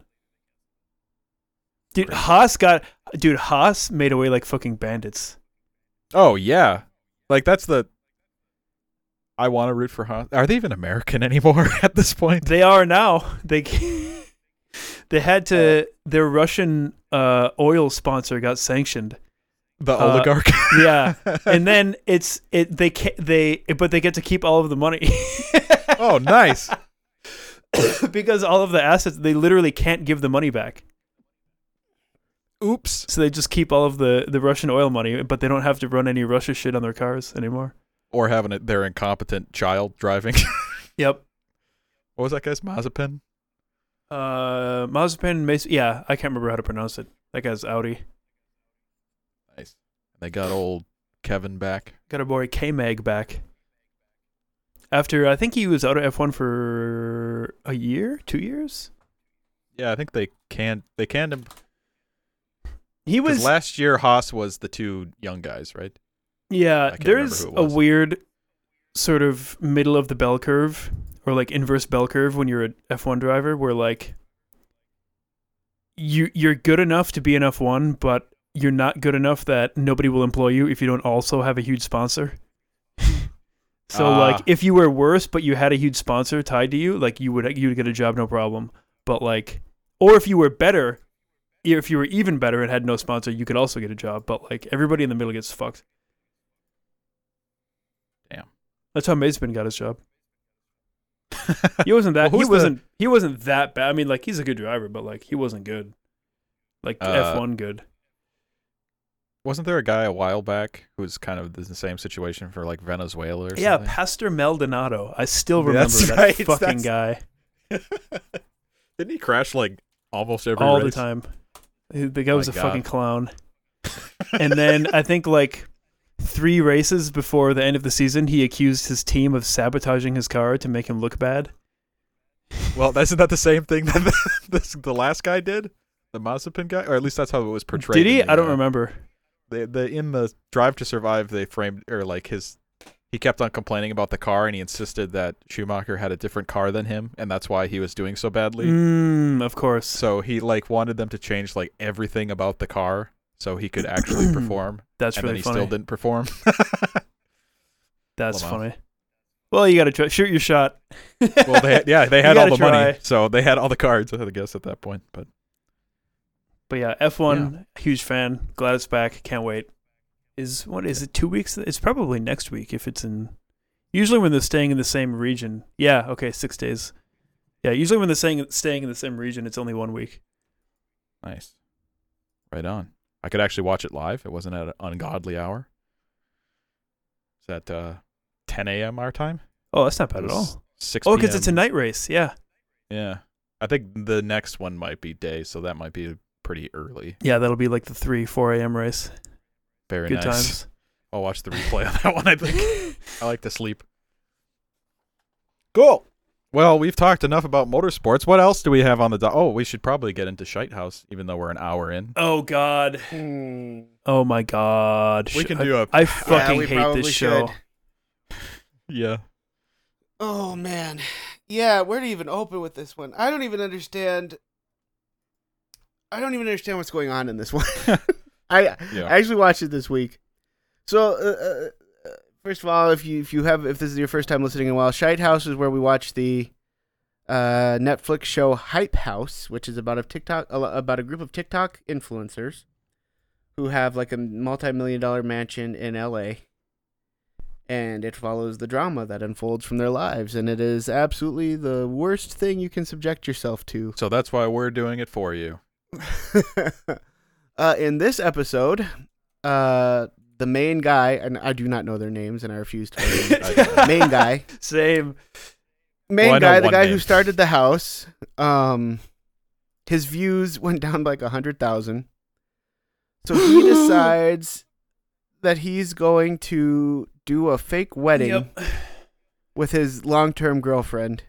S2: Dude, Haas got. Dude, Haas made away like fucking bandits.
S1: Oh yeah, like that's the. I want to root for Haas. Are they even American *laughs* anymore at this point?
S2: They are now. They *laughs* they had to. Their Russian uh, oil sponsor got sanctioned.
S1: The
S2: Uh,
S1: oligarch. *laughs*
S2: Yeah, and then it's it. They they but they get to keep all of the money.
S1: oh, nice.
S2: because all of the assets they literally can't give the money back
S1: Oops.
S2: so they just keep all of the the russian oil money but they don't have to run any russia shit on their cars anymore
S1: Or having it, their incompetent child driving. *laughs*
S2: yep
S1: what was that guy's Mazepin?
S2: uh mazepin Mas- yeah i can't remember how to pronounce it that guy's audi
S1: Nice. They got old Kevin back.
S2: got a boy k-mag back after i think he was out of f1 for a year two years
S1: Yeah, I think they can. They canned him.
S2: He was
S1: last year. Haas was the two young guys, right?
S2: Yeah, there's a weird sort of middle of the bell curve or like inverse bell curve when you're an F1 driver where like you you're good enough to be an F1 but you're not good enough that nobody will employ you if you don't also have a huge sponsor. *laughs* so
S1: Ah.
S2: like if you were worse but you had a huge sponsor tied to you, like you would you would get a job no problem. But like or if you were better, if you were even better and had no sponsor, you could also get a job. But like everybody in the middle gets fucked.
S1: Damn.
S2: That's how Mazepin got his job. *laughs* He wasn't that.
S1: Well,
S2: he wasn't. He wasn't that bad. I mean, like he's a good driver, but like he wasn't good. Like
S1: Uh,
S2: F one good.
S1: Wasn't there a guy a while back who was kind of in the same situation for like Venezuela or
S2: Yeah,
S1: something?
S2: Pastor Maldonado. I still remember
S1: that's
S2: that
S1: right,
S2: fucking
S1: that's-
S2: guy *laughs*
S1: Didn't he crash like almost every
S2: all the
S1: race?
S2: The guy was a
S1: God.
S2: fucking clown. *laughs* and then I think like three races before the end of the season, he accused his team of sabotaging his car to make him look bad.
S1: well, isn't that the same thing that the, *laughs* this, the last guy did? The Mazepin guy, or at least that's how it was portrayed.
S2: Did he? I don't
S1: uh,
S2: remember.
S1: They, the in the Drive to Survive, they framed or like his. He kept on complaining about the car, and he insisted that Schumacher had a different car than him, and that's why he was doing so badly.
S2: Mm, of course.
S1: So he like wanted them to change like everything about the car so he could actually *clears throat* perform,
S2: That's
S1: and
S2: really
S1: then he
S2: funny.
S1: still didn't perform. *laughs*
S2: That's funny. Well, you got to try shoot your shot. *laughs*
S1: well, they had, yeah, they *laughs* had all the money, so they had all the cards. I guess at that point, but
S2: But yeah, F1, huge fan. Glad it's back. Can't wait. Is what is it? Two weeks? It's probably next week if it's in. Usually when they're staying in the same region. Yeah. Okay. Six days. Yeah. Usually when they're staying staying in the same region, it's only one week.
S1: nice, right on. I could actually watch it live. It wasn't at an ungodly hour. Is that uh, 10 a.m. our time?
S2: Oh, that's not bad at all.
S1: 6
S2: Oh, because it's a night race. Yeah.
S1: Yeah, I think the next one might be day, so that might be pretty early.
S2: Yeah. That'll be like the three, four a.m. race.
S1: Very
S2: Good
S1: nice.
S2: times. *laughs*
S1: I'll watch the replay on that one. I think *laughs* I like to sleep. Cool. Well, we've talked enough about motorsports. What else do we have on the? Do- oh, we should probably get into Shite House, even though we're an hour in.
S2: Oh God.
S3: Hmm.
S2: Oh my God.
S1: We
S2: Sh-
S1: can
S2: I-
S1: do a
S2: I fucking
S3: we
S2: hate
S3: probably
S2: this show.
S3: should. *laughs*
S1: yeah.
S3: Oh man, yeah. Where to even open with this one? I don't even understand. I don't even understand what's going on in this one. I
S1: Yeah.
S3: I actually watched it this week. So, uh, uh, first of all, if you if you have if this is your first time listening in a while, Shite House is where we watch the uh, Netflix show Hype House, which is about a TikTok about a group of TikTok influencers who have like a multi-million dollar mansion in L.A. and it follows the drama that unfolds from their lives, and it is absolutely the worst thing you can subject yourself to.
S1: So that's why we're doing it for you. *laughs*
S3: uh, in this episode, uh, the main guy, and I do not know their names, and I refuse to. Their *laughs* main guy,
S2: Same.
S3: main
S1: Well,
S3: guy, the guy
S1: name.
S3: who started the house. Um, his views went down like a hundred thousand. So he *gasps* decides that he's going to do a fake wedding
S2: Yep.
S3: with his long-term girlfriend.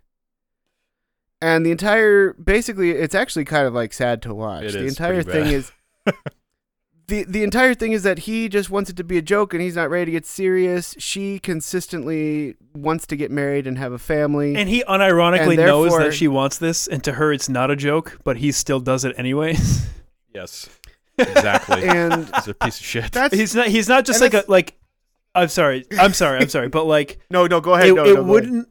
S3: And the entire basically it's actually kind of like sad to watch.
S1: It
S3: the entire thing
S1: bad.
S3: is the the entire thing is that he just wants it to be a joke and he's not ready to get serious. She consistently wants to get married and have a family.
S2: And he unironically
S3: And
S2: knows that she wants this, and to her it's not a joke, but he still does it anyways. *laughs*
S1: Yes. Exactly.
S3: and
S1: He's a piece of shit.
S3: that's
S2: he's not. He's not just like a like. I'm sorry. I'm sorry. I'm sorry. But like, *laughs*
S3: no, no, go ahead.
S2: it,
S3: no,
S2: it
S3: no,
S2: wouldn't.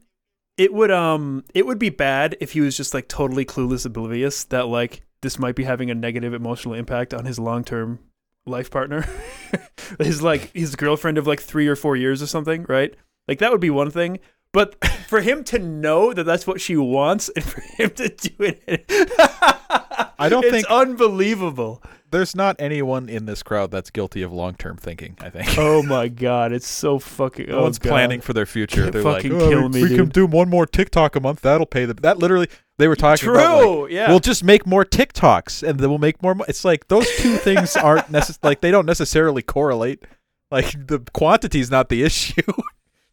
S2: It would um. It would be bad if he was just like totally clueless, oblivious that like this might be having a negative emotional impact on his long term life partner, *laughs* his like his girlfriend of like three or four years or something, right? Like that would be one thing. But *laughs* for him to know that that's what she wants, and for him to do it, *laughs*
S1: I don't
S2: it's
S1: think-
S2: unbelievable.
S1: There's not anyone in this crowd that's guilty of long-term thinking. I think.
S2: Oh *laughs* my god, it's so fucking.
S1: No
S2: oh
S1: one's
S2: God.
S1: planning for their future. They're like,
S2: Fucking
S1: "Oh,
S2: kill
S1: we,
S2: me,
S1: we can do one more TikTok a month. That'll pay the. That literally, they were talking
S2: True.
S1: about. Like,
S2: yeah.
S1: We'll just make more TikToks, and then we'll make more. Mo-. It's like those two *laughs* things aren't necess- like they don't necessarily correlate. Like the quantity's not the *laughs* issue.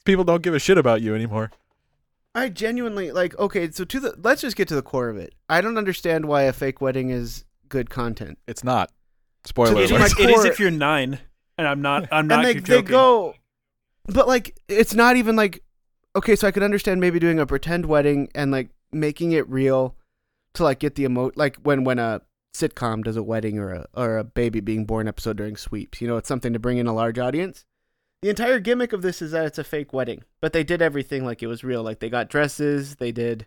S1: People don't give a shit about you anymore.
S3: I genuinely like okay, so to the let's just get to the core of it. I don't understand why a fake wedding is good content.
S1: It's not. Spoiler
S2: it
S3: to
S1: alert.
S3: my
S2: is, it is if you're nine, and I'm not. I'm not.
S3: and they,
S2: you're
S3: they go but like it's not even like okay so i could understand maybe doing a pretend wedding and like making it real to like get the emo like when when a sitcom does a wedding or a or a baby being born episode during sweeps you know it's something to bring in a large audience the entire gimmick of this is that it's a fake wedding but they did everything like it was real like they got dresses they did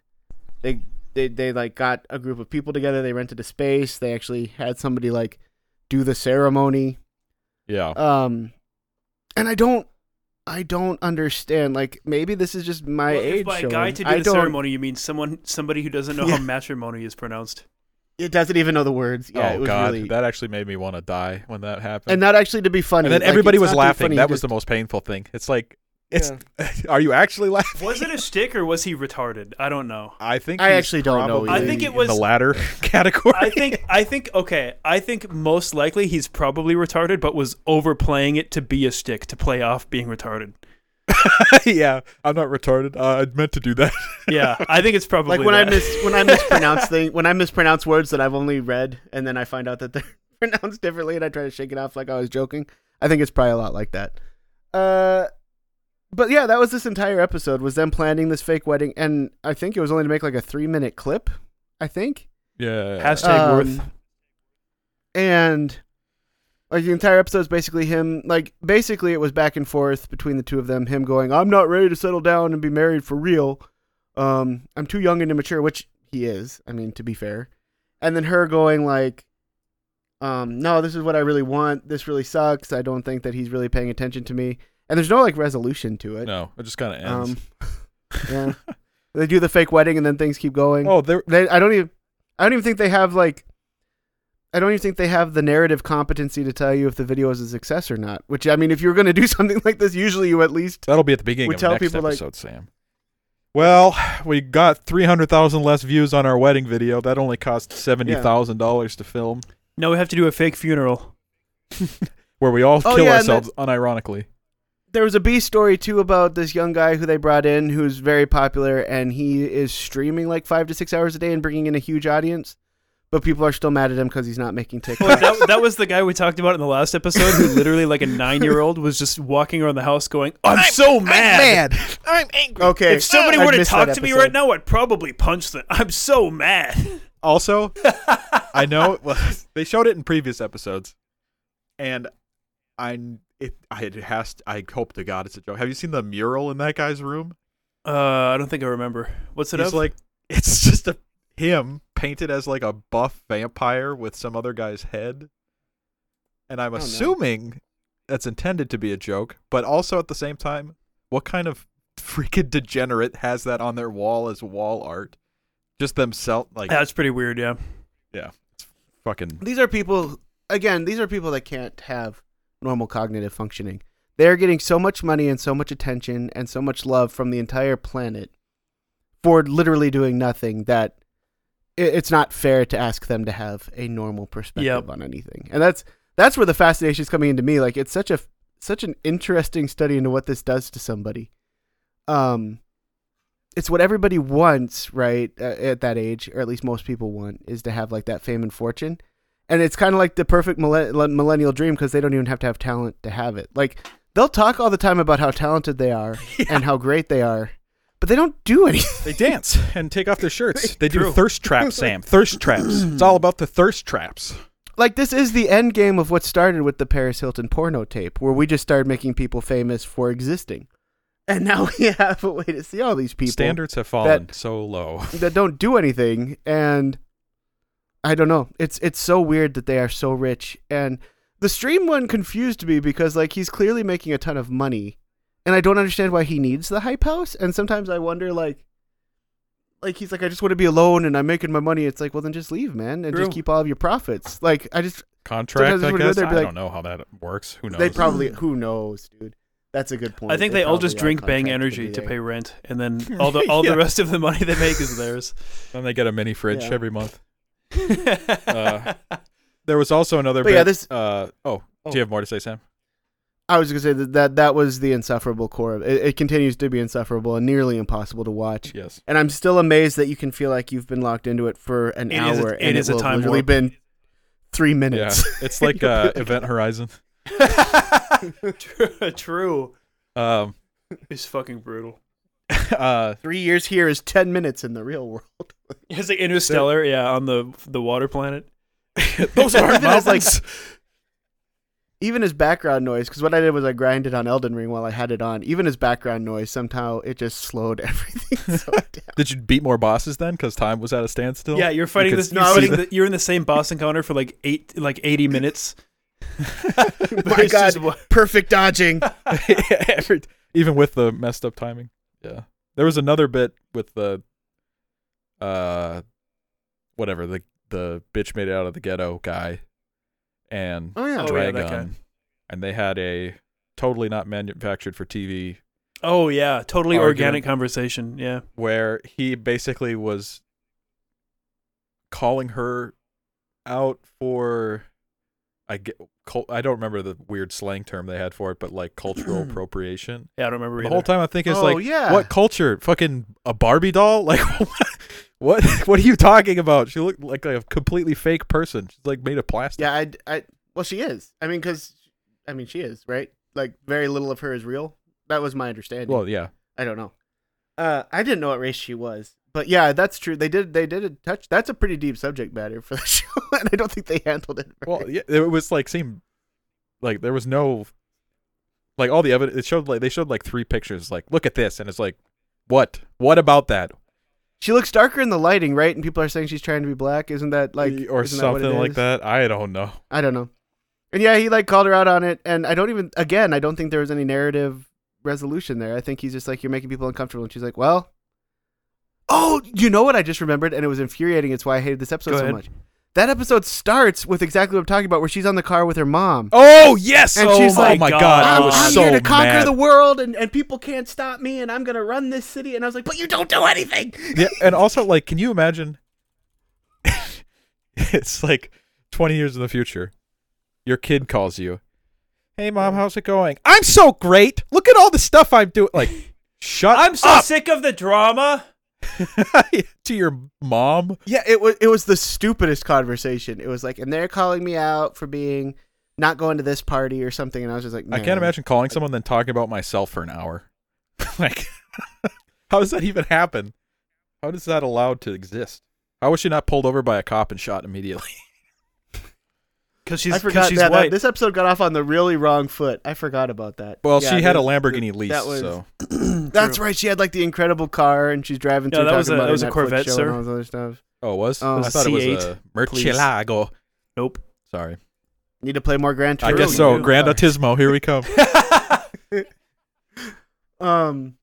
S3: they they they like got a group of people together they rented a space they actually had somebody like do the ceremony
S1: yeah.
S3: um, and I don't, I don't understand. Like maybe this is just my
S2: Well, if
S3: age
S2: by
S3: showing.
S2: guy to do
S3: I
S2: the
S3: don't.
S2: ceremony, you mean someone, somebody who doesn't know
S3: Yeah.
S2: how matrimony is pronounced.
S3: It doesn't even know the words. Yeah,
S1: oh
S3: it was
S1: god,
S3: really.
S1: that actually made me want to die when that happened.
S3: and not actually to be funny.
S1: And then
S3: like,
S1: everybody was
S3: not to be
S1: laughing.
S3: funny,
S1: that
S3: you
S1: was the most painful thing. It's like, it's. *laughs* Are you actually laughing?
S2: Was it a stick or was he retarded? I don't know.
S1: I think
S3: I actually don't know.
S2: I think it
S1: in
S2: was-
S1: the latter *laughs* *laughs* category.
S2: I think. I think. Okay. I think most likely he's probably retarded, but was overplaying it to be a stick to play off being retarded.
S1: yeah, I'm not retarded. Uh, I meant to do that.
S2: Yeah, I think it's probably
S3: like when I
S2: that.
S3: miss when I mispronounce thing when I mispronounce words that I've only read and then I find out that they're pronounced differently and I try to shake it off like I was joking. I think it's probably a lot like that. Uh, but yeah, that was this entire episode was them planning this fake wedding, and I think it was only to make like a three minute clip. I think.
S1: Yeah.
S2: Hashtag worth.
S3: Um, And like the entire episode is basically him like basically it was back and forth between the two of them, him going, I'm not ready to settle down and be married for real. Um, I'm too young and immature, which he is, I mean, to be fair. And then her going like um, no, this is what I really want. This really sucks. I don't think that he's really paying attention to me. And there's no like resolution to it.
S1: no, it just kind of ends.
S3: Um, *laughs* yeah. *laughs* they do the fake wedding and then things keep going.
S1: oh, there.
S3: They, I don't even, I don't even think they have like, I don't even think they have the narrative competency to tell you if the video is a success or not. Which I mean, if you're going to do *laughs* something like this, usually you at least
S1: That'll be at the beginning
S3: We
S1: of
S3: tell
S1: next
S3: people, like-
S1: episode, Sam. Well, we got three hundred thousand less views on our wedding video. That only cost seventy thousand dollars to film,
S2: No, we have to do a fake funeral.
S1: where we all
S3: Oh,
S1: kill
S3: yeah,
S1: ourselves unironically.
S3: There was a B story too about this young guy who they brought in who's very popular and he is streaming like five to six hours a day and bringing in a huge audience, but people are still mad at him because he's not making *laughs*
S2: Well,
S3: TikTok.
S2: that, that was the guy we talked about in the last episode who literally, like a nine year old, was just walking around the house going, I'm, so mad. *laughs*
S1: I'm angry.
S3: okay,
S2: If somebody
S3: I
S2: were to talk to me right now, I'd probably punch them. I'm so mad.
S1: Also, I know *laughs* well, they showed it in previous episodes, and I it I it has to, I hope to God it's a joke. Have you seen the mural in that guy's room?
S2: Uh, I don't think I remember. What's it
S1: He's
S2: of?
S1: like it's *laughs* just a him painted as like a buff vampire with some other guy's head. And I'm
S3: Oh, no.
S1: assuming that's intended to be a joke, but also at the same time, what kind of *laughs* freaking degenerate has that on their wall as wall art? Just themselves, like
S2: That's pretty weird. Yeah.
S1: Yeah, it's fucking.
S3: These are people again, these are people that can't have normal cognitive functioning. They're getting so much money and so much attention and so much love from the entire planet for literally doing nothing that it's not fair to ask them to have a normal perspective
S2: Yep.
S3: on anything. And that's that's where the fascination is coming into me. Like it's such a such an interesting study into what this does to somebody. Um it's what everybody wants, right? At that age, or at least most people want, is to have like that fame and fortune. And it's kind of like the perfect millennial dream because they don't even have to have talent to have it. Like they'll talk all the time about how talented they are *laughs* and how great they are, but they don't do anything. *laughs*
S1: They dance and take off their shirts. They do
S2: True.
S1: thirst traps, *laughs* Sam. Thirst traps. It's all about the thirst traps.
S3: like this is the end game of what started with the Paris Hilton porno tape, where we just started making people famous for existing, and now we have a way to see all these people
S1: Standards have fallen so low.
S3: that don't do anything, and I don't know. It's it's so weird that they are so rich, and the stream one confused me because like he's clearly making a ton of money, and I don't understand why he needs the hype house, and sometimes I wonder like. Like he's like, I just want to be alone and I'm making my money. It's like, well, then just leave, man, and
S2: True.
S3: just keep all of your profits. Like, I just
S1: Contract,
S3: Sometimes
S1: I
S3: when
S1: guess.
S3: there,
S1: I
S3: like-
S1: don't know how that works. Who knows?
S3: They probably who knows, dude. That's a good point.
S2: I think they, all just drink Bang Energy to pay rent, and then *laughs* all the all
S1: Yeah.
S2: the rest of the money they make is theirs.
S1: and they get a mini fridge
S3: Yeah.
S1: every month. Uh, *laughs* There was also another
S3: But
S1: bit.
S3: yeah, this-
S1: Uh, oh,
S3: Oh.
S1: do you have more to say, Sam?
S3: I was gonna say that that, that was the insufferable core of it. It continues to be insufferable and nearly impossible to watch.
S1: Yes.
S3: And I'm still amazed that you can feel like you've been locked into it for an
S2: It is a-
S3: hour
S2: it
S3: and
S2: is
S3: it
S2: a
S3: will
S2: time
S3: have literally
S2: warp.
S3: been three
S1: Yeah.
S3: minutes.
S1: It's like
S3: You'll
S1: uh, *laughs* Event Horizon. *laughs*
S2: True, True.
S1: Um,
S2: It's fucking brutal. *laughs*
S1: uh,
S3: Three years here is ten minutes in the real world. *laughs*
S2: It's like Interstellar, yeah, on the the water planet. *laughs*
S1: those are
S3: Even as, like. Even as background noise, because what I did was I grinded on Elden Ring while I had it on. Even as background noise, somehow it just slowed everything so down.
S1: Did you beat more bosses then? Because time was at a standstill.
S2: Yeah, you're fighting
S1: could
S2: this.
S3: no,
S2: You're,
S3: I
S2: fighting the, you're in the same boss encounter for like eight, like eighty minutes.
S3: My
S2: it's just
S3: God. Perfect dodging.
S1: Every, even with the messed up timing. Yeah. There was another bit with the, uh, whatever the the bitch made it out of the ghetto guy, and
S3: Oh yeah.
S2: Oh, yeah,
S1: Dragun, and they had a totally not manufactured for TV
S2: Oh yeah, totally organic conversation. Yeah,
S1: where he basically was calling her out for I get cul- I don't remember the weird slang term they had for it, but like cultural *clears throat* appropriation.
S2: yeah, I don't remember
S1: The
S2: either.
S1: whole time I think it's
S3: oh
S1: like
S3: yeah.
S1: what culture? Fucking a Barbie doll? *laughs* Like what? What are you talking about? She looked like a completely fake person. She's like made of plastic.
S3: Yeah, I, I, well, she is. I mean, because, I mean, she is right. Like, very little of her is real. That was my understanding.
S1: Well, yeah.
S3: I don't know. Uh, I didn't know what race she was, but yeah, that's true. They did, they did a touch. That's a pretty deep subject matter for the *laughs* show, and I don't think they handled it. Very.
S1: Well, yeah, it was like seemed like there was no like all the evidence. It showed like they showed like three pictures. Like, look at this, and it's like, what? What about that?
S3: she looks darker in the lighting, right? And people are saying she's trying to be black. Isn't that like,
S1: or
S3: isn't that
S1: something like
S3: is?
S1: that? I don't know.
S3: I don't know. And yeah, he like called her out on it, and I don't even. Again, I don't think there was any narrative resolution there. I think he's just like, you're making people uncomfortable, and she's like, well, oh, you know what? I just remembered, and it was infuriating. It's why I hated this episode
S2: Go
S3: so
S2: ahead.
S3: much. That episode starts with exactly what I'm talking about, where she's on the car with her mom.
S1: Oh yes!
S3: And
S1: oh
S3: she's
S1: my
S3: like,
S1: my
S2: God.
S1: god! I
S3: I'm,
S1: was
S3: I'm
S1: so
S3: here to conquer
S1: mad.
S3: the world, and, and people can't stop me, and I'm gonna run this city. And I was like, but you don't do anything.
S1: yeah, and also like, can you imagine? *laughs* it's like twenty years in the future. Your kid calls you. Hey mom, how's it going? I'm so great. Look at all the stuff I'm doing. Like, *laughs* shut up.
S2: I'm so
S1: up
S2: sick of the drama. *laughs*
S1: to your mom.
S3: Yeah, it was it was the stupidest conversation. It was like, and they're calling me out for being not going to this party or something, and I was just like,
S1: I can't imagine calling someone then talking about myself for an hour. *laughs* like, *laughs* how does that even happen? How is that allowed to exist? How was she not pulled over by a cop and shot immediately?
S2: Because she's
S3: I
S2: 'cause
S3: forgot
S2: she's
S3: that, that-
S2: white.
S3: this episode got off on the really wrong foot. I forgot about that.
S1: Well,
S3: Yeah,
S1: she had a
S3: the-
S1: Lamborghini lease,
S3: that was-
S1: so *clears throat* *clears throat*
S3: That's right. She had like the incredible car, and she's driving
S2: Yeah,
S3: through.
S2: that was a-
S3: about
S2: that was a Corvette, sir.
S3: All this other stuff.
S1: oh, it was.
S3: Oh.
S1: I thought it was
S2: C8,
S1: a Murcielago.
S2: nope.
S1: Sorry,
S3: Need to play more Gran
S1: I guess so.
S2: do.
S1: Gran Turismo, here we come. *laughs*
S3: Um,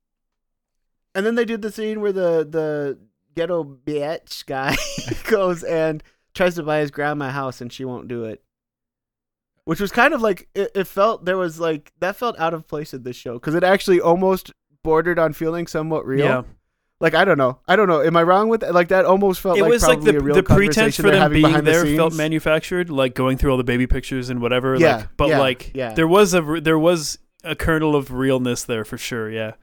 S3: and then they did the scene where the the ghetto bitch guy *laughs* goes and tries to buy his grandma a house, and she won't do it. Which was kind of like it, it felt there was like that felt out of place in this show because it actually almost bordered on feeling somewhat real.
S2: Yeah.
S3: Like I don't know, I don't know. Am I wrong with that? Like that almost felt
S2: it
S3: like
S2: was like the, the pretense for them being
S3: behind the
S2: there felt manufactured, like going through all the baby pictures and whatever.
S3: Yeah,
S2: like, but
S3: yeah,
S2: like
S3: yeah.
S2: there was a there was a kernel of realness there for sure. Yeah,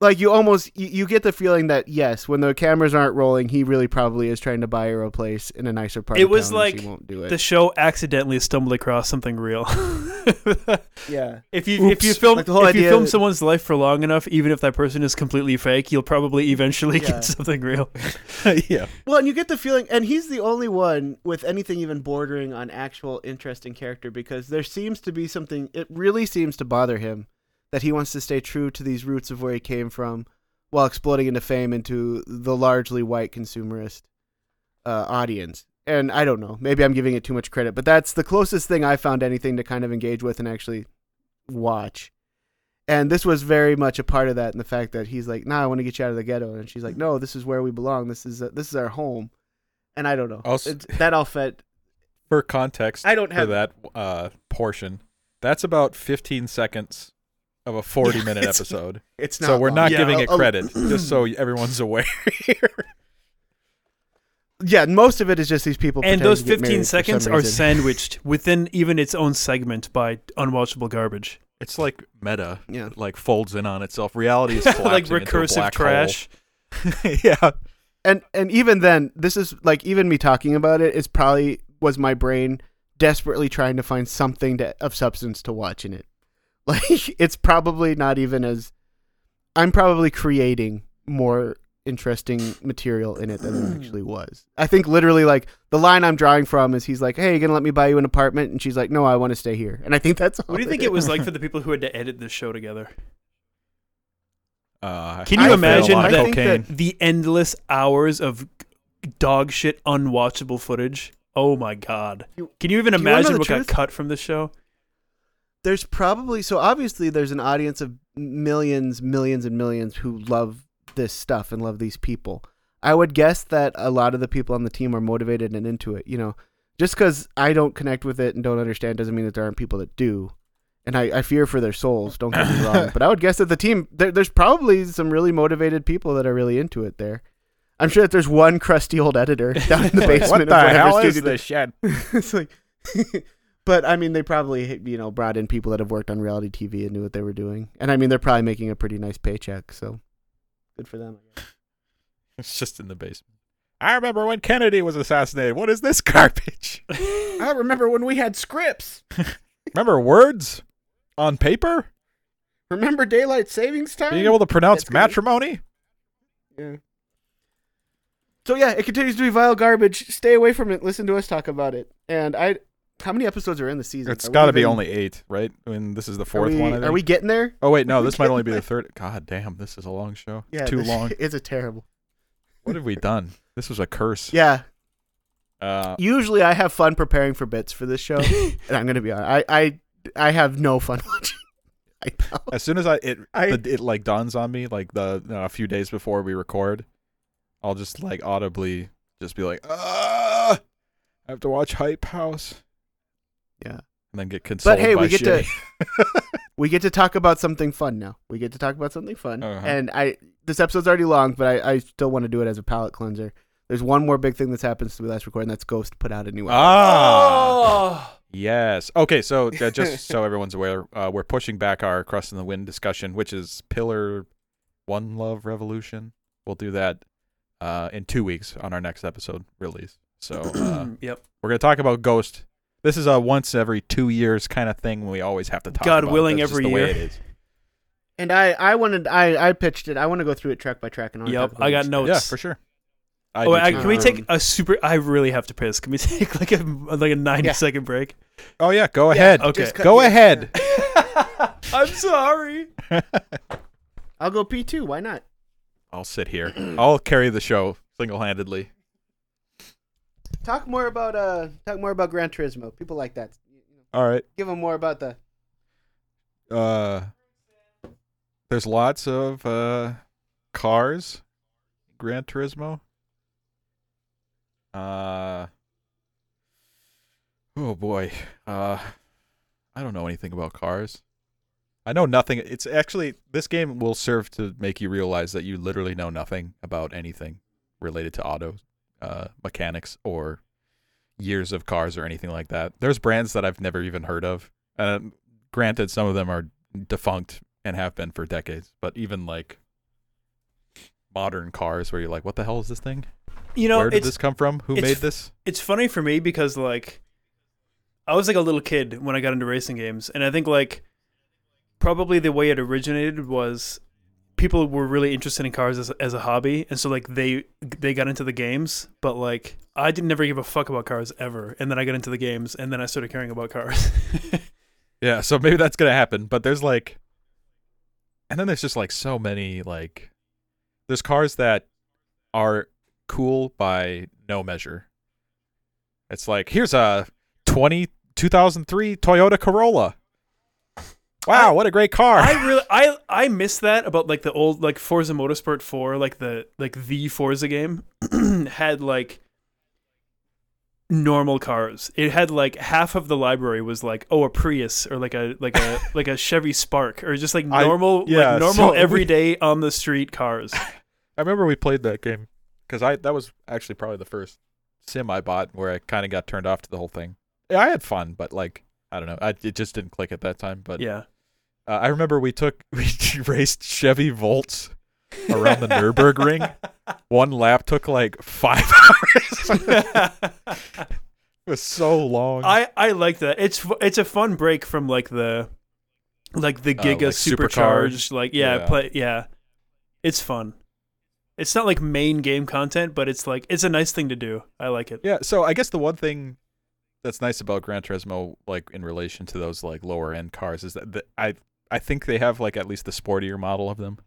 S3: like you almost you, you get the feeling that yes, when the cameras aren't rolling, he really probably is trying to buy her a place in a nicer part.
S2: It
S3: of
S2: was
S3: town,
S2: like
S3: won't do it.
S2: the show accidentally stumbled across something real. *laughs*
S3: yeah,
S2: if you if you film
S3: Like the whole
S2: if you film
S3: that-
S2: someone's life for long enough, even if that person is completely fake, you'll probably eventually
S3: Yeah.
S2: get something real. *laughs* *laughs*
S1: yeah.
S3: Well, and you get the feeling, and he's the only one with anything even bordering on actual interesting character because there seems to be something. It really seems to bother him that he wants to stay true to these roots of where he came from, while exploding into fame into the largely white consumerist uh, audience. And I don't know, maybe I'm giving it too much credit, but that's the closest thing I found anything to kind of engage with and actually watch. And this was very much a part of that, in the fact that he's like, "Nah, I want to get you out of the ghetto," and she's like, "No, this is where we belong. This is this is our home." And I don't know.
S1: Also-
S3: It's- that all fed.
S1: For context,
S3: I don't
S1: for
S3: have
S1: that uh, portion, that's about 15 seconds of a 40 *laughs* minute
S3: It's
S1: episode.
S3: It's
S1: So we're
S3: long.
S1: not
S2: Yeah,
S1: giving
S3: a-
S1: it
S3: a-
S1: credit, *clears throat* just so everyone's *laughs* aware.
S3: Yeah, most of it is just these people.
S2: and those 15
S3: married for some
S2: seconds are *laughs* sandwiched within even its own segment by unwatchable garbage.
S1: It's like meta.
S3: Yeah.
S1: It, like folds in on itself. Reality is
S2: like
S1: collapsing into a
S2: recursive
S1: black hole.
S2: trash.
S1: yeah.
S3: and and even then, this is like even me talking about it. it is probably was my brain desperately trying to find something to, of substance to watch in it. Like *laughs* it's probably not even as I'm probably creating more interesting material in it than it *clears throat* actually was. I think literally like the line I'm drawing from is he's like, "Hey, you gonna let me buy you an apartment?" And she's like, "No, I want to stay here." And I think that's
S2: What do you think it was like for the people who had to edit this show together?
S1: Uh,
S2: Can you
S1: feel a
S2: imagine
S1: lot of
S3: I think
S1: cocaine.
S2: The endless hours of dog shit unwatchable footage. Oh my god. Can you even
S3: you
S2: imagine what
S3: truth?
S2: got cut from this show?
S3: There's probably so obviously there's an audience of millions, millions and millions who love this stuff and love these people. I would guess that a lot of the people on the team are motivated and into it. You know, just because I don't connect with it and don't understand doesn't mean that there aren't people that do. And I, I fear for their souls. Don't get me *coughs* wrong, but I would guess that the team there, there's probably some really motivated people that are really into it. There, I'm sure that there's one crusty old editor *laughs* down in the basement.
S1: what
S3: of
S1: the hell is
S3: studio
S1: this shit? *laughs*
S3: it's like *laughs* but i mean they probably you know brought in people that have worked on reality tv and knew what they were doing and i mean they're probably making a pretty nice paycheck so good for them I guess. *laughs*
S1: It's just in the basement. I remember when Kennedy was assassinated. What is this *laughs* garbage? *laughs*
S3: i remember when we had scripts
S1: remember words on paper?
S3: remember daylight savings time
S1: Being able to pronounce
S3: That's crazy.
S1: matrimony?
S3: yeah. so yeah it continues to be vile garbage stay away from it listen to us talk about it and i how many episodes are in the season
S1: It's got to be only eight, right? I mean, this is the
S3: are
S1: fourth
S3: we,
S1: one.
S3: Are we getting there
S1: Oh wait, no, this might only be the third. God damn, this is a long show. *laughs*
S3: yeah
S1: Too
S3: this-
S1: long. *laughs*
S3: it's a terrible
S1: What have we done? This was a curse. *laughs*
S3: yeah
S1: Uh,
S3: usually I have fun preparing for bits for this show, and I'm gonna be honest. I I, I have no fun watching.
S1: As soon as I it
S3: I-
S1: it like dawns on me, like the uh, a few days before we record, I'll just like audibly just be like, ah, I have to watch Hype House.
S3: Yeah.
S1: and then get consoled.
S3: But hey,
S1: by
S3: we get to *laughs* we get to talk about something fun now. We get to talk about something fun,
S1: Uh-huh.
S3: and I this episode's already long, but I, I still want to do it as a palate cleanser. There's one more big thing that's happened since we last recorded, and that's Ghost put out a new album.
S1: ah.
S2: Oh.
S1: Yes. Okay. So uh, just so *laughs* everyone's aware, uh, we're pushing back our Crust in the Wind discussion, which is Pillar One Love Revolution. We'll do that uh, in two weeks on our next episode release. So uh, *clears throat*
S2: yep.
S1: we're gonna talk about Ghost. This is a once every two years kind of thing. We always have to talk.
S2: God
S1: about.
S2: willing,
S1: That's just
S2: every
S1: the way
S2: year.
S1: it is.
S3: And I I wanted I I pitched it. I want to go through it track by track. And I wanna
S2: Yep. I got
S3: each-
S2: notes.
S1: Yeah, for sure. I
S2: oh, I, can we take
S3: Um,
S2: a super? I really have to piss. Can we *laughs* take like a like a ninety second
S3: Yeah.
S2: break?
S1: oh yeah, go
S3: Yeah,
S1: ahead.
S2: Okay.
S3: cut-
S1: Go
S3: yeah.
S1: ahead. *laughs*
S2: I'm sorry.
S3: I'll go P two. Why not?
S1: I'll sit here. I'll carry the show single handedly.
S3: Talk more about uh talk more about Gran Turismo. People like that.
S1: All right.
S3: Give them more about the.
S1: Uh, There's lots of uh, cars. Gran Turismo. Uh. Oh boy. Uh, I don't know anything about cars. I know nothing. It's actually this game will serve to make you realize that you literally know nothing about anything related to auto uh, mechanics or years of cars or anything like that. There's brands that I've never even heard of. Um, granted, some of them are defunct and have been for decades, but even like modern cars where you're like, what the hell is this thing?
S2: You know,
S1: Where did this come from? Who made this?
S2: it's funny for me because like I was like a little kid when I got into racing games, and I think like probably the way it originated was people were really interested in cars as, as a hobby, and so like they they got into the games, but like I didn't never give a fuck about cars ever, and then I got into the games, and then I started caring about cars. *laughs*
S1: Yeah, so maybe that's gonna happen. But there's like, and then there's just like so many like, there's cars that are cool by no measure. It's like here's a 20, 2003 Toyota Corolla. Wow,
S2: I-
S1: what a great car!
S2: I really I I miss that about like the old like Forza Motorsport 4, like the like the Forza game *clears throat* had like normal cars. It had like half of the library was like oh a Prius or like a like a *laughs* like a Chevy Spark or just like
S1: I-
S2: normal
S1: yeah,
S2: like normal
S1: so we-
S2: everyday on the street cars. *laughs*
S1: I remember we played that game because I that was actually probably the first sim I bought where I kind of got turned off to the whole thing. Yeah, I had fun, but like I don't know, I, it just didn't click at that time. But
S2: Yeah.
S1: Uh, I remember we took *laughs* we raced Chevy Volts around the Nurburgring. *laughs* One lap took like five *laughs* hours. it was so long.
S2: I I like that. It's it's a fun break from like the like the
S1: Uh,
S2: Giga
S1: like
S2: supercharged like yeah,
S1: Yeah.
S2: play yeah. It's fun. It's not like main game content, but it's like it's a nice thing to do. I like it.
S1: yeah, so I guess the one thing that's nice about Gran Turismo, like in relation to those like lower end cars, is that the, I I think they have like at least the sportier model of them,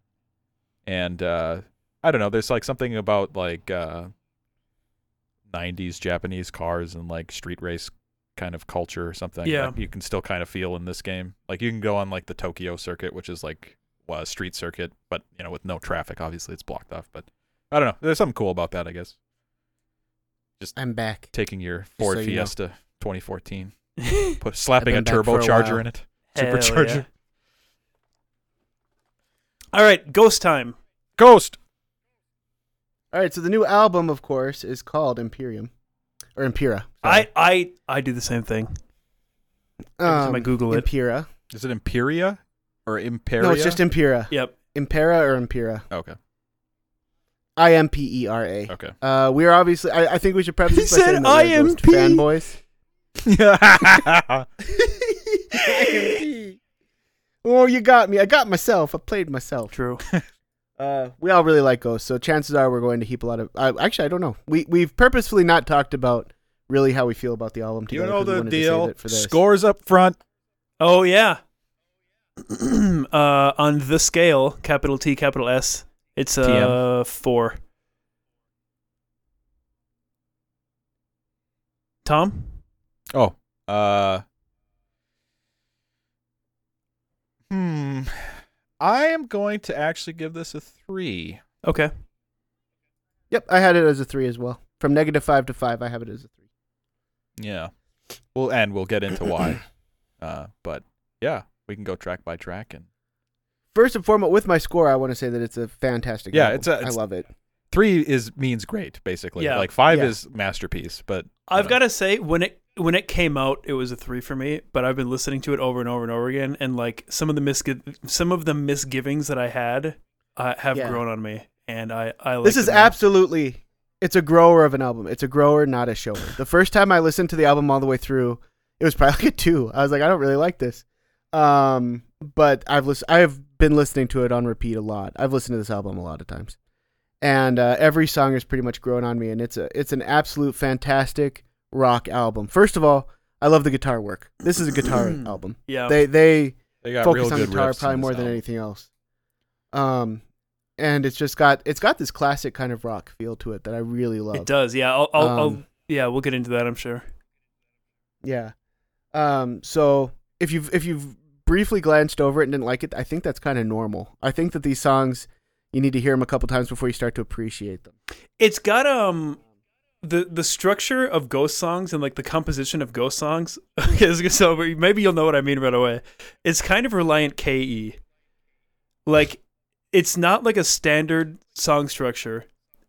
S1: and uh, I don't know. There's like something about like uh, '90s Japanese cars and like street race kind of culture or something.
S2: Yeah.
S1: that you can still kind of feel in this game. Like you can go on like the Tokyo circuit, which is like well, a street circuit, but you know with no traffic. Obviously, it's blocked off. But I don't know. There's something cool about that. I guess Just
S3: I'm back.
S1: taking your Ford
S3: so you know.
S1: Fiesta 2014, *laughs* put slapping a
S3: been back a
S1: turbocharger in it,
S2: Hell
S1: supercharger.
S2: Yeah. All right, ghost time.
S1: Ghost.
S3: All right, so the new album, of course, is called Imperium or Impera.
S2: I I I do the same thing.
S3: I
S2: time I Google it.
S3: Impera.
S1: Is it Imperia or Imperia?
S3: No, it's just Impera.
S2: Yep.
S3: Impera or Impera.
S1: okay.
S3: I M P E R A.
S1: Okay.
S3: Uh, we are obviously. I, I think we should preface
S2: He
S3: this by
S2: said
S3: saying that we're Ghost
S2: IMP.
S3: fanboys. *laughs* *laughs* *laughs* oh, you got me. I got myself. I played myself.
S2: True. *laughs*
S3: Uh, we all really like Ghost, so chances are we're going to heap a lot of. Uh, actually, I don't know. We we've purposefully not talked about really how we feel about the album.
S1: you
S3: Together
S1: know
S3: 'cause we
S1: the
S3: wanted to save
S1: deal.
S3: for this.
S1: Scores up front.
S2: Oh yeah. *clears throat* uh, on the scale, capital T, capital S, it's uh four. Tom,
S1: Oh. Uh. Hmm. I am going to actually give this a three.
S2: okay.
S3: Yep, I had it as a three as well. From negative five to five, I have it as a three.
S1: Yeah. Well, and we'll get into why. *coughs* Uh, but yeah, we can go track by track and
S3: First and foremost, with my score, I want to say that it's a fantastic.
S1: Yeah,
S3: album.
S1: it's a-
S3: I
S1: it's-
S3: love it.
S1: three is means great basically.
S2: Yeah.
S1: Like five
S3: Yeah.
S1: is masterpiece, but
S2: I've got to say when it when it came out, it was a three for me. But I've been listening to it over and over and over again, and like some of the misgi- some of the misgivings that I had uh, have
S3: Yeah.
S2: grown on me, and I I like
S3: This is absolutely. It's a grower of an album. It's a grower, not a shower. The first time I listened to the album all the way through, it was probably *laughs* like a two. I was like, I don't really like this. Um, but I've listened. I have been listening to it on repeat a lot. I've listened to this album a lot of times, and uh, every song is pretty much grown on me. And it's a it's an absolute fantastic rock album. First of all, I love the guitar work. This is a guitar *clears throat* album.
S2: yeah.
S3: They they
S1: they got real
S3: focus on
S1: good
S3: guitar probably
S1: this
S3: more than
S1: album.
S3: anything else. Um, and it's just got it's got this classic kind of rock feel to it that I really love.
S2: it does. Yeah. I'll, I'll, I'll
S3: Um,
S2: yeah. We'll get into that. I'm sure.
S3: Yeah. Um. So if you've if you've briefly glanced over it and didn't like it, I think that's kind of normal. I think that these songs you need to hear them a couple times before you start to appreciate them.
S2: It's got um the the structure of ghost songs and like the composition of ghost songs. *laughs* Okay, so maybe you'll know what I mean right away. It's kind of reliant Ke. Like it's not like a standard song structure.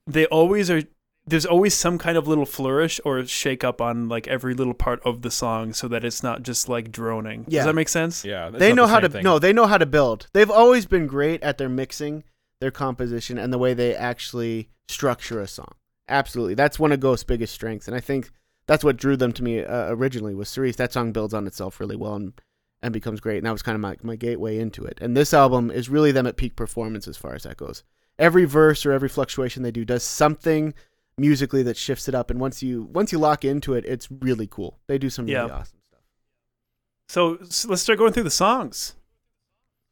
S2: They always are there's always some kind of little flourish or shake up on like every little part of the song so that it's not just like droning.
S3: Yeah.
S2: Does that make sense?
S1: Yeah,
S3: they know
S1: the
S3: how to
S1: thing.
S3: no, they know how to build. They've always been great at their mixing, their composition, and the way they actually structure a song. Absolutely, that's one of Ghost's biggest strengths, and I think that's what drew them to me uh, originally was Cirice. That song builds on itself really well and and becomes great, and that was kind of my my gateway into it. And this album is really them at peak performance as far as that goes. Every verse or every fluctuation they do does something musically that shifts it up, and once you once you lock into it, it's really cool. They do some really
S2: Yeah.
S3: awesome stuff.
S2: So, s let's start going through the songs.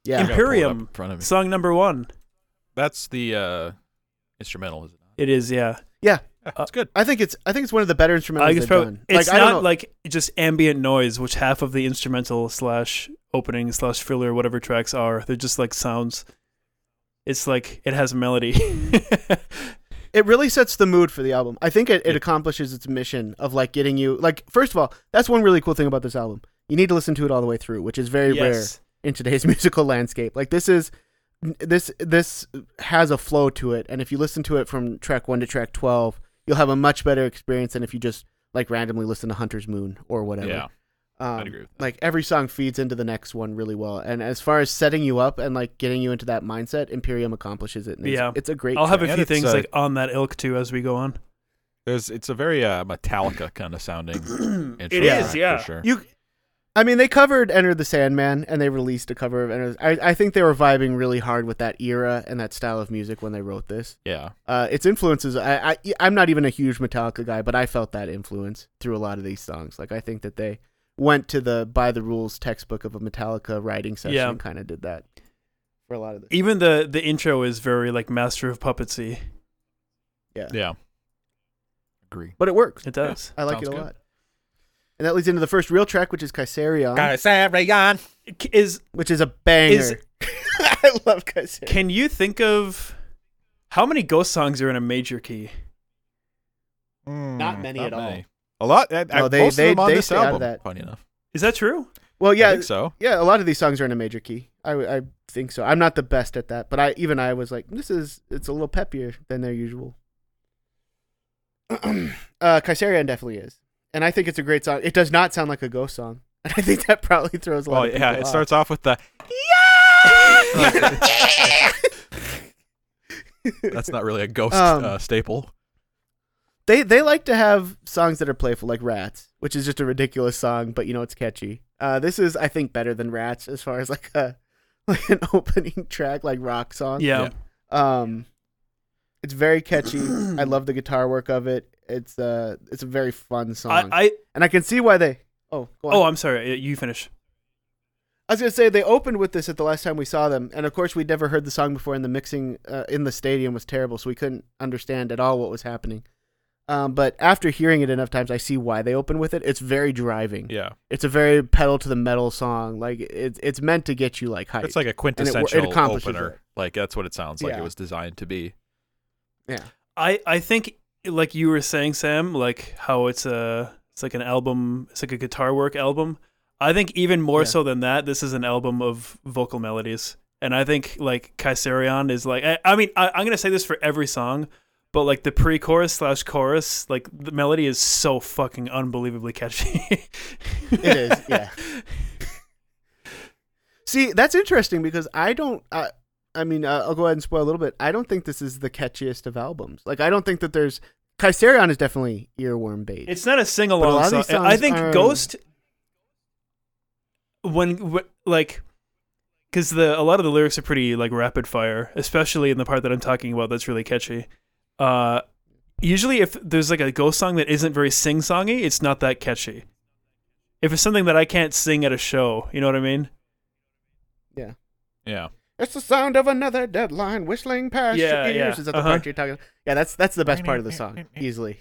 S3: Yeah,
S1: I gotta pull it up
S2: Imperium.
S1: in front of me.
S2: Song number one.
S1: That's the uh, instrumental, is it not?
S2: It is, yeah.
S1: Yeah, it's good.
S3: I think it's I think it's one of the better instrumentals
S2: I think
S3: they've
S2: it's probably
S3: done.
S2: it's
S3: like, I don't know.
S2: like just ambient noise, which half of the instrumental slash opening slash filler whatever tracks are. They're just like sounds. It's like it has a melody. *laughs*
S3: it really sets the mood for the album. I think it, it
S1: Yeah.
S3: accomplishes its mission of like getting you like first of all, that's one really cool thing about this album. You need to listen to it all the way through, which is very rare in today's *laughs* musical landscape. Like this is this this has a flow to it, and if you listen to it from track one to track twelve, you'll have a much better experience than if you just like randomly listen to Hunter's Moon or whatever.
S1: Yeah,
S3: um,
S1: I'd agree.
S3: Like every song feeds into the next one really well, and as far as setting you up and like getting you into that mindset, Imperium accomplishes it. And it's,
S2: Yeah.
S3: it's a great.
S2: I'll have a few things
S1: uh,
S2: like on that ilk too as we go on.
S1: There's it's a very uh, Metallica kind of sounding. *clears throat*
S2: It is, yeah.
S1: for sure.
S3: You, I mean, they covered Enter the Sandman, and they released a cover of Enter. I, I think they were vibing really hard with that era and that style of music when they wrote this.
S1: yeah,
S3: Uh, its influences. I, I, I'm not even a huge Metallica guy, but I felt that influence through a lot of these songs. Like I think that they went to the by the rules textbook of a Metallica writing session
S2: Yeah.
S3: and kind of did that for a lot of this.
S2: Even the the intro is very like Master of Puppetsy.
S3: Yeah,
S1: yeah. Agree.
S3: but it works.
S2: It does.
S3: I like
S1: Sounds
S3: it a
S1: good.
S3: lot. And that leads into the first real track, which is Kaisarion,
S1: Kaisarion.
S2: Is
S3: which is a banger.
S2: Is- *laughs*
S3: I love Kaisarion.
S2: can you think of how many ghost songs are in a major key?
S3: Not many at all.
S1: A lot. I, I,
S3: No, they-
S1: most
S3: they-
S1: of them on
S3: they
S1: this
S3: stay out of
S1: album.
S3: that.
S1: Funny enough.
S2: Is that true?
S3: Well,
S1: I
S3: yeah,
S1: think so.
S3: yeah. A lot of these songs are in a major key. I, I think so. I'm not the best at that, but I even I was like, this is it's a little peppier than their usual. *clears throat* uh, Kaisarion definitely is, and I think it's a great song. It does not sound like a ghost song, *laughs* and I think that probably throws a lot.
S1: Well,
S3: of
S1: Oh, yeah. It
S3: off.
S1: starts off with the. Yeah. That's not really a ghost
S3: Um,
S1: uh, staple.
S3: they they like to have songs that are playful, like Rats, which is just a ridiculous song, but you know it's catchy. Uh, this is, I think, better than Rats as far as like a *laughs* like an opening track, like rock song.
S2: Yeah.
S3: Um, it's very catchy. I *clears throat* love the guitar work of it. It's uh, it's a very fun song,
S2: I, I
S3: and I can see why they. Oh, go on.
S2: oh, I'm sorry. You finish.
S3: I was gonna say they opened with this at the last time we saw them, and of course we'd never heard the song before, and the mixing uh, in the stadium was terrible, so we couldn't understand at all what was happening. Um, but after hearing it enough times, I see why they open with it. It's very driving.
S1: Yeah.
S3: It's a very pedal to the metal song. Like it's it's meant to get you like hyped.
S1: It's like a
S3: it
S1: quintessential opener.
S3: it.
S1: Like that's what it sounds like
S3: Yeah.
S1: it was designed to be.
S3: Yeah.
S2: I I think like you were saying, Sam, like how it's a it's like an album. It's like a guitar work album. I think even more
S3: Yeah.
S2: so than that, this is an album of vocal melodies. And I think like Kaisarion is like I, I mean I, I'm gonna say this for every song, but like the pre-chorus slash chorus, like the melody is so fucking unbelievably catchy. *laughs*
S3: It is, yeah. *laughs* See, that's interesting because I don't. Uh, I mean, uh, I'll go ahead and spoil a little bit. I don't think this is the catchiest of albums. Like, I don't think that there's. Kaisarion is definitely earworm bait.
S2: It's not a sing along song.
S3: these
S2: I think
S3: are-
S2: Ghost when like because the a lot of the lyrics are pretty like rapid fire, especially in the part that I'm talking about that's really catchy. Uh, usually, if there's like a Ghost song that isn't very sing songy, it's not that catchy. If it's something that I can't sing at a show, you know what I mean?
S1: Yeah. Yeah.
S3: It's the sound of another deadline whistling past
S2: Yeah,
S3: your ears.
S2: yeah.
S3: Is that the
S2: Uh-huh.
S3: part you're talking? Yeah, that's that's the best part of the song, *laughs* easily.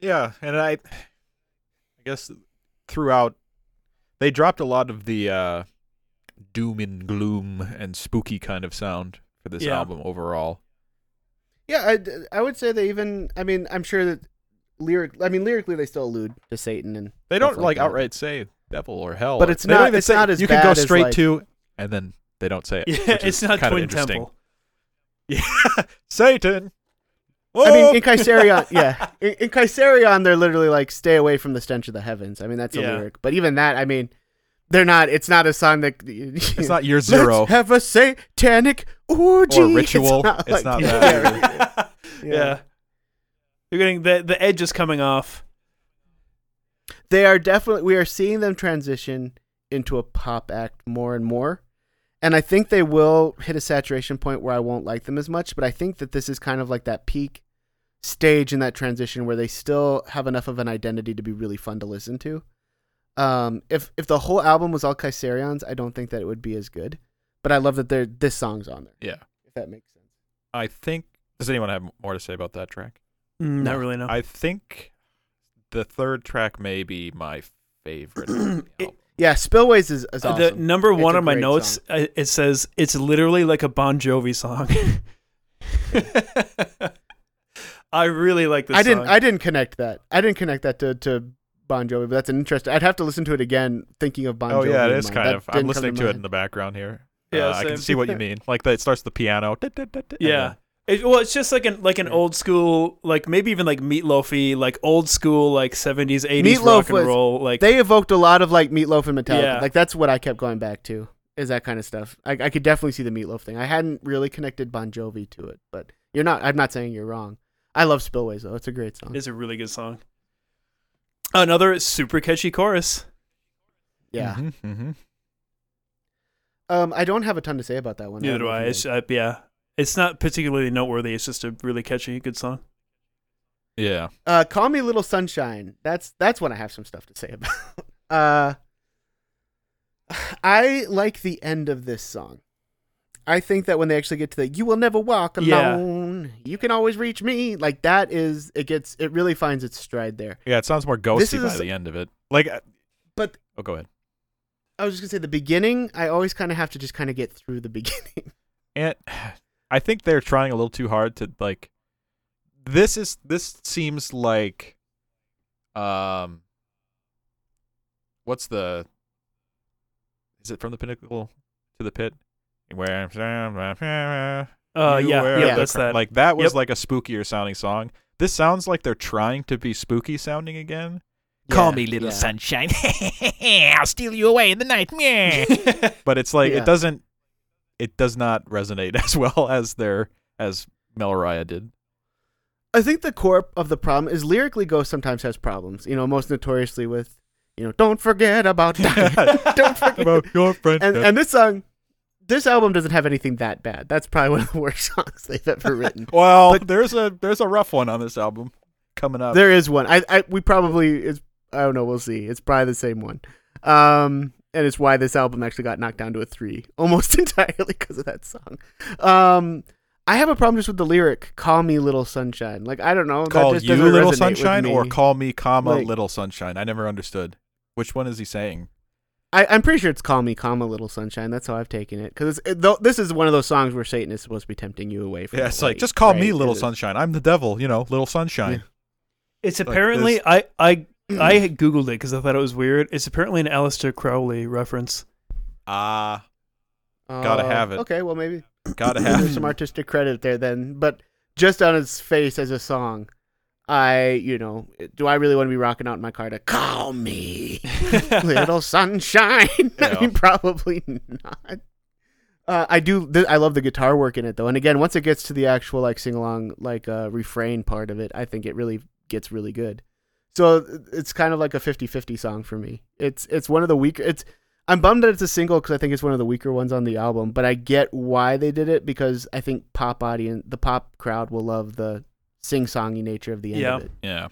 S1: Yeah, and I I guess throughout they dropped a lot of the uh doom and gloom and spooky kind of sound for this
S2: Yeah.
S1: album overall.
S3: Yeah, I, I would say they even. I mean, I'm sure that lyric. I mean, lyrically, they still allude to Satan and.
S1: They don't
S3: like
S1: like outright say devil or hell,
S3: But it's
S1: they don't
S3: not-
S1: even
S3: it's
S1: say-
S3: not as
S1: You can go straight
S3: like-
S1: to, and then they don't say it.
S2: Yeah,
S1: which
S2: it's
S1: is
S2: not
S1: kinda
S2: Twin
S1: interesting.
S2: Temple.
S1: Yeah, *laughs* Satan.
S3: I mean, in Kaisarion, *laughs* yeah, in, in Kaisarion, they're literally like, "Stay away from the stench of the heavens." I mean, that's a
S2: Yeah.
S3: lyric. But even that, I mean, they're not. It's not a song that. *laughs*
S1: it's not year zero
S3: Let's have a satanic orgy.
S1: or ritual.
S3: It's not, like-
S1: that.
S2: yeah.
S1: either.
S2: yeah. You're getting the the edge is coming off.
S3: they are definitely we are seeing them transition into a pop act more and more and i think they will hit a saturation point where i won't like them as much but i think that this is kind of like that peak stage in that transition where they still have enough of an identity to be really fun to listen to um if if the whole album was all Kaisarions i don't think that it would be as good but i love that there this song's on there
S1: Yeah,
S3: if that makes sense
S1: I think. Does anyone have more to say about that track?
S2: Mm,
S3: No.
S2: Not really. No.
S1: I think the third track may be my favorite. *clears throat*
S2: It-
S1: album.
S3: Yeah spillways is, is
S2: Uh, The number one on my notes, uh, it says it's literally like a Bon Jovi song. *laughs* I really like this.
S3: I didn't.
S2: song.
S3: I didn't connect that. I didn't connect that to, to Bon Jovi, but that's an interesting. I'd have to listen to it again, thinking of Bon
S1: oh
S3: Jovi.
S1: yeah, it
S3: in
S1: is
S3: mind.
S1: kind
S3: That
S1: of. I'm listening to it in the background here.
S2: Yeah,
S1: Uh, I can see what you mean. Like that, it starts the piano.
S2: Yeah.
S1: Then-
S2: It, well, it's just like an like an old school, like maybe even like meatloafy, like old school, like seventies, eighties
S3: Meatloaf
S2: rock and
S3: was-
S2: roll. Like
S3: They evoked a lot of like Meatloaf and Metallica.
S2: Yeah.
S3: Like that's what I kept going back to. Is that kind of stuff? I, I could definitely see the Meatloaf thing. I hadn't really connected Bon Jovi to it, but you're not. I'm not saying you're wrong. I love Spillways though. It's a great song.
S2: it's a really good song. Another super catchy chorus.
S3: yeah.
S1: Mhm, mhm.
S3: Um, I don't have a ton to say about that one.
S2: Neither
S3: don't
S2: do I. It's, uh, yeah, it's not particularly noteworthy. It's just a really catchy, good song.
S1: Yeah.
S3: Uh, Call Me Little Sunshine. That's that's what I have some stuff to say about. *laughs* uh, I like the end of this song. I think that when they actually get to the "You will never walk
S2: Yeah.
S3: alone, you can always reach me," like that is it gets it really finds its stride there.
S1: Yeah, it sounds more
S3: This
S1: ghosty
S3: is
S1: by the end of it. Like, uh,
S3: But
S1: oh, go ahead.
S3: I was just gonna say the beginning. I always kind of have to just kind of get through the beginning.
S1: And I think they're trying a little too hard to like. This is this seems like, um. What's the? Is it from the pinnacle to the pit? Where
S2: Uh,
S1: You
S2: yeah, yeah,
S3: the
S2: that's
S1: cra-
S2: that.
S1: Like that was
S2: Yep.
S1: like a spookier sounding song. This sounds like they're trying to be spooky sounding again.
S3: Yeah, Call me little yeah.
S4: sunshine. *laughs* I'll steal you away in the night. *laughs* Meh.
S1: But it's like
S3: Yeah.
S1: it doesn't. It does not resonate *laughs* as well as their as Meliora did.
S3: I think the core of the problem is lyrically Ghost sometimes has problems. You know, most notoriously with, you know, don't forget about *laughs* *laughs* don't forget
S1: about your friend.
S3: and and this song, this album doesn't have anything that bad. That's probably one of the worst songs they've ever written.
S1: well,
S3: but-
S1: there's a there's a rough one on this album coming up.
S3: there is one. I, I we probably is I don't know. We'll see. It's probably the same one. Um, and it's why this album actually got knocked down to a three, *laughs* almost entirely because of that song. Um, I have a problem just with the lyric "Call me little sunshine." Like I don't know. that
S1: call
S3: just
S1: you little sunshine or call me comma
S3: Like-
S1: little sunshine. I never understood. Which one is he saying?
S3: I, I'm pretty sure it's "Call Me, Comma Little Sunshine." That's how I've taken it because it, though, this is one of those songs where Satan is supposed to be tempting you away from.
S1: Yeah,
S3: the
S1: it's like just call
S3: right?
S1: me little sunshine. I'm the devil, you know, little sunshine.
S2: It's apparently
S1: this-
S2: I I I had googled it because I thought it was weird. It's apparently an Aleister Crowley reference.
S1: Ah, Gotta
S3: Uh,
S1: have it.
S3: Okay, well maybe
S1: gotta have
S3: there's
S1: have.
S3: some artistic credit there then, but just on its face as a song, I you know do I really want to be rocking out in my car to call me *laughs* little sunshine? *laughs*
S1: Yeah.
S3: I mean, probably not. Uh, I do. Th- I love the guitar work in it though, and again, once it gets to the actual like sing along, like uh, refrain part of it, I think it really gets really good. So it's kind of like a 50-50 song for me. It's it's one of the weaker. It's I'm bummed that it's a single because I think it's one of the weaker ones on the album, but I get why they did it because I think pop audience, the pop crowd will love the sing songy nature of the end
S2: Yeah.
S3: of it.
S1: Yeah.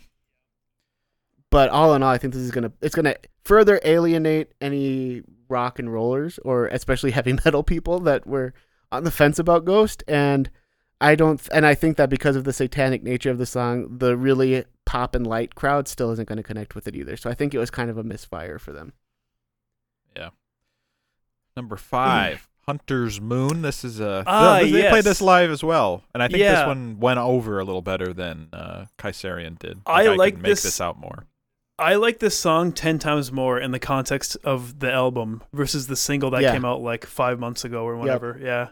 S3: But all in all, I think this is gonna it's gonna further alienate any rock and rollers or especially *laughs* heavy metal people that were on the fence about Ghost. And I don't, and I think that because of the satanic nature of the song, the really pop and light crowd still isn't going to connect with it either. So I think it was kind of a misfire for them. Yeah.
S1: Number five, *clears throat* Hunter's Moon. This is a
S2: Ah,
S1: they they played this live as well, and I think this one went over a little better than uh, Kaisarion did.
S2: I
S1: could
S2: like
S1: make
S2: this-
S1: this out more.
S2: I like this song ten times more in the context of the album versus the single that
S3: Yeah.
S2: came out like five months ago or whatever. Yeah,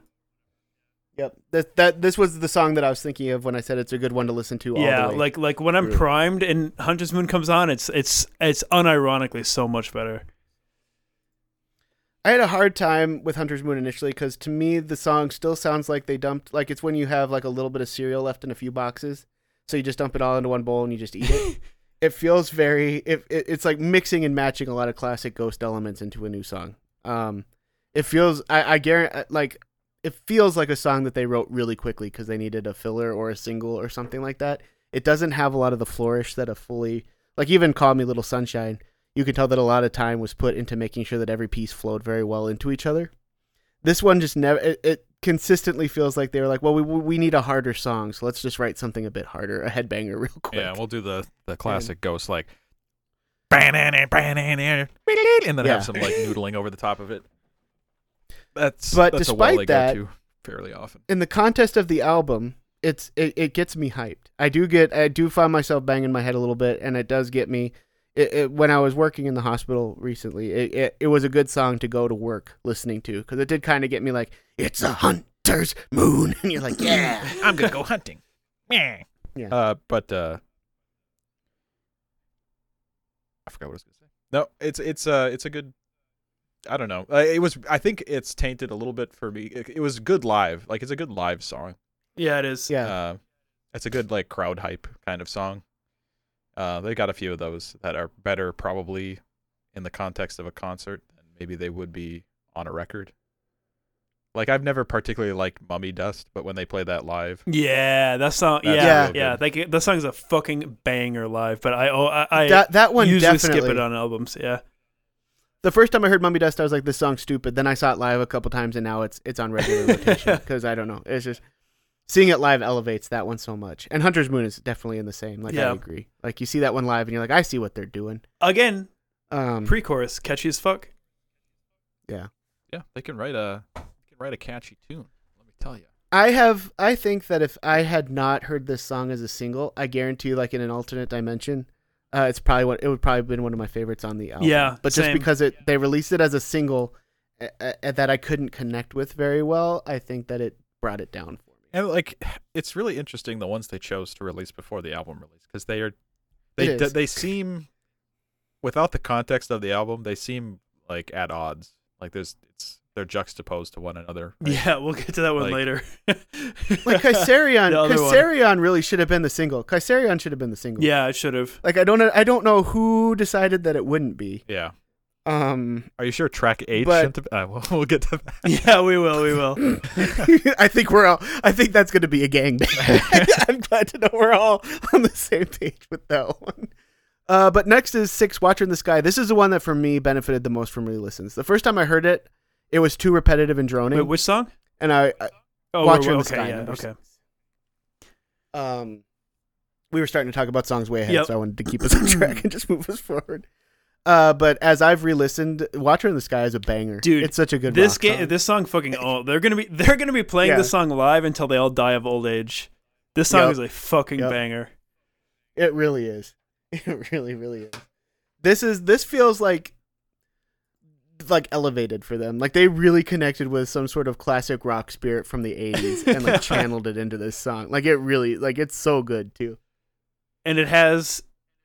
S3: Yep. That that this was the song that I was thinking of when I said it's a good one to listen to. All
S2: yeah.
S3: the way.
S2: Like like when I'm
S3: through.
S2: primed and Hunter's Moon comes on, it's it's it's unironically so much better.
S3: I had a hard time with Hunter's Moon initially because to me the song still sounds like they dumped like it's when you have like a little bit of cereal left in a few boxes, so you just dump it all into one bowl and you just eat it. *laughs* it feels very it, it it's like mixing and matching a lot of classic Ghost elements into a new song. Um, it feels I I guarantee like it feels like a song that they wrote really quickly because they needed a filler or a single or something like that. It doesn't have a lot of the flourish that a fully like even Call Me Little Sunshine. You can tell that a lot of time was put into making sure that every piece flowed very well into each other. This one just never it, it consistently feels like they were like, well, we we need a harder song, so let's just write something a bit harder, a headbanger, *laughs* real quick.
S1: Yeah, we'll do the the classic Ghost like, and then
S3: Yeah.
S1: have some like noodling over the top of it. That's
S3: But
S1: that's
S3: despite that-
S1: to fairly often.
S3: in the contest of the album, it's it, it gets me hyped. I do get I do find myself banging my head a little bit, and it does get me. It, it, when I was working in the hospital recently, it, it, it was a good song to go to work listening to because it did kind of get me like
S4: It's a hunter's moon. *laughs* And you're like, yeah. *laughs*
S1: I'm gonna go hunting. *laughs* Yeah. Uh, but uh, I forgot what I was gonna say. No, it's it's uh it's a good. I don't know. Uh, it was. I think it's tainted a little bit for me. It, it was good live. Like it's a good live song.
S2: Yeah, it is.
S3: yeah.
S1: Uh, it's a good like crowd hype kind of song. Uh, they got a few of those that are better probably in the context of a concert than maybe they would be on a record. Like I've never particularly liked Mummy Dust, but when they play that live,
S2: Yeah, that song.
S1: That's
S2: yeah, yeah.
S1: good.
S2: That that song's a fucking banger live. But I oh I, I
S3: that that one
S2: usually
S3: definitely.
S2: skip it on albums. Yeah.
S3: The first time I heard Mummy Dust, I was like, "This song's stupid." Then I saw it live a couple times, and now it's it's on regular *laughs* rotation because I don't know. It's just seeing it live elevates that one so much. And Hunter's Moon is definitely in the same. Like
S2: Yeah.
S3: I agree. Like you see that one live, and you're like, "I see what they're doing."
S2: Again,
S3: Um,
S2: pre-chorus, catchy as fuck.
S3: yeah.
S1: yeah, they can write a they can write a catchy tune. Let me tell you.
S3: I have. I think that if I had not heard this song as a single, I guarantee, you, like in an alternate dimension, uh, it's probably what it would probably been one of my favorites on the album.
S2: Yeah,
S3: but just
S2: same.
S3: because it they released it as a single uh, uh, that I couldn't connect with very well, I think that it brought it down for me.
S1: And like, *sighs* it's really interesting the ones they chose to release before the album release because they are they d- they seem without the context of the album they seem like at odds. Like there's it's they're juxtaposed to one another. right?
S2: Yeah, we'll get to that one
S1: Like-
S2: later. *laughs*
S3: Like Kaisarion, *laughs*
S2: The other one.
S3: Kaisarion really should have been the single. Kaisarion should have been the single.
S2: yeah, I should have.
S3: Like I don't know, I don't know who decided that it wouldn't be.
S1: Yeah.
S3: Um,
S1: Are you sure track eight?
S3: But-
S1: shouldn't have- uh, we'll, we'll get to that. *laughs*
S2: Yeah, we will. We will.
S3: I think we're all. I think that's going to be a gangbang. I'm glad to know we're all on the same page with that one. Uh, but next is Six Watcher in the Sky. This is the one that for me benefited the most from re-listens. The first time I heard it, it was too repetitive and droning,
S2: Wait, which song?
S3: and I, I
S2: Oh,
S3: Watcher in the
S2: okay,
S3: Sky.
S2: yeah, okay.
S3: Um, we were starting to talk about songs way ahead,
S2: Yep.
S3: so I wanted to keep us on *clears throat* track and just move us forward. Uh, but as I've re-listened, Watcher in the Sky is a banger,
S2: Dude,
S3: It's such a good
S2: This
S3: rock
S2: game,
S3: song.
S2: this song, fucking. Oh, they're gonna be. They're gonna be playing
S3: Yeah.
S2: this song live until they all die of old age. This song
S3: Yep.
S2: is a fucking
S3: Yep.
S2: banger.
S3: It really is. *laughs* It really, really is. This is this feels like like elevated for them. Like they really connected with some sort of classic rock spirit from the 80s and like *laughs* channeled it into this song. Like it really like it's so good too.
S2: and it has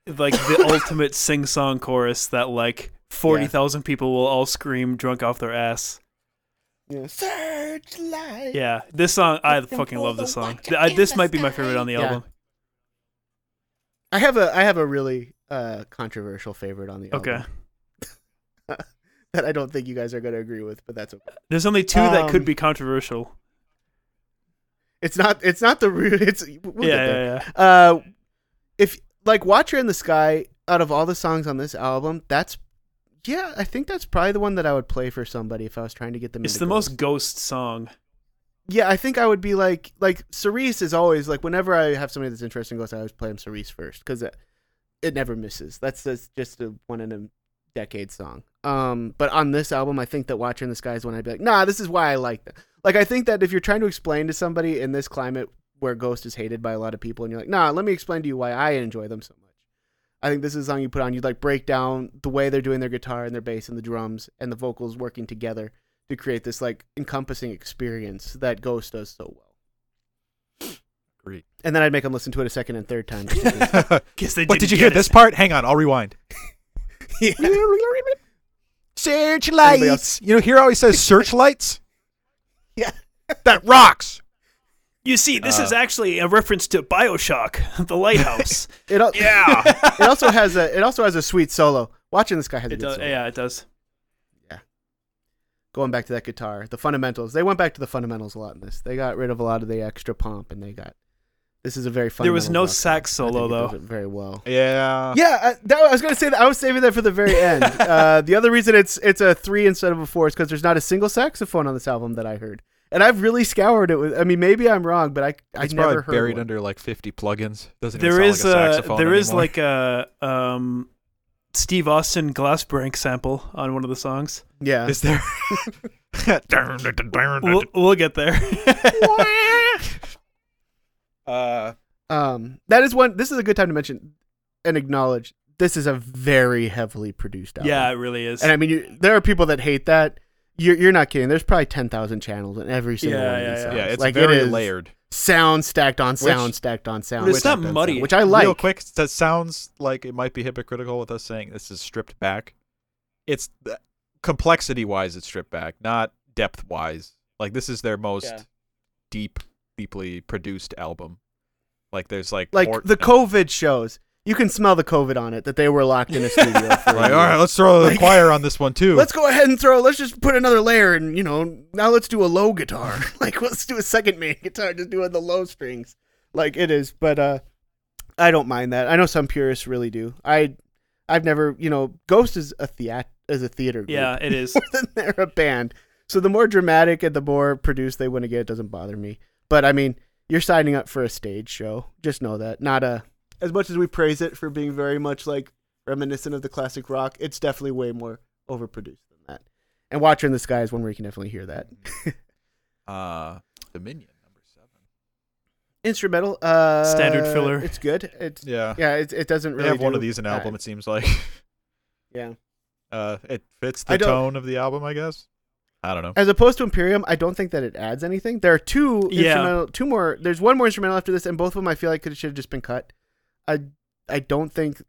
S2: like the *laughs* ultimate sing song chorus that like forty thousand people will all scream drunk off their ass.
S3: Yeah. Searchlight.
S2: Yeah, this song I fucking love this song. I, this might be my favorite on the
S3: Yeah.
S2: album.
S3: I have a I have a really uh controversial favorite on the album.
S2: Okay, *laughs*
S3: that I don't think you guys are going to agree with, but that's okay.
S2: there's only two that could
S3: Um,
S2: be controversial.
S3: It's not it's not the real it's we'll
S2: yeah,
S3: get there.
S2: yeah, yeah.
S3: Uh, if like Watcher in the Sky, out of all the songs on this album, that's yeah, I think that's probably the one that I would play for somebody if I was trying to get them.
S2: It's the
S3: Ghost.
S2: most ghost song.
S3: Yeah, I think I would be like like Cirice is always like whenever I have somebody that's interested in Ghost, I always play him Cirice first because it, it never misses. That's, that's just a one in a decade song. Um, but on this album, I think that Watching the Sky is when I'd be like, nah, this is why I like that. Like, I think that if you're trying to explain to somebody in this climate where Ghost is hated by a lot of people, and you're like, nah, let me explain to you why I enjoy them so much. I think this is a song you put on. You'd like break down the way they're doing their guitar and their bass and the drums and the vocals working together to create this like encompassing experience that Ghost does so well.
S1: Great.
S3: And then I'd make them listen to it a second and third time. Just *laughs* in case.
S2: Guess they
S1: What
S2: didn't
S1: did you hear
S2: get
S1: this part? Hang on, I'll rewind. *laughs* *laughs* Searchlights. You know, here always says searchlights. *laughs*
S3: Yeah.
S1: that rocks.
S2: You see, this
S1: Uh,
S2: is actually a reference to Bioshock, *laughs* the lighthouse. *laughs*
S3: it, al-
S1: Yeah.
S3: it also has a it also has a sweet solo. Watching this guy has a
S2: it
S3: good
S2: does,
S3: solo.
S2: yeah, it does. Yeah.
S3: Going back to that guitar, the fundamentals. They went back to the fundamentals a lot in this. They got rid of a lot of the extra pomp, and they got. This is a very fun.
S2: There was no sax solo, though.
S3: Very well.
S1: yeah.
S3: Yeah, uh, that, I was gonna say that. I was saving that for the very end. *laughs* uh, the other reason it's it's a three instead of a four is because there's not a single saxophone on this album that I heard, and I've really scoured it. With, I mean, maybe I'm wrong, but I I
S1: It's
S3: never
S1: probably
S3: heard
S1: buried
S3: one.
S1: under like 50 plugins. Doesn't even sound
S2: is
S1: like a
S2: a
S1: saxophone
S2: there is
S1: anymore.
S2: like a um Steve Austin glass brank sample on one of the songs.
S3: Yeah,
S1: Is there?
S2: We'll, we'll get there. *laughs* *laughs*
S1: uh,
S3: um, that is one. This is a good time to mention and acknowledge this is a very heavily produced album.
S2: yeah, it really is.
S3: and I mean, you, there are people that hate that. You're, you're not kidding. There's probably ten thousand channels in every single
S2: Yeah,
S3: one of
S2: yeah,
S3: these
S2: yeah.
S3: songs.
S1: yeah, it's
S3: like
S1: very
S3: it is
S1: layered.
S3: sound stacked on sound
S1: Which-
S3: stacked on sound.
S2: But it's not muddy.
S3: sound, which I like.
S1: Real quick, that sounds like it might be hypocritical with us saying this is stripped back. It's complexity wise, it's stripped back, not depth wise. Like this is their most
S3: Yeah.
S1: deep, deeply produced album. Like there's like
S3: like
S1: more-
S3: the COVID shows. You can smell the COVID on it that they were locked in a studio. *laughs* For
S1: Like,
S3: year.
S1: all right, let's throw the
S3: Like-
S1: choir on this one too.
S3: Let's go ahead and throw. Let's just put another layer, and you know, now let's do a low guitar. *laughs* like let's do a second main guitar, just doing the low strings. Like it is, but uh, I don't mind that. I know some purists really do. I, I've never, you know, Ghost is a theat is a theater. Group
S2: yeah, it is. *laughs*
S3: more than they're a band. So the more dramatic and the more produced they want to get, it doesn't bother me. But I mean, you're signing up for a stage show. Just know that. Not a as much as we praise it for being very much like reminiscent of the classic rock, it's definitely way more overproduced than that. And Watcher in the Sky is one where you can definitely hear that. *laughs*
S1: uh, Dominion number seven.
S3: Instrumental, uh
S2: Standard filler.
S3: It's good. It's
S1: Yeah,
S3: yeah, it, it doesn't
S1: they
S3: really
S1: have one of these in
S3: bad.
S1: album. It seems like. *laughs*
S3: Yeah.
S1: Uh, it fits the tone of the album, I guess. I don't know.
S3: As opposed to Imperium, I don't think that it adds anything. There are two
S2: Yeah.
S3: instrumental, two more. There's one more instrumental after this, and both of them I feel like could should have just been cut. I I don't think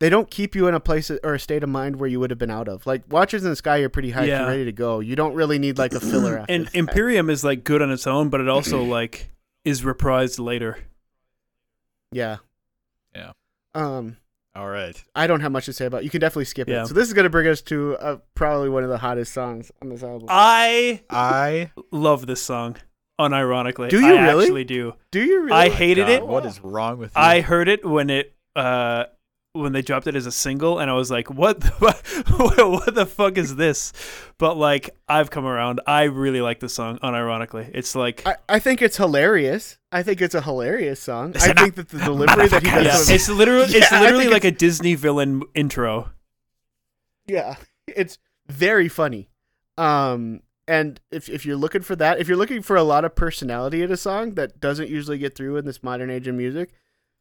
S3: they don't keep you in a place or a state of mind where you would have been out of. Like Watchers in the Sky, you're pretty hyped,
S2: Yeah.
S3: you're ready to go. You don't really need like a filler *clears throat* after.
S2: And
S3: that.
S2: Imperium is like good on its own, but it also *clears throat* like is reprised later.
S3: yeah,
S1: Yeah.
S3: Um,
S1: All right.
S3: I don't have much to say about. it. You can definitely skip
S2: Yeah.
S3: it. So this is gonna bring us to uh, probably one of the hottest songs on this album.
S2: I
S1: I
S2: love this song, unironically.
S3: Do you
S2: I
S3: really?
S2: actually do.
S3: Do you really?
S2: I hated
S1: God,
S2: it.
S1: What is wrong with you?
S2: I heard it when it uh when they dropped it as a single and I was like, "What the, *laughs* what the fuck is this?" But like I've come around. I really like the song unironically. It's like
S3: I, I think it's hilarious. I think it's a hilarious song. I think that the delivery that he
S1: motherfuckers.
S2: yeah,
S3: does.
S2: it's literally *laughs* it's
S3: Yeah, I
S2: literally like a Disney villain intro.
S3: Yeah, it's very funny. Um, and if if you're looking for that, if you're looking for a lot of personality in a song that doesn't usually get through in this modern age of music,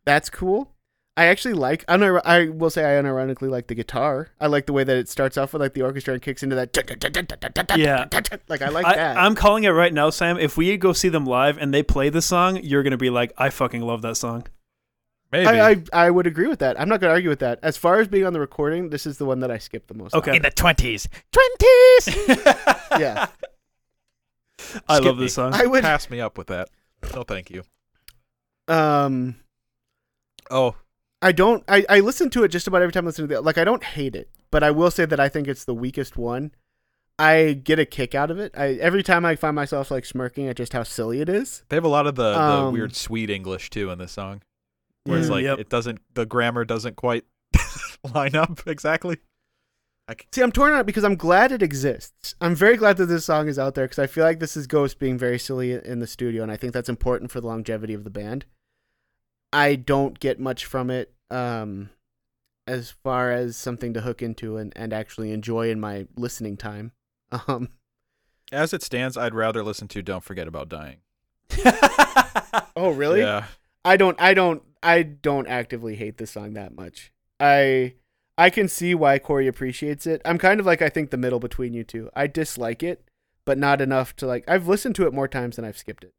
S3: that's cool. I actually like. I know. I will say I unironically like the guitar. I like the way that it starts off with like the orchestra and kicks into that.
S2: Yeah.
S3: like I like
S2: I,
S3: that.
S2: I'm calling it right now, Sam. If we go see them live and they play the song, you're gonna be like, "I fucking love that song."
S1: Maybe.
S3: I, I I would agree with that. I'm not gonna argue with that. As far as being on the recording, this is the one that I skipped the most. on.
S2: Okay.
S1: in the twenties. Twenties. *laughs* *laughs*
S3: Yeah.
S2: I
S1: Skip
S2: love
S1: me.
S2: this song.
S3: I would.
S1: Pass me up with that. No, thank you.
S3: Um.
S1: Oh,
S3: I don't. I, I listen to it just about every time I listen to the like. I don't hate it, but I will say that I think it's the weakest one. I get a kick out of it. I every time I find myself like smirking at just how silly it is.
S1: they have a lot of the, the
S3: Um,
S1: weird sweet English too in this song, where it's
S2: Mm,
S1: like
S2: yep.
S1: it doesn't. The grammar doesn't quite *laughs* line up exactly.
S3: See, I'm torn on it because I'm glad it exists. I'm very glad that this song is out there because I feel like this is Ghost being very silly in the studio, and I think that's important for the longevity of the band. I don't get much from it. Um, as far as something to hook into and, and actually enjoy in my listening time. *laughs* Um,
S1: As it stands, I'd rather listen to "Don't Forget About Dying." *laughs*
S3: oh really?
S1: Yeah.
S3: I don't I don't I don't actively hate this song that much. I I can see why Corey appreciates it. I'm kind of like I think the middle between you two. I dislike it, but not enough to like I've listened to it more times than I've skipped it.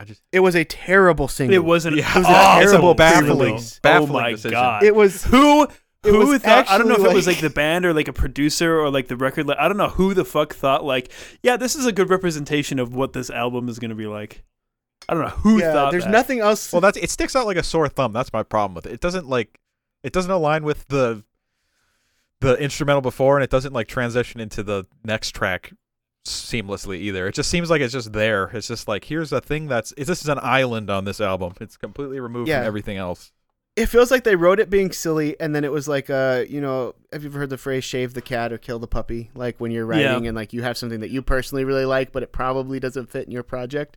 S1: I just
S3: It was a terrible single.
S2: it wasn't.
S1: Yeah.
S2: it was
S3: Oh,
S2: a terrible
S3: baffling-
S1: baffling
S2: oh my
S1: decision.
S2: god!
S3: It was
S2: who
S3: it
S2: who
S3: was
S2: thought? I don't know if
S3: actually
S2: it was
S3: like-
S2: like the band or like a producer or like the record. la- I don't know who the fuck thought like, yeah, this is a good representation of what this album is going to be like. I don't know who
S3: yeah,
S2: thought.
S3: there's
S2: that.
S3: nothing else.
S1: well, that's it sticks out like a sore thumb. That's my problem with it. It doesn't like it doesn't align with the the instrumental before, and it doesn't like transition into the next track seamlessly either. It just seems like it's just there. It's just like here's a thing that's it, this is an island on this album. It's completely removed
S3: Yeah.
S1: from everything else.
S3: it feels like they wrote it being silly and then it was like uh you know have you ever heard the phrase shave the cat or kill the puppy like when you're
S2: Yeah.
S3: writing and like you have something that you personally really like but it probably doesn't fit in your project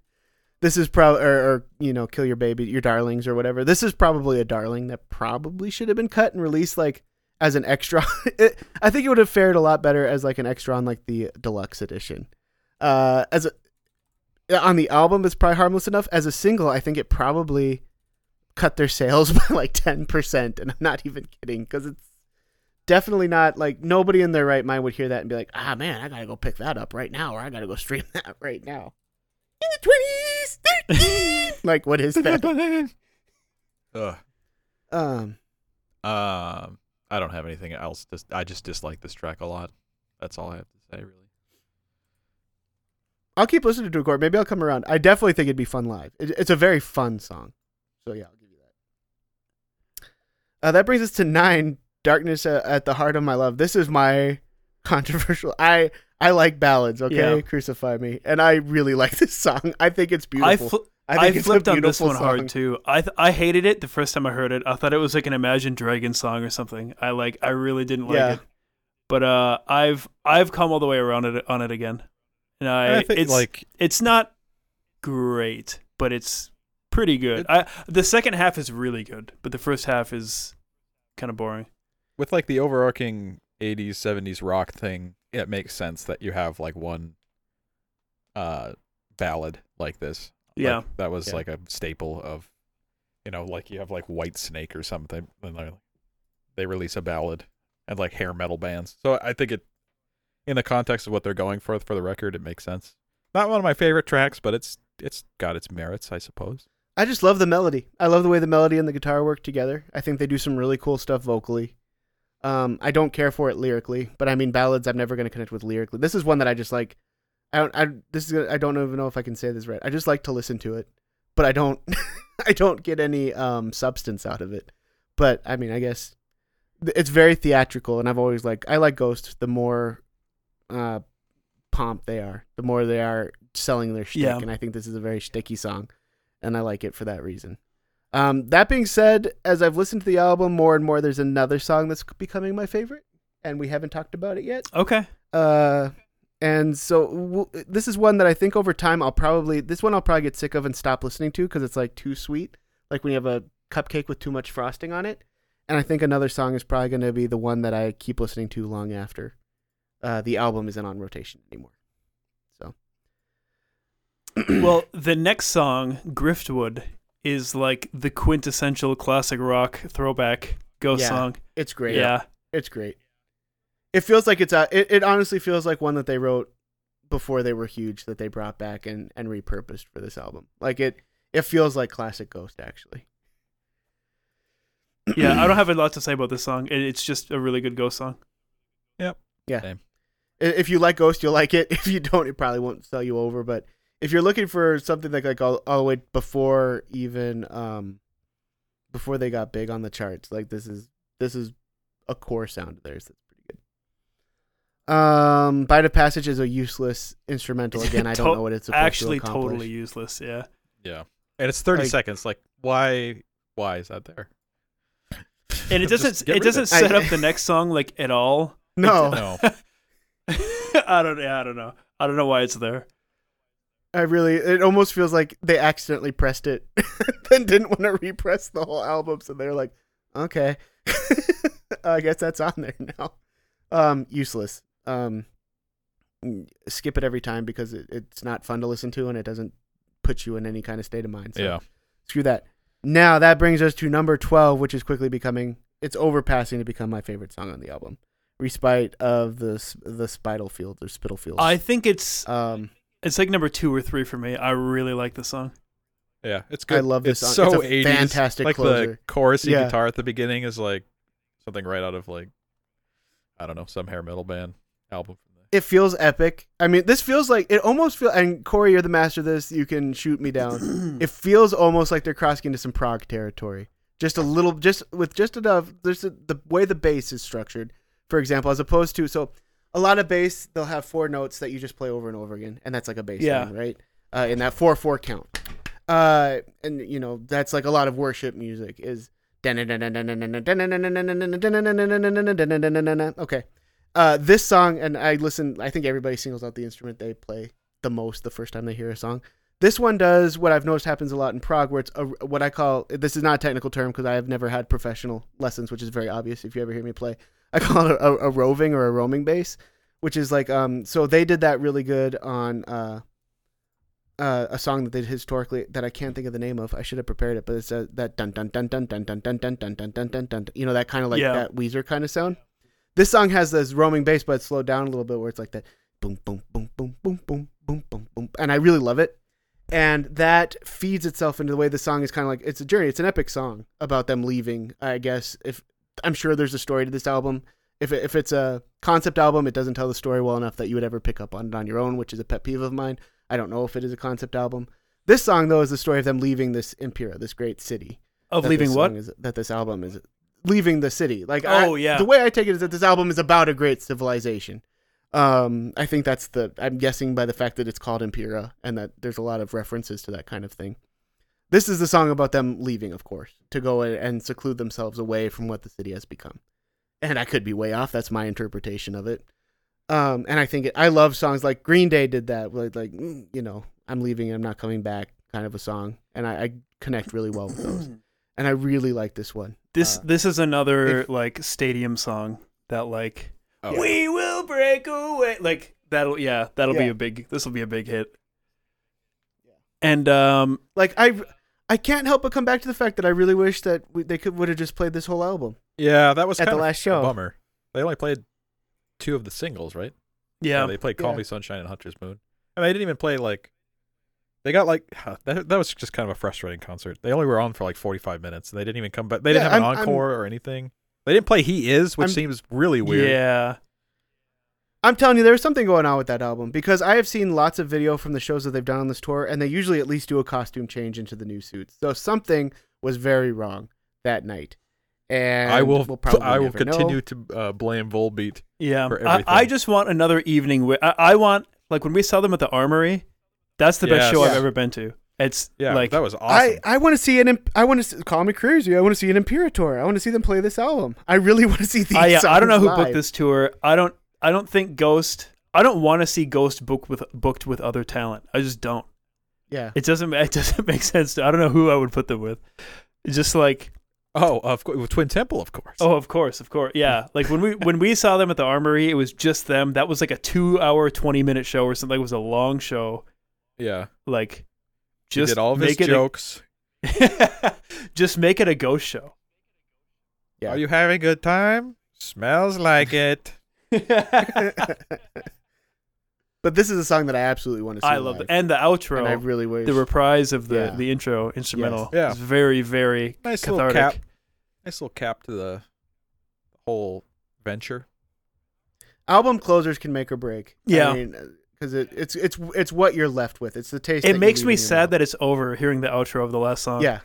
S3: this is probably or, or you know kill your baby your darlings or whatever this is probably a darling that probably should have been cut and released like as an extra *laughs* it, i think it would have fared a lot better as like an extra on like the deluxe edition. Uh as a on the album it's probably harmless enough. As a single i think it probably cut their sales *laughs* by like 10% and i'm not even kidding because it's definitely not like nobody in their right mind would hear that and be like ah man i gotta go pick that up right now or i gotta go stream *laughs* that right now. In the 20s like what is that?
S1: Ugh.
S3: um.
S1: Um, I don't have anything else. Just I just dislike this track a lot. That's all I have to say, really.
S3: i'll keep listening to Court. maybe i'll come around i definitely think it'd be fun live it, it's a very fun song so yeah i'll give you that uh, that brings us to nine darkness uh, at the heart of my love this is my *laughs* controversial i i like ballads okay
S2: Yeah.
S3: crucify me and i really *laughs* like this song i think it's
S2: I,
S3: beautiful
S2: fl-
S3: I
S2: I,
S3: think it's a
S2: flipped on this one
S3: song.
S2: hard too. I th- I hated it the first time I heard it. I thought it was like an Imagine Dragon song or something. I like I really didn't like
S3: Yeah.
S2: it. But uh, I've I've come all the way around it on it again, and I,
S1: And I think
S2: it's
S1: like
S2: it's not great, but it's pretty good.
S1: It-
S2: I the second half is really good, but the first half is kind of boring.
S1: with like the overarching 80s 70s rock thing it makes sense that you have like one uh ballad like this Like,
S2: Yeah.
S1: that was
S3: Yeah.
S1: like a staple of you know like you have like Whitesnake or something and they they release a ballad and like hair metal bands so i think it in the context of what they're going for for the record it makes sense not one of my favorite tracks but it's it's got its merits i suppose
S3: I just love the melody. I love the way the melody and the guitar work together. I think they do some really cool stuff vocally. Um, I don't care for it lyrically, but I mean ballads. I'm never going to connect with lyrically. This is one that I just like. I don't. I this is. I don't even know if I can say this right. I just like to listen to it, but I don't. *laughs* I don't get any um substance out of it. But I mean, I guess it's very theatrical, and I've always like. I like Ghost. The more uh pomp they are, the more they are selling their shtick,
S2: Yeah.
S3: and I think this is a very sticky song and I like it for that reason. Um, that being said, as I've listened to the album more and more, there's another song that's becoming my favorite, and we haven't talked about it yet.
S2: Okay.
S3: Uh, and so w- this is one that I think over time I'll probably this one I'll probably get sick of and stop listening to because it's like too sweet, like when you have a cupcake with too much frosting on it. And I think another song is probably going to be the one that I keep listening to long after uh, the album isn't on rotation anymore. So
S2: well, the next song, Griftwood, is like the quintessential classic rock throwback ghost
S3: Yeah.
S2: song.
S3: it's great.
S2: Yeah.
S3: It's great. It feels like it's a. It, it honestly feels like one that they wrote before they were huge that they brought back and and repurposed for this album. Like it. It feels like classic Ghost actually. *clears throat*
S2: Yeah, I don't have a lot to say about this song. It, it's just a really good ghost song.
S3: I- If you like Ghost, you'll like it. *laughs* If you don't, it probably won't sell you over. But if you're looking for something like like all, all the way before even um before they got big on the charts, like this is this is a core sound of theirs that's pretty good. Um, Bite of Passage is a useless instrumental. *laughs* Again, I don't
S2: To-
S3: know what it's supposed
S2: Actually,
S3: to
S2: totally useless. Yeah.
S1: yeah and it's 30
S3: Like-
S1: seconds like why why is that there
S2: And it *laughs* doesn't it doesn't
S3: it.
S2: set
S3: I-
S2: up *laughs* the next song like at all.
S3: No,
S1: no
S2: I don't yeah, I don't know. I don't know why it's there.
S3: I really. It almost feels like they accidentally pressed it, then didn't want to repress the whole album, so they're like, okay. I guess that's on there now. Um, useless. Um, skip it every time because it, it's not fun to listen to and it doesn't put you in any kind of state of mind. So
S1: Yeah.
S3: screw that. Now that brings us to number twelve, which is quickly becoming it's overpassing to become my favorite song on the album. Respite of the s- the Spitalfields or Spitalfields.
S2: I think it's
S3: um
S2: it's like number two or three for me. I really like the song.
S1: Yeah, it's good.
S3: I love this
S1: It's
S3: song.
S1: so
S3: It's a
S1: 80s.
S3: fantastic
S1: like
S3: closer.
S1: the chorusy
S3: Yeah.
S1: guitar at the beginning is like something right out of like I don't know some hair metal band album. From the,
S3: it feels epic. I mean, this feels like it almost feel. And Corey, you're the master of this. You can shoot me down. *clears throat* it feels almost like they're crossing into some prog territory. Just a little, just with just enough. There's a, the way the bass is structured, for example, as opposed to so a lot of bass they'll have four notes that you just play over and over again, and that's like a bass
S2: Yeah.
S3: line, right? Uh, in that four four count, uh, and you know that's like a lot of worship music is. Okay. Uh, this song, and I listen. I think everybody singles out the instrument they play the most the first time they hear a song. This one does what I've noticed happens a lot in prog, where it's a, what I call this is not a technical term because I have never had professional lessons, which is very obvious if you ever hear me play. I call it a, a roving or a roaming bass, which is like um. So they did that really good on uh, uh, a song that they historically that I can't think of the name of. I should have prepared it, but it's uh, that dun dun dun dun dun dun dun dun dun dun dun dun dun. You know that kind of like
S2: Yeah.
S3: that Weezer kind of sound. This song has this roaming bass, but it's slowed down a little bit, where it's like that boom boom boom boom boom boom boom boom boom, and I really love it. And that feeds itself into the way the song is kind of like it's a journey. It's an epic song about them leaving. I guess if I'm sure there's a story to this album. If it, if it's a concept album, it doesn't tell the story well enough that you would ever pick up on it on your own, which is a pet peeve of mine. I don't know if it is a concept album. This song though is the story of them leaving this Impera, this great city.
S2: Of leaving what?
S3: that this album is leaving the city. Like I-
S2: Oh, yeah.
S3: the way I take it is that this album is about a great civilization. Um, I think that's the. I'm guessing by the fact that it's called Impera and that there's a lot of references to that kind of thing. This is the song about them leaving, of course, to go and- and seclude themselves away from what the city has become. And I could be way off. That's my interpretation of it. Um, and I think it, I love songs like Green Day did that, like, like mm, you know, I'm leaving, I'm not coming back, kind of a song, and I, I connect really well with those. *clears throat* And I really like this one.
S2: This
S3: Uh,
S2: this is another like stadium song that like
S1: Oh.
S2: we will break away like that'll yeah that'll be a big this will be a big hit. Yeah. And um
S3: like I, I can't help but come back to the fact that I really wish that we, they could would have just played this whole album
S1: yeah, that was
S3: at
S1: kind
S3: the
S1: of
S3: last
S1: a
S3: show.
S1: bummer. They only played two of the singles, right?
S2: yeah
S1: they played "Call
S3: Yeah.
S1: Me Sunshine" and "Hunter's Moon," and they didn't even play like. They got like that. That was just kind of a frustrating concert. They only were on for like forty-five minutes, and they didn't even come back. They didn't
S3: Yeah,
S1: have an
S3: I'm- I'm-
S1: encore or anything. They didn't play "He Is," which
S3: I'm-
S1: seems really weird.
S2: yeah
S3: I'm telling you, there's something going on with that album because I have seen lots of video from the shows that they've done on this tour, and they usually at least do a costume change into the new suits. So something was very wrong that night, and
S1: I will.
S3: we'll probably
S1: I will
S3: never know.
S1: continue to uh, blame Volbeat.
S2: yeah
S1: For
S2: I, I just want another evening with I, I want like when we saw them at the Armory that's the best
S1: Yes.
S2: show I've ever been to. It's
S1: Yeah,
S2: like
S1: that was awesome.
S3: I, I want to see an imp- I want to call me crazy. I want to see an Imperator. I want to see them play this album. I really *laughs* want to see these.
S2: I, yeah, I don't know who
S3: songs
S2: booked this tour. I don't. I don't think Ghost. I don't want to see Ghost booked with booked with other talent. I just don't.
S3: Yeah,
S2: It doesn't. It doesn't *laughs* make sense. To, I don't know who I would put them with. It's just like,
S1: oh, of course, Twin Temple, of course.
S2: oh, of course, of course, yeah. Like when we *laughs* when we saw them at the Armory, it was just them. That was like a two hour, twenty minute show or something. It was a long show.
S1: Yeah.
S2: Like,
S1: He
S2: just
S1: did all of his
S2: it
S1: jokes.
S2: A, *laughs* just make it a ghost show.
S3: Yeah.
S1: Are you having a good time? Smells like *laughs* it. *laughs*
S3: but this is a song that I absolutely want to see.
S2: I love it, and the outro.
S3: and I really wish.
S2: the reprise of the
S3: Yeah.
S2: the intro instrumental
S1: Yeah.
S2: is very very
S1: Nice little cap. Nice little cap to the whole venture.
S3: album closers can make or break.
S2: Yeah.
S3: Because it, it's it's it's what you're left with. It's the taste.
S2: It makes me sad that it's over hearing the outro of the last song.
S3: Yeah,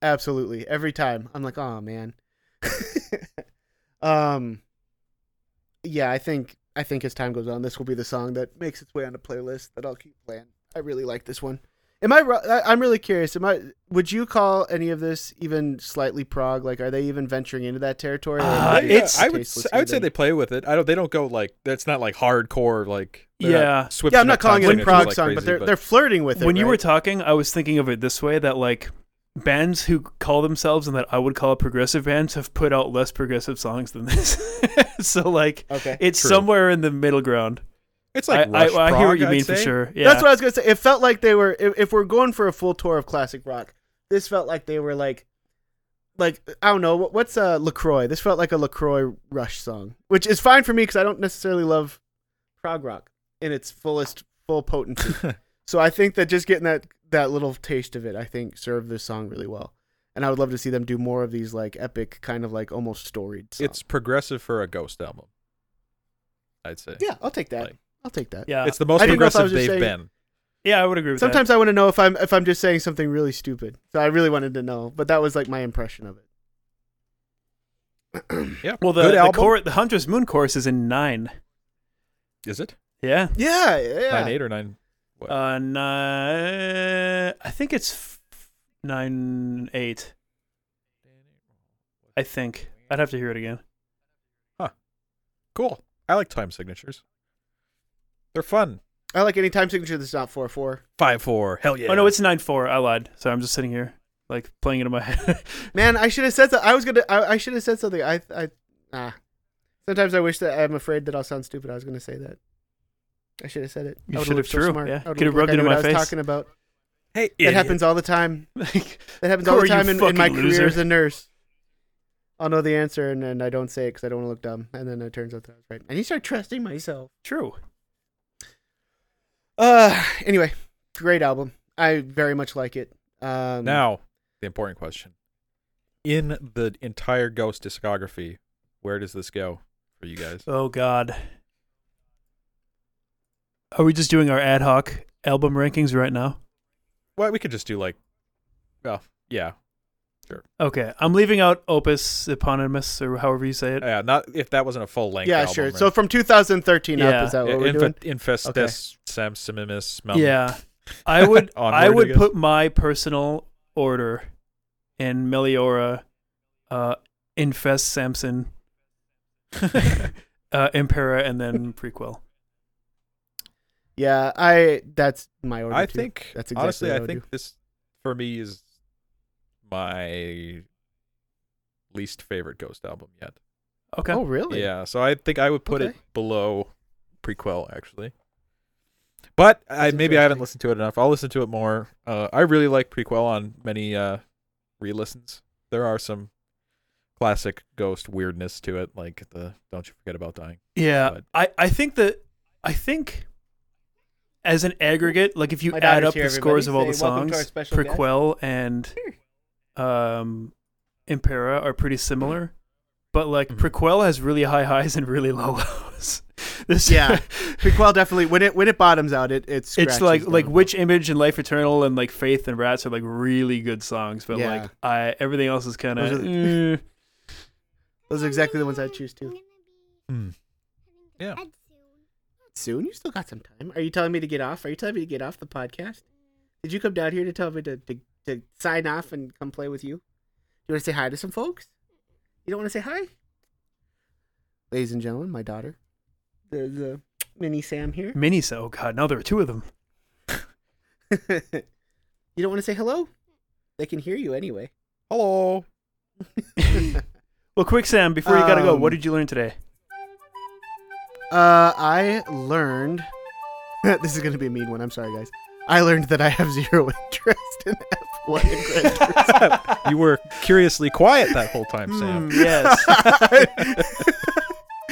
S3: absolutely. Every time I'm like, oh man. *laughs* um, yeah, I think I think as time goes on, this will be the song that makes its way on the playlist that I'll keep playing. I really like this one. Am I? ri- I- I'm really curious. Am I? Would you call any of this even slightly prog? Like, are they even venturing into that territory?
S2: Uh, it's-
S1: I would
S3: tasteless
S1: s- I would say they play with it. I don't. They don't go like that's not like hardcore like.
S2: Yeah.
S1: not
S3: Yeah, I'm not calling it a prog
S1: like
S3: song,
S1: crazy,
S3: but they're they're flirting with it.
S2: When you were talking, I was thinking of it this way: that like bands who call themselves and that I would call a progressive bands have put out less progressive songs than this. *laughs* so like
S3: Okay.
S2: it's
S1: True.
S2: somewhere in the middle ground.
S1: It's like
S2: I,
S1: Rush
S2: I, I hear what you
S1: I'd
S2: mean for sure. Yeah.
S3: That's what I was gonna say. It felt like they were. If, if we're going for a full tour of classic rock, this felt like they were like, like I don't know what, what's uh Lacroix. This felt like a Lacroix Rush song, which is fine for me because I don't necessarily love prog rock in its fullest full potency. *laughs* so I think that just getting that that little taste of it, I think, served this song really well. And I would love to see them do more of these like epic, kind of like almost storied. Songs.
S1: It's progressive for a Ghost album. I'd say.
S3: yeah, I'll take that.
S1: Like-
S3: I'll take that.
S2: yeah.
S1: It's the most
S3: I didn't know if I
S1: progressive they've
S3: saying-
S1: been.
S2: yeah, I would agree with that.
S3: Sometimes I want to know if I'm if I'm just saying something really stupid. So I really wanted to know, but that was like my impression of it. *clears throat*
S1: Yeah.
S2: Well, the
S1: Good
S2: the,
S1: album.
S2: chor- the Hunter's Moon chorus is in nine.
S1: Is it
S2: Yeah.
S3: Yeah, yeah.
S1: nine eight or nine? What?
S2: Uh, nine. I think it's f- nine eight. I think I'd have to hear it again. Huh.
S1: Cool. I like time signatures. They're fun.
S3: I like any time signature that's not four four.
S1: Five four. Hell yeah.
S2: Oh no, it's nine four. I lied. So I'm just sitting here, like playing it in my head. *laughs*
S3: Man, I should have said that. I was gonna. I, I should have said something. I I ah. Sometimes I wish that I'm afraid that I'll sound stupid. I was gonna say that. I should have said it.
S2: You
S3: I would've
S2: should have,
S3: looked so
S2: true,
S3: smart.
S2: yeah.
S3: I
S2: Could have
S3: looked
S2: rubbed
S3: like
S2: it in my
S3: what I was
S2: face.
S3: talking about.
S1: Hey,
S3: That happens all the time. *laughs*
S2: Like,
S3: That happens all the time in, in my
S2: fucking
S3: career as a nurse. I'll know the answer and then I don't say it because I don't want to look dumb, and then it turns out that I was right. I need to start trusting myself.
S2: true.
S3: Uh, anyway, great album. I very much like it. Um,
S1: Now, the important question: In the entire Ghost discography, where does this go for you guys?
S2: Oh God. Are we just doing our ad hoc album rankings right now?
S1: Well, we could just do like, well, yeah,
S2: Okay, I'm leaving out Opus Eponymous or however you say it.
S1: yeah. Not if that wasn't a full length.
S3: yeah,
S1: album,
S3: sure.
S1: right?
S3: So from 2013 up, is that what
S1: Yeah,
S3: we're doing?
S1: Infestus, Sam Simimus,
S2: Yeah, I *laughs* would
S1: Onward,
S2: I
S1: I
S2: would
S1: guess.
S2: put my personal order in Meliora, uh, Infestissumam, *laughs* uh, Impera, and then *laughs* Prequelle.
S3: Yeah, I. That's my order.
S1: I
S3: too.
S1: think
S3: That's exactly
S1: honestly,
S3: what I
S1: I think
S3: do.
S1: this for me is my least favorite Ghost album yet.
S2: Okay.
S3: Oh, really?
S1: Yeah, so I think I would put it below Prequelle actually. But I maybe I haven't listened to it enough. I'll listen to it more. Uh, I really like Prequelle on many uh, re-listens. There are some classic Ghost weirdness to it, like the "Don't You Forget About Dying."
S2: Yeah,
S1: But-
S2: I, I think that I think as an aggregate, like if you add up
S3: here,
S2: the scores of all the
S3: Say welcome to our
S2: songs,
S3: special guest.
S2: Prequelle and um, Impera are pretty similar, but like
S1: Mhm.
S2: Prequelle has really high highs and really low lows. *laughs* this,
S3: Yeah. *laughs* Prequelle definitely when it when it bottoms out, it it's
S2: it's like like Witch Image and Life Eternal and like Faith and Rats are like really good songs, but
S3: Yeah.
S2: like I everything else is kind
S3: Those
S2: of. *laughs*
S3: Those are exactly the ones I choose too.
S1: Hmm. Yeah.
S3: Soon, you still got some time. Are you telling me to get off? Are you telling me to get off the podcast? Did you come down here to tell me to to, to sign off and come play with you? You want to say hi to some folks? You don't want to say hi? Ladies and gentlemen, my daughter, the the mini Sam here.
S2: Mini, Sam. oh god, now there are two of them. *laughs*
S3: you don't want to say hello? They can hear you anyway.
S1: Hello. *laughs*
S2: Well, quick, Sam, before you gotta go, what
S3: Um,
S2: did you learn today?
S3: Uh, I learned. *laughs* this is gonna be a mean one. I'm sorry, guys. I learned that I have zero interest in F1 and Gran
S1: you were curiously quiet that whole time, Sam.
S2: Hmm, yes. *laughs*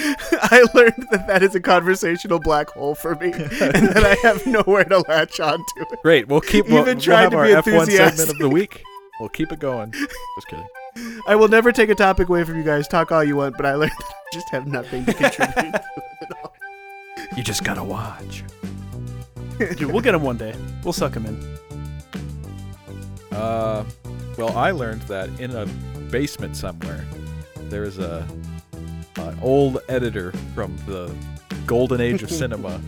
S3: I learned that that is a conversational black hole for me, and that I have nowhere to latch onto it.
S1: Great. We'll keep. We'll,
S3: Even
S1: we'll have
S3: to
S1: our
S3: be
S1: F1 segment of the week. We'll keep it going. Just kidding.
S3: I will never take a topic away from you guys. Talk all you want, but I learned that I just have nothing to contribute to it at all.
S1: You just gotta watch.
S2: Dude, we'll get him one day. We'll suck him in.
S1: Uh, well, I learned that in a basement somewhere, there is a an old editor from the golden age of *laughs* cinema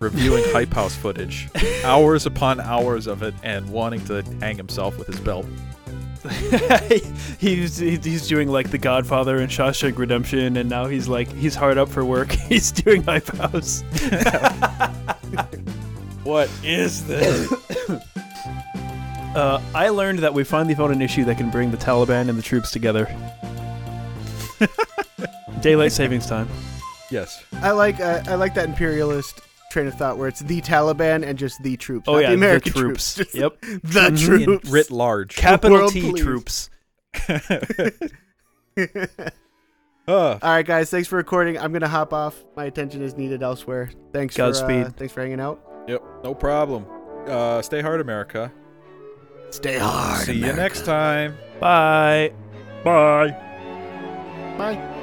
S1: reviewing Hype House footage, hours upon hours of it, and wanting to hang himself with his belt. *laughs*
S2: he's he's doing like The Godfather and Shawshank Redemption, and now he's like he's hard up for work. *laughs* He's doing Hype House.
S1: What is this? *coughs*
S2: Uh, I learned that we finally found an issue that can bring the Taliban and the troops together. *laughs* Daylight savings time.
S1: Yes.
S3: I like uh, I like that imperialist train of thought where it's the Taliban and just the troops.
S2: Oh
S3: not
S2: yeah,
S3: the American
S2: the troops. *laughs*
S3: Just
S2: yep,
S3: the
S2: Mhm.
S1: In
S3: troops.
S1: writ large.
S2: capital T
S3: police.
S2: troops. *laughs*
S1: uh,
S3: All right, guys. Thanks for recording. I'm gonna hop off. My attention is needed elsewhere. Thanks for uh,
S2: Godspeed.
S3: thanks for hanging out.
S1: yep. No problem. Uh, stay hard, America.
S3: Stay hard.
S1: See you next time.
S2: Bye.
S1: Bye.
S3: Bye.